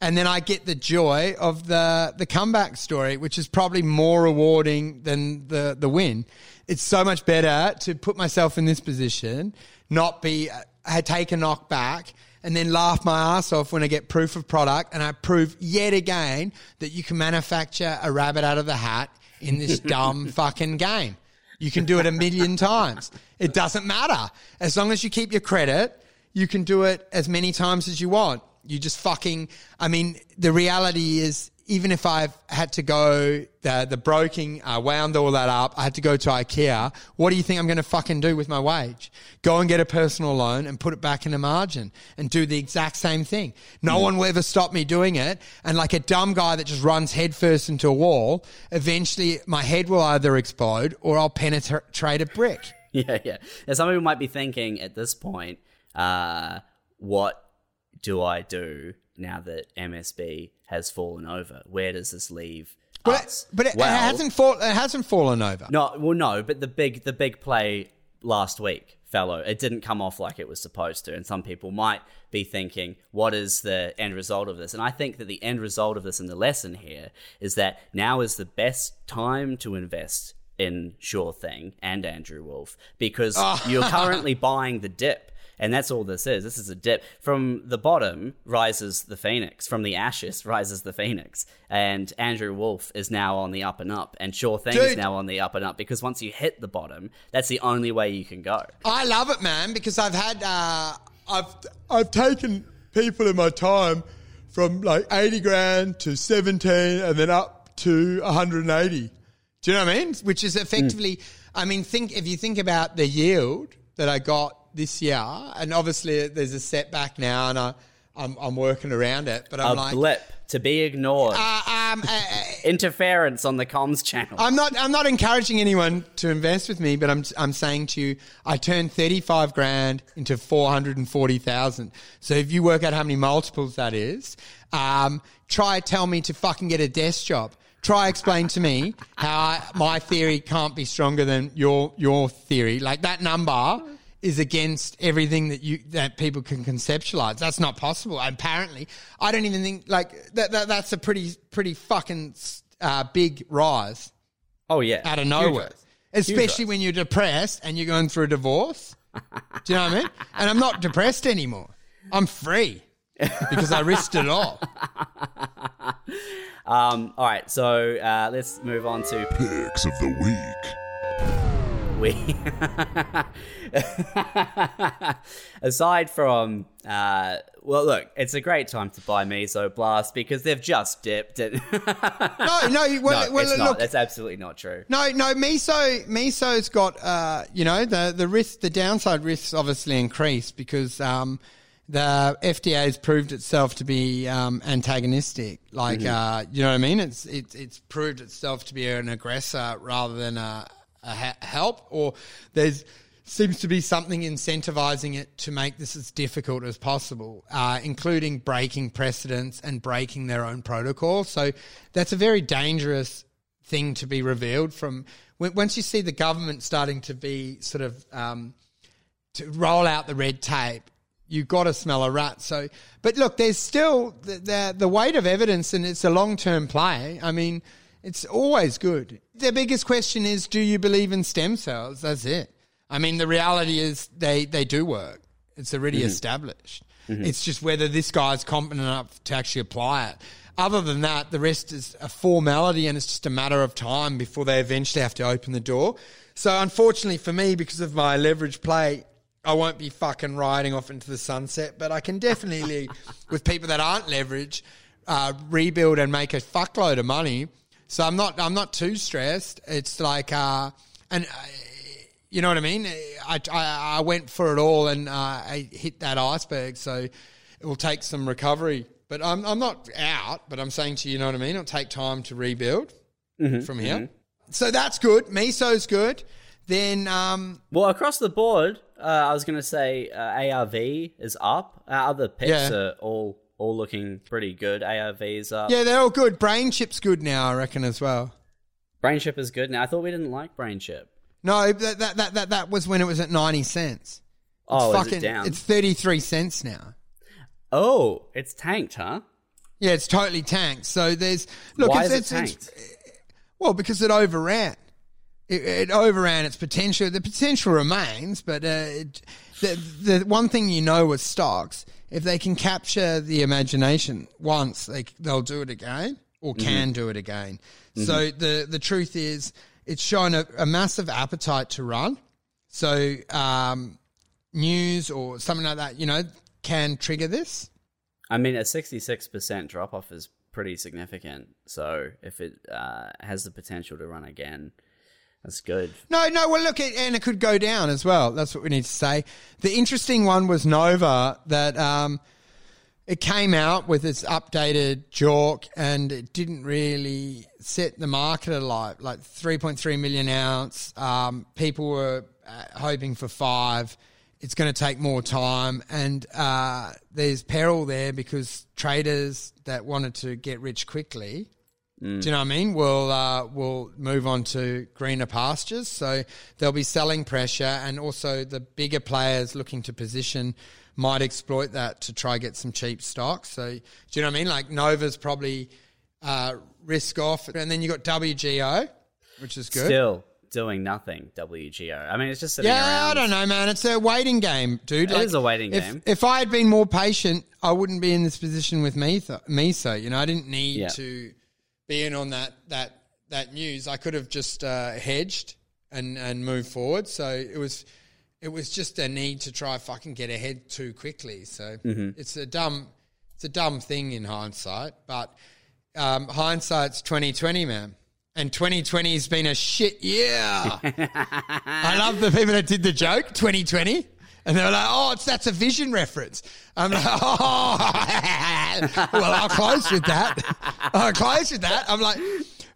and then I get the joy of the the comeback story, which is probably more rewarding than the the win. It's so much better to put myself in this position, not be uh, take a knock back, and then laugh my ass off when I get proof of product, and I prove yet again that you can manufacture a rabbit out of the hat in this dumb fucking game. You can do it a million times. It doesn't matter. As long as you keep your credit, you can do it as many times as you want. You just fucking, I mean, the reality is, even if I've had to go, the, the broking, I wound all that up, I had to go to IKEA. What do you think I'm going to fucking do with my wage? Go and get a personal loan and put it back in a margin and do the exact same thing. No one will ever stop me doing it. And like a dumb guy that just runs headfirst into a wall, eventually my head will either explode or I'll penetrate a brick. Yeah, yeah. Now, some people might be thinking at this point, uh, what do I do now that MSB has fallen over? Where does this leave But, us? but it, Well, it hasn't fall, it hasn't fallen over. No, well, no, but the big the big play last week, fellow, it didn't come off like it was supposed to, and some people might be thinking, what is the end result of this? And I think that the end result of this and the lesson here is that now is the best time to invest in Sure Thing and Andrew Wolf because ah. you're currently buying the dip. And that's all this is. This is a dip. From the bottom rises the phoenix. From the ashes rises the phoenix. And Andrew Wolf is now on the up and up. And Sure Thing is now on the up and up because once you hit the bottom, that's the only way you can go. I love it, man, because I've had uh, I've I've taken people in my time from like eighty grand to seventeen, and then up to one hundred and eighty. Do you know what I mean? Which is effectively, I mean, think if you think about the yield that I got this year, and obviously there's a setback now, and I I'm, I'm working around it, but I'm a like. blip to be ignored. Uh, um, uh, Interference on the comms channel. I'm not. I'm not encouraging anyone to invest with me, but I'm. I'm saying to you, I turned 35 grand into 440,000. So if you work out how many multiples that is, um, try tell me to fucking get a desk job. Try explain to me how I, my theory can't be stronger than your your theory. Like that number is against everything that you that people can conceptualize. That's not possible. Apparently, I don't even think like that. that that's a pretty pretty fucking uh, big rise oh yeah, out of nowhere. rise. Especially when you're depressed and you're going through a divorce. Do you know what I mean? And I'm not depressed anymore. I'm free because I risked it all. Um, all right, so uh, let's move on to Picks of the week. We. Aside from, uh, well, look, it's a great time to buy Mesoblast because they've just dipped it. No, no, well, no, well it's not. That's absolutely not true. No, no, Miso, Miso's got, uh, you know, the, the risk, the downside risks obviously increase because, um, the FDA has proved itself to be, um, antagonistic. Like, uh, you know what I mean? It's, it's, it's proved itself to be an aggressor rather than a ha- help or there's, seems to be something incentivizing it to make this as difficult as possible, uh, including breaking precedents and breaking their own protocol. So that's a very dangerous thing to be revealed from once you see the government starting to be sort of um, to roll out the red tape. you've got to smell a rat. So, but look, there's still the, the the weight of evidence, and it's a long term play. I mean, it's always good. The biggest question is, do you believe in stem cells? That's it. I mean, the reality is they they do work. It's already established. It's just whether this guy's competent enough to actually apply it. Other than that, the rest is a formality and it's just a matter of time before they eventually have to open the door. So unfortunately for me, because of my leverage play, I won't be fucking riding off into the sunset, but I can definitely, with people that aren't leveraged, uh, rebuild and make a fuckload of money. So I'm not I'm not too stressed. It's like uh, and. Uh, you know what I mean? I, I, I went for it all and uh, I hit that iceberg, so it will take some recovery. But I'm, I'm not out, but I'm saying to you, you know what I mean? It'll take time to rebuild from here. So that's good. Miso's good. Then, um, Well, across the board, uh, I was going to say uh, ARV is up. Uh, other picks Yeah. are all all looking pretty good. ARV is up. yeah, they're all good. BrainChip's good now, I reckon, as well. BrainChip is good. Now I thought we didn't like BrainChip. No, that, that, that, that, that was when it was at 90 cents. Oh, Fucking, is it down? It's 33 cents now. oh, it's tanked, huh? Yeah, it's totally tanked. So there's look. Why it's, is it it's- tanked? it's- well, because it overran. It, it overran its potential. The potential remains, but uh, it, the the one thing you know with stocks, if they can capture the imagination once, they they'll do it again or can do it again. So the the truth is, it's shown a, a massive appetite to run. So um, news or something like that, you know, can trigger this. I mean, a sixty-six percent drop off is pretty significant. So if it uh, has the potential to run again, that's good. No, no. Well, look, it, and it could go down as well. That's what we need to say. The interesting one was Nova that um, it came out with its updated JORC, and it didn't really set the market alight. Like 3.3 million ounce. Um, people were uh, hoping for five. It's going to take more time, and uh, there's peril there because traders that wanted to get rich quickly do you know what I mean? We'll uh, will move on to greener pastures. So there'll be selling pressure, and also the bigger players looking to position might exploit that to try get some cheap stocks. So do you know what I mean? Like Nova's probably uh, risk off, and then you got WGO, which is good. Still doing nothing. WGO. I mean, it's just sitting yeah, around. I don't know, man. It's a waiting game, dude. It is a waiting if, game. If I had been more patient, I wouldn't be in this position with Miso. Miso. You know, I didn't need Yeah. to be in on that that that news. I could have just uh, hedged and and moved forward. So it was it was just a need to try fucking get ahead too quickly. So Mm-hmm. it's a dumb it's a dumb thing in hindsight, but um, hindsight's twenty twenty, man. And 2020 has been a shit year. I love the people that did the joke, 2020. And they were like, oh, it's, that's a vision reference. I'm like, oh, well, I'll close with that. I'll close with that. I'm like,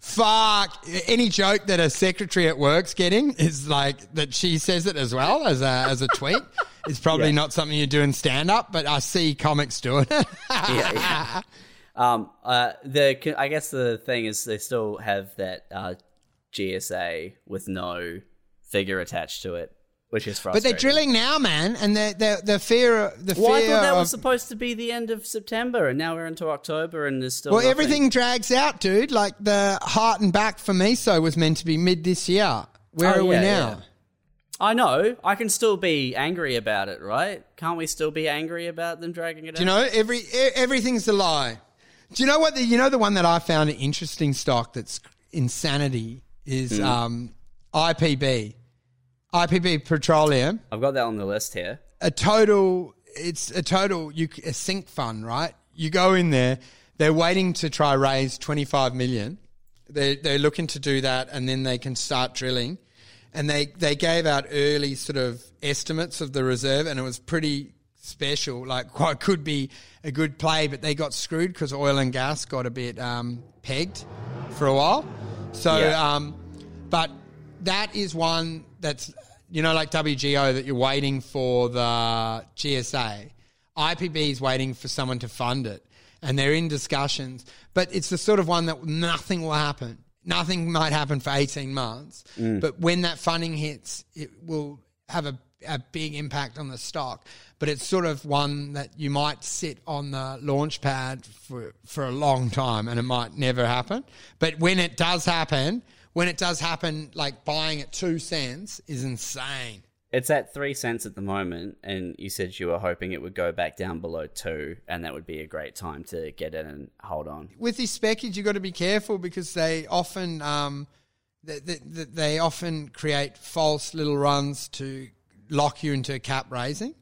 fuck. Any joke that a secretary at work's getting is like that she says it as well as a, as a tweet. It's probably not something you do in stand up, but I see comics doing it. yeah, yeah. Um, uh, the I guess the thing is they still have that uh, GSA with no figure attached to it, which is but they're drilling now, man, and the the the fear of the Well, I fear thought that of, was supposed to be the end of September, and now we're into October, and there's still Well, nothing. everything drags out, dude. Like the heart and back for Miso was meant to be mid this year. Where Oh, are we now? yeah. I know. I can still be angry about it, right? Can't we still be angry about them dragging it out? Do you know every e- everything's a lie? Do you know what? The, you know the one that I found an interesting stock that's insanity is Hmm. um, IPB, IPB Petroleum. I've got that on the list here. a total it's a total you a sink fund right you go in there they're waiting to try raise 25 million they they're looking to do that and then they can start drilling and they they gave out early sort of estimates of the reserve and it was pretty special like quite could be a good play but they got screwed because oil and gas got a bit um, pegged for a while so Yeah. um, but that is one that's you know like WGO that you're waiting for the GSA. IPB is waiting for someone to fund it, and they're in discussions. But it's the sort of one that nothing will happen. Nothing might happen for 18 months, mm. but when that funding hits, it will have a, a big impact on the stock. But it's sort of one that you might sit on the launch pad for, for a long time and it might never happen. But when it does happen, when it does happen, like buying at two cents is insane. It's at three cents at the moment, and you said you were hoping it would go back down below two, and that would be a great time to get in and hold on. With these speckies, you've got to be careful because they often um, they, they, they often create false little runs to lock you into cap raising.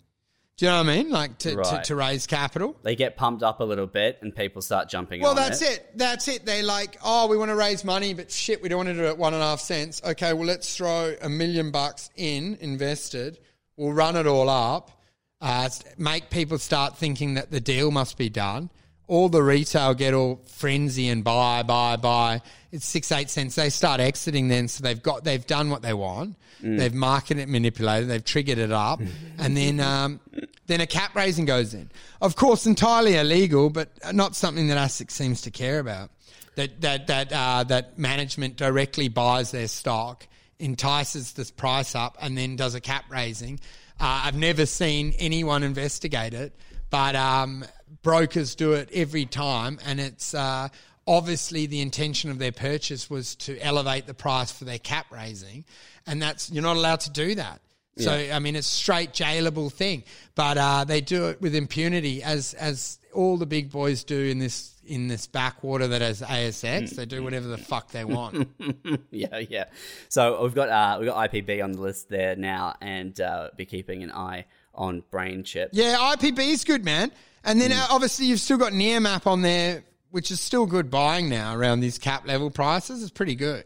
Do you know what I mean? Like to, to, Right. to raise capital. They get pumped up a little bit, and people start jumping. Well, that's it. That's it. They're like, oh, we want to raise money, but shit, we don't want to do it at one and a half cents. Okay, well, let's throw a million bucks in, invested. We'll run it all up, uh, make people start thinking that the deal must be done. All the retail get all frenzy and buy, buy, buy. It's six, eight cents. They start exiting then, so they've got, they've done what they want. They've marketed manipulated, they've triggered it up, and then um, then a cap raising goes in. Of course, entirely illegal, but not something that ASIC seems to care about. That that that uh, that management directly buys their stock, entices this price up, and then does a cap raising. Uh, I've never seen anyone investigate it, but um, brokers do it every time, and it's. Uh, Obviously, the intention of their purchase was to elevate the price for their cap raising, and that's you're not allowed to do that. So I mean, it's straight jailable thing, but uh, they do it with impunity, as as all the big boys do in this in this backwater that is ASX. They do whatever the fuck they want. yeah, yeah. So we've got uh, we've got IPB on the list there now, and uh, be keeping an eye on BrainChip. yeah, IPB is good, man. And then uh, obviously you've still got Nearmap on there, which is still good buying now around these cap level prices. It's pretty good,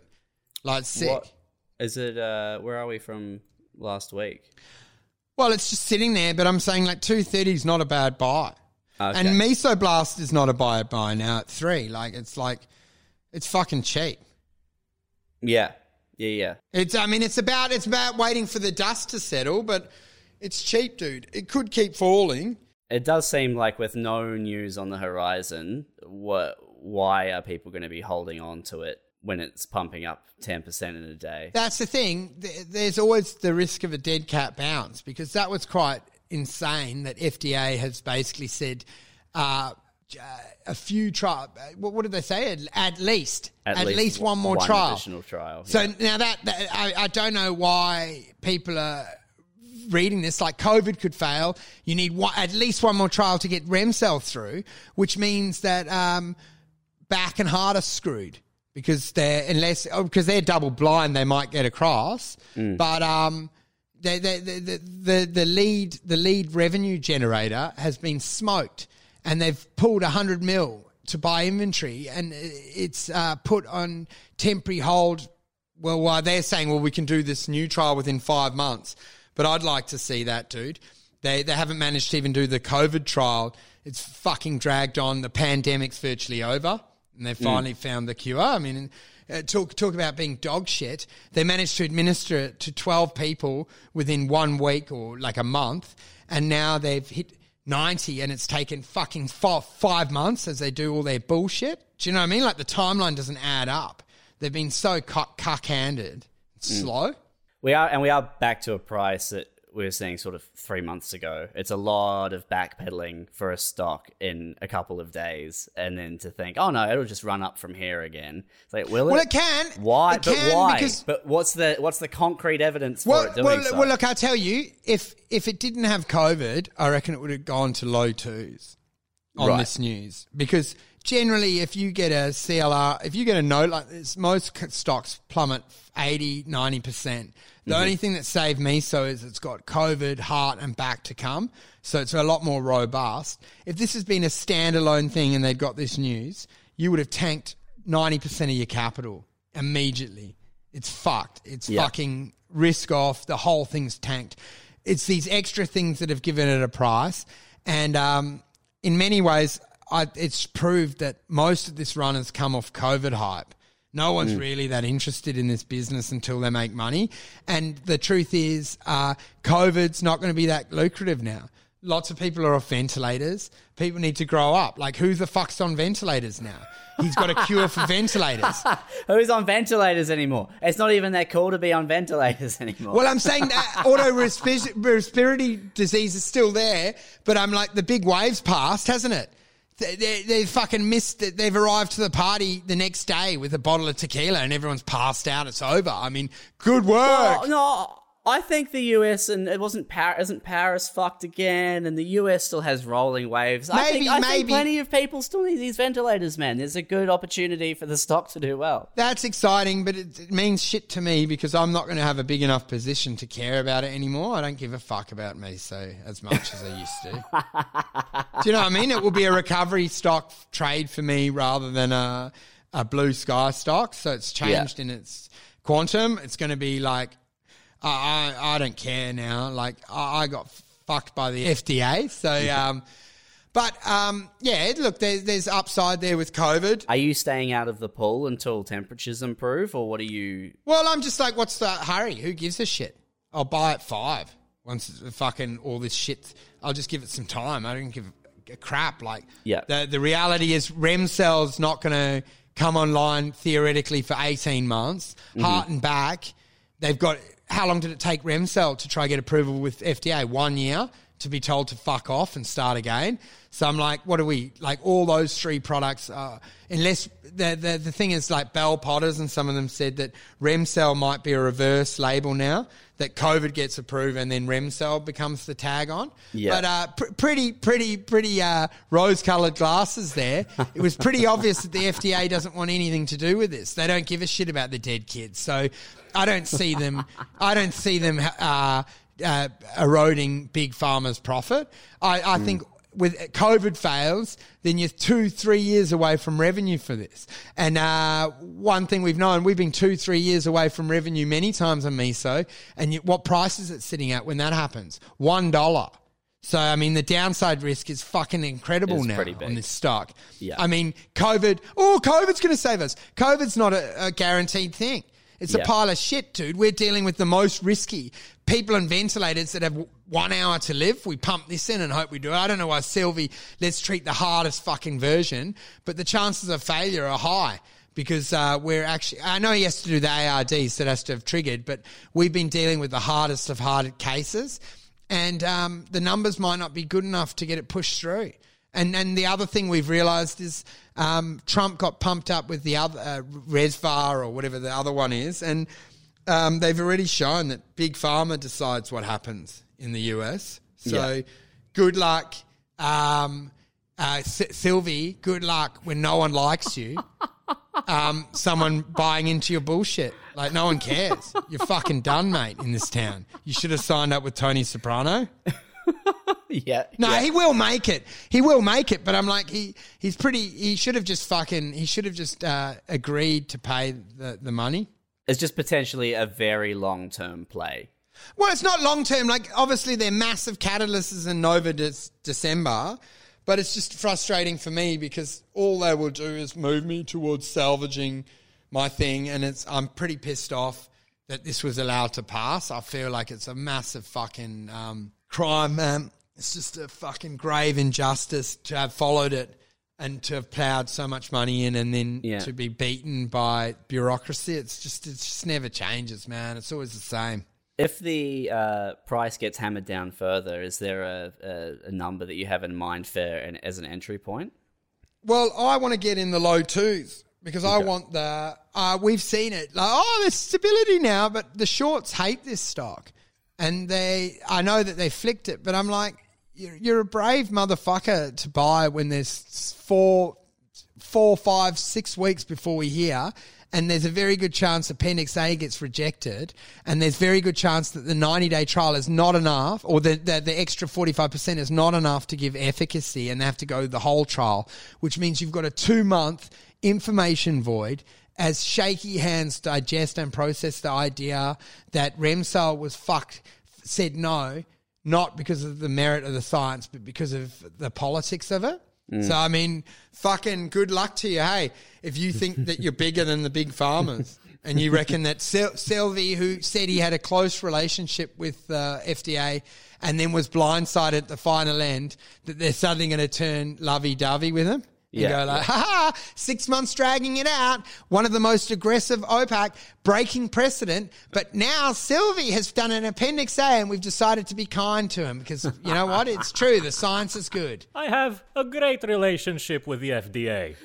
like sick. What is it? Uh, where are we from last week? Well, it's just sitting there, but I'm saying like two thirty is not a bad buy. Okay. And Mesoblast is not a buy buy now at three. Like it's like it's fucking cheap. Yeah, yeah, yeah. It's I mean it's about it's about waiting for the dust to settle, but it's cheap, dude. It could keep falling. It does seem like with no news on the horizon, what? Why are people going to be holding on to it when it's pumping up ten percent in a day? That's the thing. There's always the risk of a dead cat bounce because that was quite insane that FDA has basically said uh, a few trial. What, what did they say? At, at least, at, least, one more trial. additional trial. So yeah. now that, that I, I don't know why people are reading this. Like COVID could fail. You need one, at least one more trial to get Remcell through, which means that um, back and heart are screwed because they're unless oh, because they're double blind, they might get across. But um, they, they, the, the, the the lead the lead revenue generator has been smoked, and they've pulled a hundred mil to buy inventory, and it's uh, put on temporary hold. Well, while they're saying, well, we can do this new trial within five months, but I'd like to see that, dude. They they haven't managed to even do the COVID trial. It's fucking dragged on. The pandemic's virtually over, and they've finally found the cure. I mean, uh, talk talk about being dog shit. They managed to administer it to twelve people within one week or like a month, and now they've hit ninety, and it's taken fucking five, five months as they do all their bullshit. Do you know what I mean? Like the timeline doesn't add up. They've been so cuck handed, slow. We are, and we are back to a price that we were seeing sort of three months ago. It's a lot of backpedaling for a stock in a couple of days, and then to think, oh no, it'll just run up from here again. It's like, will it? Well, it can. Why? It but can why? because- but what's the what's the concrete evidence for it doing well, so? well, look, I'll tell you, if if it didn't have COVID, I reckon it would have gone to low twos on Right. this news because generally, if you get a CLR, if you get a note like this, most stocks plummet 80, 90 percent. The Mm-hmm. only thing that saved me so is it's got COVID, heart, and back to come, so it's a lot more robust. If this has been a standalone thing and they'd got this news, you would have tanked ninety percent of your capital immediately. It's fucked. It's Yeah. fucking risk off. The whole thing's tanked. It's these extra things that have given it a price, and um, in many ways, I, it's proved that most of this run has come off COVID hype. No one's really that interested in this business until they make money, and the truth is, uh, COVID's not going to be that lucrative now. Lots of people are off ventilators. People need to grow up. Like, who the fuck's on ventilators now? He's got a cure for ventilators. Who's on ventilators anymore? It's not even that cool to be on ventilators anymore. Well, I'm saying that autorespiratory disease is still there, but I'm like, the big wave's passed, hasn't it? They, they, fucking missed it. They've arrived to the party the next day with a bottle of tequila and everyone's passed out. It's over. I mean, good work. Oh, no, I think the US and it wasn't Paris, isn't Paris fucked again, and the US still has rolling waves. I think, Maybe- I think maybe- plenty of people still need these ventilators, man. There's a good opportunity for the stock to do well. That's exciting, but it, it means shit to me because I'm not going to have a big enough position to care about it anymore. I don't give a fuck about me so as much as I used to. Do you know what I mean? It will be a recovery stock trade for me rather than a a blue sky stock. So it's changed in its quantum. It's going to be like I I, I don't care now. Like I, I got fucked by the FDA. So um, but um, yeah, look, there's there's upside there with COVID. Are you staying out of the pool until temperatures improve, or what are you? Well, I'm just like, what's the hurry? Who gives a shit? I'll buy it five once fucking all this shit. I'll just give it some time. I don't give a crap. Like, Yeah. The the reality is, Remcel's not going to come online theoretically for 18 months. Heart and back, they've got. How long did it take Remcel to try get approval with FDA? One year to be told to fuck off and start again. So I'm like, what are we like? All those three products, uh, unless the, the the thing is like Bell Potters and some of them said that Remcel might be a reverse label now that COVID gets approved and then Remcel becomes the tag on. Yeah. But uh, pr- pretty, pretty, pretty uh, rose-colored glasses there. It was pretty obvious that the FDA doesn't want anything to do with this. They don't give a shit about the dead kids. So I don't see them. I don't see them uh, uh, eroding big pharma's profit. I, I think with COVID fails, then you're two, three years away from revenue for this. And uh, one thing we've known, we've been two, three years away from revenue many times on Miso. And you, what price is it sitting at when that happens? One dollar. So I mean, the downside risk is fucking incredible now on this stock. Yeah. I mean, COVID. Oh, COVID's going to save us. COVID's not a, a guaranteed thing. It's a pile of shit, dude. We're dealing with the most risky people on ventilators that have one hour to live. We pump this in and hope we do it. I don't know why Silviu, let's treat the hardest fucking version, but the chances of failure are high because uh, we're actually, I know he has to do the ARDs that has to have triggered, but we've been dealing with the hardest of hard cases and um, the numbers might not be good enough to get it pushed through. And and the other thing we've realised is um, Trump got pumped up with the other uh, Resvar or whatever the other one is, and um, they've already shown that big pharma decides what happens in the US. So Yeah. good luck, um, uh, S- Silviu. Good luck when no one likes you. Um, someone buying into your bullshit. Like no one cares. You're fucking done, mate. In this town, you should have signed up with Tony Soprano. Yeah. No, yeah. he will make it. He will make it. But I'm like, he he's pretty. He should have just fucking. He should have just uh, agreed to pay the the money. It's just potentially a very long term play. Well, it's not long term. Like, obviously, they're massive catalysts in Nova Dec- December, but it's just frustrating for me because all they will do is move me towards salvaging my thing, and it's I'm pretty pissed off that this was allowed to pass. I feel like it's a massive fucking um, crime, man. It's just a fucking grave injustice to have followed it and to have ploughed so much money in and then Yeah. to be beaten by bureaucracy. It's just it just never changes, man. It's always the same. If the uh, price gets hammered down further, is there a, a, a number that you have in mind for an, as an entry point? Well, I want to get in the low twos because I want the. Uh, we've seen it. Like, oh, there's stability now, but the shorts hate this stock, and they. I know that they flicked it, but I'm like, you're, you're a brave motherfucker to buy when there's four, four, five, six weeks before we hear. And there's a very good chance Appendix A gets rejected, and there's very good chance that the 90 day trial is not enough, or the, the, the extra 45% is not enough to give efficacy, and they have to go the whole trial, which means you've got a two month information void as shaky hands digest and process the idea that Remsal was fucked, said no, not because of the merit of the science, but because of the politics of it. So I mean, fucking good luck to you. Hey, if you think that you're bigger than the big pharmas, and you reckon that Silviu, who said he had a close relationship with uh, FDA, and then was blindsided at the final end, that they're suddenly going to turn lovey-dovey with him. You Yeah, go like, ha ha, six months dragging it out. One of the most aggressive ODAC, breaking precedent. But now Silviu has done an Appendix A and we've decided to be kind to him because you know what? It's true. The science is good. I have a great relationship with the FDA.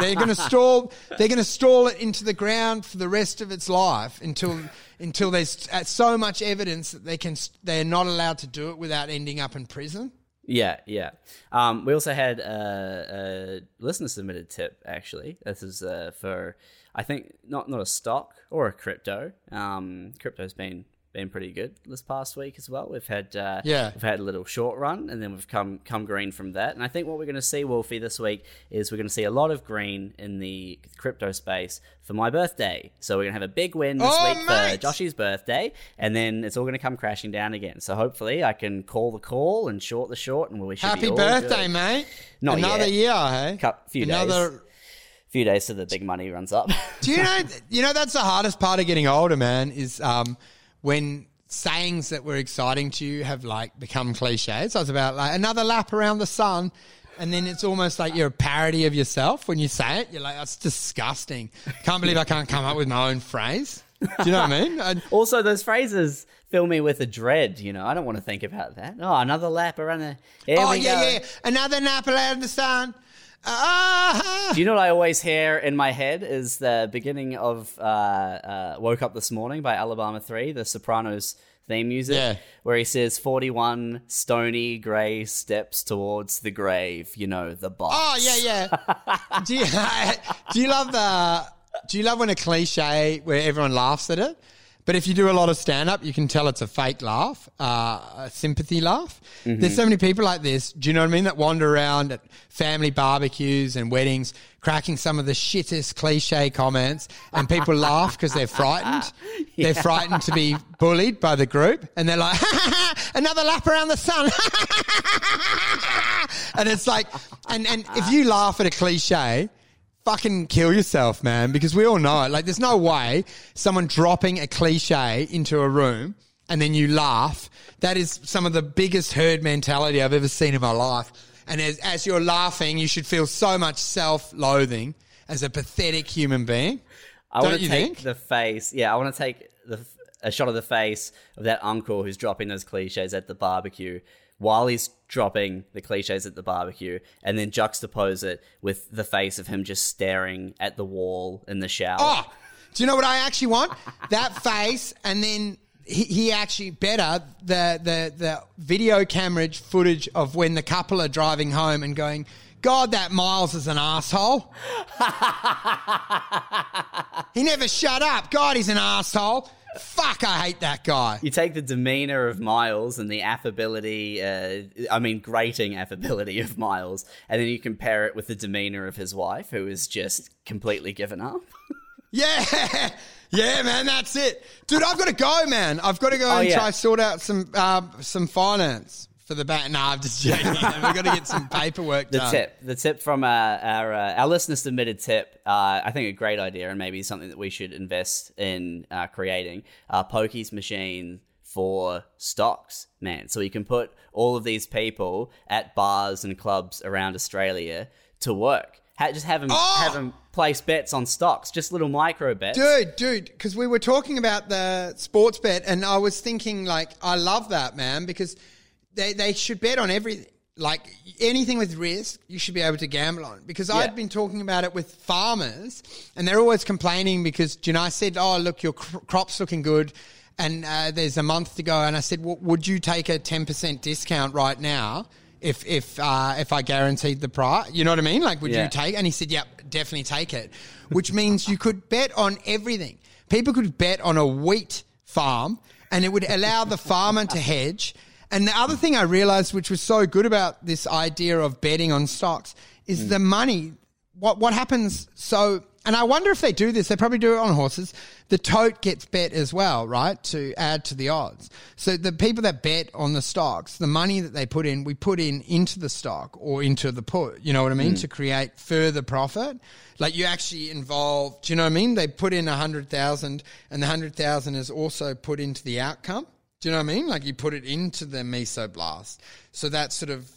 They're going to stall. They're going to stall it into the ground for the rest of its life until until there's uh, so much evidence that they can. They're not allowed to do it without ending up in prison. Yeah, yeah. Um, we also had a, a listener submitted tip. Actually, this is uh, for I think not not a stock or a crypto. Um, crypto's been been pretty good this past week as well. We've had uh, Yeah. we've had a little short run, and then we've come come green from that. And I think what we're going to see, Wolfie, this week is we're going to see a lot of green in the crypto space for my birthday. So we're going to have a big win this Oh, week mate! for Joshy's birthday, and then it's all going to come crashing down again. So hopefully, I can call the call and short the short, and we should be Happy birthday, good. mate! Not Another yet. year, hey? Cou- few Another. days. Few days till the big money runs up. Do you know? You know that's the hardest part of getting older, man. Is um, when sayings that were exciting to you have like become cliches. I was about like another lap around the sun. And then it's almost like you're a parody of yourself when you say it. You're like, that's disgusting. Can't believe I can't come up with my own phrase. Do you know what I mean? I, also, those phrases fill me with a dread. You know, I don't want to think about that. Oh, another lap around the. Here oh yeah, go. yeah. Another nap around the sun. Ah, Do you know what I always hear in my head is the beginning of uh, uh, "Woke Up This Morning" by Alabama Three, the Sopranos theme music, Yeah. where he says, 41 stony grey steps towards the grave." You know, the box. Oh yeah, yeah. do you do you love the do you love when a cliche where everyone laughs at it? But if you do a lot of stand up, you can tell it's a fake laugh, uh, a sympathy laugh. There's so many people like this. Do you know what I mean? That wander around at family barbecues and weddings, cracking some of the shittest cliche comments, and people laugh because they're frightened. They're frightened to be bullied by the group, and they're like, "Another lap around the sun." and it's like, and and if you laugh at a cliche, fucking kill yourself, man, because we all know it. Like, there's no way someone dropping a cliche into a room and then you laugh. That is some of the biggest herd mentality I've ever seen in my life. And as, as you're laughing, you should feel so much self-loathing as a pathetic human being. I want to take think? the face. Yeah, I want to take the a shot of the face of that uncle who's dropping those cliches at the barbecue while he's dropping the cliches at the barbecue, and then juxtapose it with the face of him just staring at the wall in the shower. Oh, do you know what I actually want? That face, and then he, he actually better the the the video camera footage of when the couple are driving home and going, God, that Miles is an asshole. he never shut up. God, he's an asshole. Fuck, I hate that guy. You take the demeanor of Miles and the affability, uh, I mean, grating affability of Miles, and then you compare it with the demeanor of his wife, who is just completely given up. Yeah, yeah, man, that's it, dude. I've got to go, man. I've got to go Oh, and yeah. try sort out some uh, some finance for the bat. Nah, I'm just joking. We've got to get some paperwork The done. tip, the tip from uh, our uh, our listener submitted tip. Uh, I think a great idea, and maybe something that we should invest in uh, creating. Uh, Pokies machine for stocks, man. So you can put all of these people at bars and clubs around Australia to work. Ha- just have them Oh! have them place bets on stocks, just little micro bets. Dude, dude, because we were talking about the sports bet, and I was thinking, like, I love that, man, because they, they should bet on everything. Like, anything with risk, you should be able to gamble on. Because Yeah. I'd been talking about it with farmers, and they're always complaining because, you know, I said, oh, look, your cr- crop's looking good, and uh, there's a month to go. And I said, well, would you take a 10% discount right now? If if uh, if I guaranteed the price, you know what I mean? Like, would Yeah. you take? And he said, "Yep, definitely take it." Which means you could bet on everything. People could bet on a wheat farm, and it would allow the farmer to hedge. And the other thing I realized, which was so good about this idea of betting on stocks, is mm. the money. What what happens? So, and I wonder if they do this. They probably do it on horses. The tote gets bet as well, right? To add to the odds. So the people that bet on the stocks, the money that they put in, we put in into the stock or into the put. You know what I mean? Mm. To create further profit. Like you actually involve. Do you know what I mean? They put in a hundred thousand, and the hundred thousand is also put into the outcome. Do you know what I mean? Like you put it into the Mesoblast. So that's sort of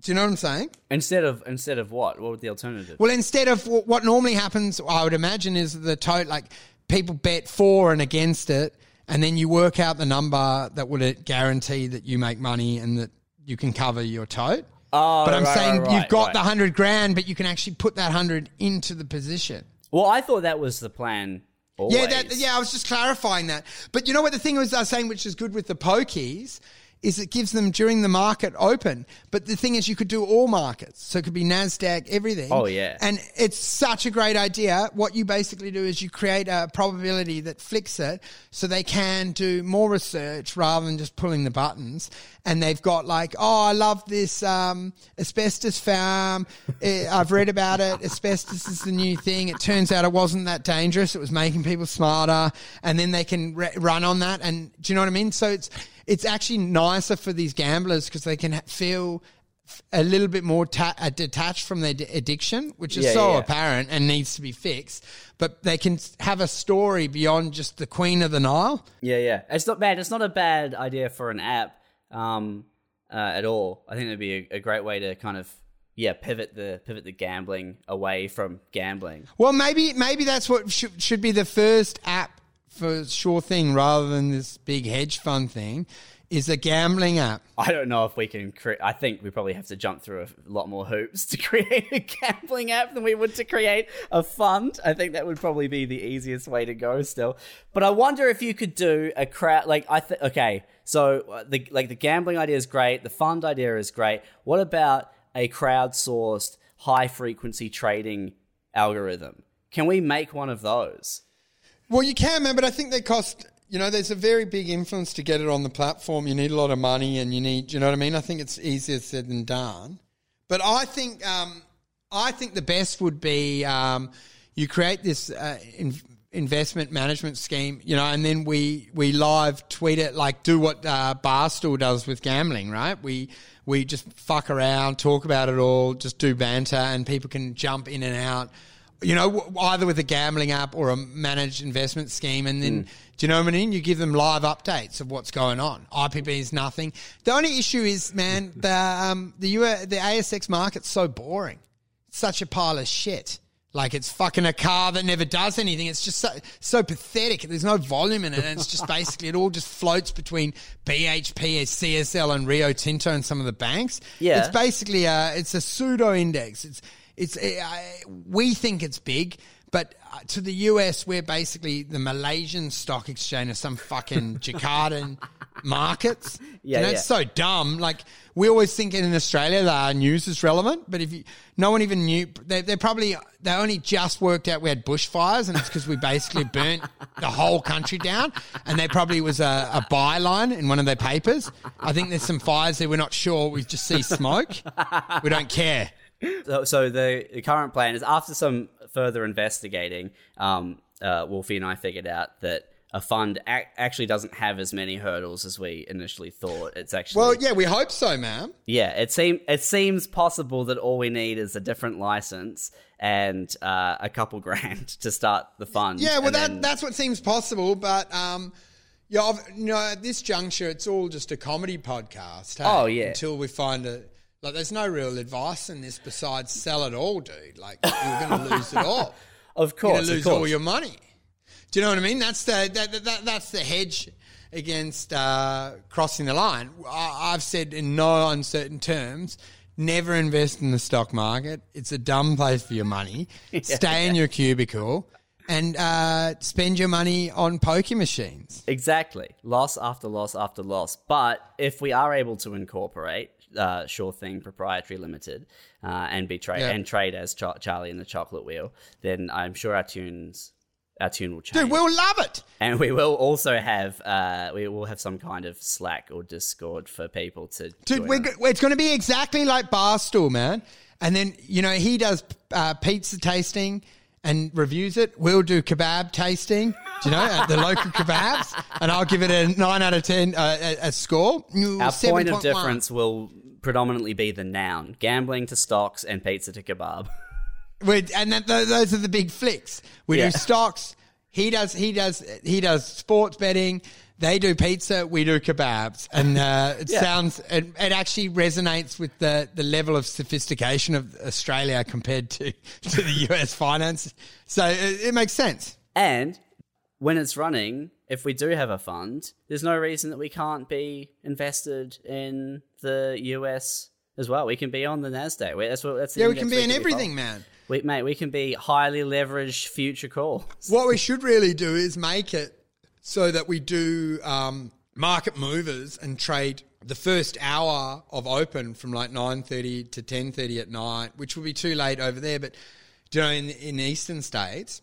Do you know what I'm saying? Instead of instead of what? What would the alternative? Well, instead of wh- what normally happens, I would imagine is the tote like people bet for and against it, and then you work out the number that would uh, guarantee that you make money and that you can cover your tote. Oh, but I'm right, saying right, you've got right. the hundred grand, but you can actually put that hundred into the position. Well, I thought that was the plan. Always. Yeah, that, yeah, I was just clarifying that. But you know what the thing was I was saying, which is good with the pokies, is it gives them during the market open. But the thing is, you could do all markets, so it could be Nasdaq, everything. Oh, yeah. and it's such a great idea. What you basically do is you create a probability that flicks it, so they can do more research rather than just pulling the buttons. And they've got like, oh, I love this um, asbestos farm. Eh, I've read about it. Asbestos is the new thing. It turns out it wasn't that dangerous. It was making people smarter, and then they can re- run on that. And do you know what I mean? So it's it's actually nicer for these gamblers because they can feel a little bit more ta- uh, detached from their d- addiction, which is Yeah, so yeah, yeah. apparent and needs to be fixed. But they can have a story beyond just the Queen of the Nile. Yeah, yeah. It's not bad. It's not a bad idea for an app um, uh, at all. I think it'd be a, a great way to kind of yeah pivot the pivot the gambling away from gambling. Well, maybe maybe that's what should, should be the first app for Sure Thing rather than this big hedge fund thing. Is a gambling app. I don't know if we can create. I think we probably have to jump through a lot more hoops to create a gambling app than we would to create a fund. I think that would probably be the easiest way to go still. But I wonder if you could do a crowd like I think. Okay, so uh, the like the gambling idea is great. The fund idea is great. What about a crowdsourced high frequency trading algorithm? Can we make one of those? Well, you can, man, but I think they cost. You know, there's a very big influence to get it on the platform. You need a lot of money, and you need. You know what I mean? I think it's easier said than done. But I think, um, I think the best would be um, you create this uh, in, investment management scheme, you know, and then we we live tweet it, like do what uh, Barstool does with gambling, right? We we just fuck around, talk about it all, just do banter, and people can jump in and out you know, either with a gambling app or a managed investment scheme. And then, do you know what I mean? You give them live updates of what's going on. IPB is nothing. The only issue is, man, the, um, the, U- the ASX market's so boring. It's such a pile of shit. Like it's fucking a car that never does anything. It's just so, so pathetic. There's no volume in it. And it's just basically, it all just floats between BHP, CSL and Rio Tinto and some of the banks. Yeah. It's basically a, it's a pseudo index. It's, it's, uh, we think it's big, but uh, to the US, we're basically the Malaysian stock exchange or some fucking Jakartan markets. Yeah, you know, yeah. it's so dumb. Like we always think in Australia that our news is relevant, but if you, no one even knew, they, they probably they only just worked out we had bushfires, and it's because we basically burnt the whole country down, and there probably was a, a byline in one of their papers. I think there's some fires there. We're not sure. We just see smoke. We don't care. So, so the, the current plan is after some further investigating, um, uh, Wolfie and I figured out that a fund ac- actually doesn't have as many hurdles as we initially thought. It's actually Well, yeah, we hope so, ma'am. yeah. It seem it seems possible that all we need is a different license and uh, a couple grand to start the fund. Yeah, well, that then- that's what seems possible, but um, yeah, I've- you know, at this juncture, it's all just a comedy podcast. hey? Oh, yeah. Until we find a like, there's no real advice in this besides sell it all, dude. Like, you're going to lose it all. of course, You're going to lose all your money. Do you know what I mean? That's the that, that, that that's the hedge against uh, crossing the line. I, I've said in no uncertain terms. Never invest in the stock market. It's a dumb place for your money. Stay in your cubicle and uh, spend your money on poker machines. Exactly. Loss after loss after loss. But if we are able to incorporate uh, Sure Thing Proprietary Limited uh, and be trade Yeah. and trade as Char- Charlie and the Chocolate Wheel, then I'm sure our tunes our tune will change. Dude, we'll love it. and we will also have uh, we will have some kind of Slack or Discord for people to. Dude, we're, it's going to be exactly like Barstool, man. And then, you know, he does uh, pizza tasting and reviews it. We'll do kebab tasting, do you know, at the local kebabs. And I'll give it a 9 out of 10, uh, a, a score. Ooh, Our point of 7.1. difference will predominantly be the noun: gambling to stocks and pizza to kebab. We're, and that, those are the big flicks. We Yeah. do stocks. He does. He does. He does sports betting. They do pizza, we do kebabs, and uh, it Yeah. sounds it, it actually resonates with the, the level of sophistication of Australia compared to, to the US finance. So it, it makes sense. And when it's running, if we do have a fund, there's no reason that we can't be invested in the US as well. We can be on the Nasdaq. We- That's what. That's Yeah, we can be in everything, man. We, mate, we can be highly leveraged future calls. What we should really do is make it so that we do um, market movers and trade the first hour of open from like 9.30 to 10.30 at night, which will be too late over there, but you know, in, in eastern states.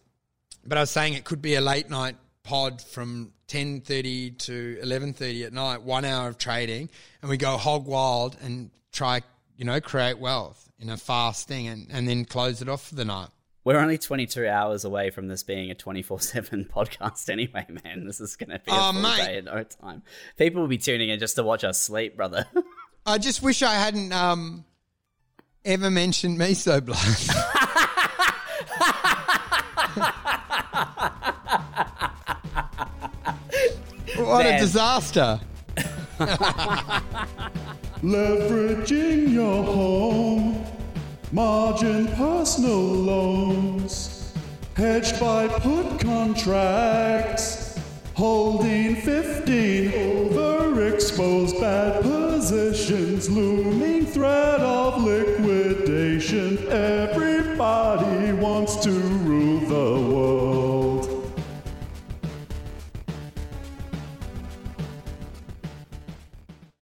But I was saying it could be a late night pod from 10.30 to 11.30 at night, one hour of trading, and we go hog wild and try, you know, create wealth in a fast thing and, and then close it off for the night. We're only 22 hours away from this being a 24 7 podcast anyway, man. This is going to be a Oh, full mate. day in no time. People will be tuning in just to watch us sleep, brother. I just wish I hadn't um, ever mentioned Mesoblast. what Man. a disaster. Leveraging your home, margin personal loans, hedged by put contracts, holding 15 overexposed bad positions, looming threat of liquidation. Everybody wants to rule the world.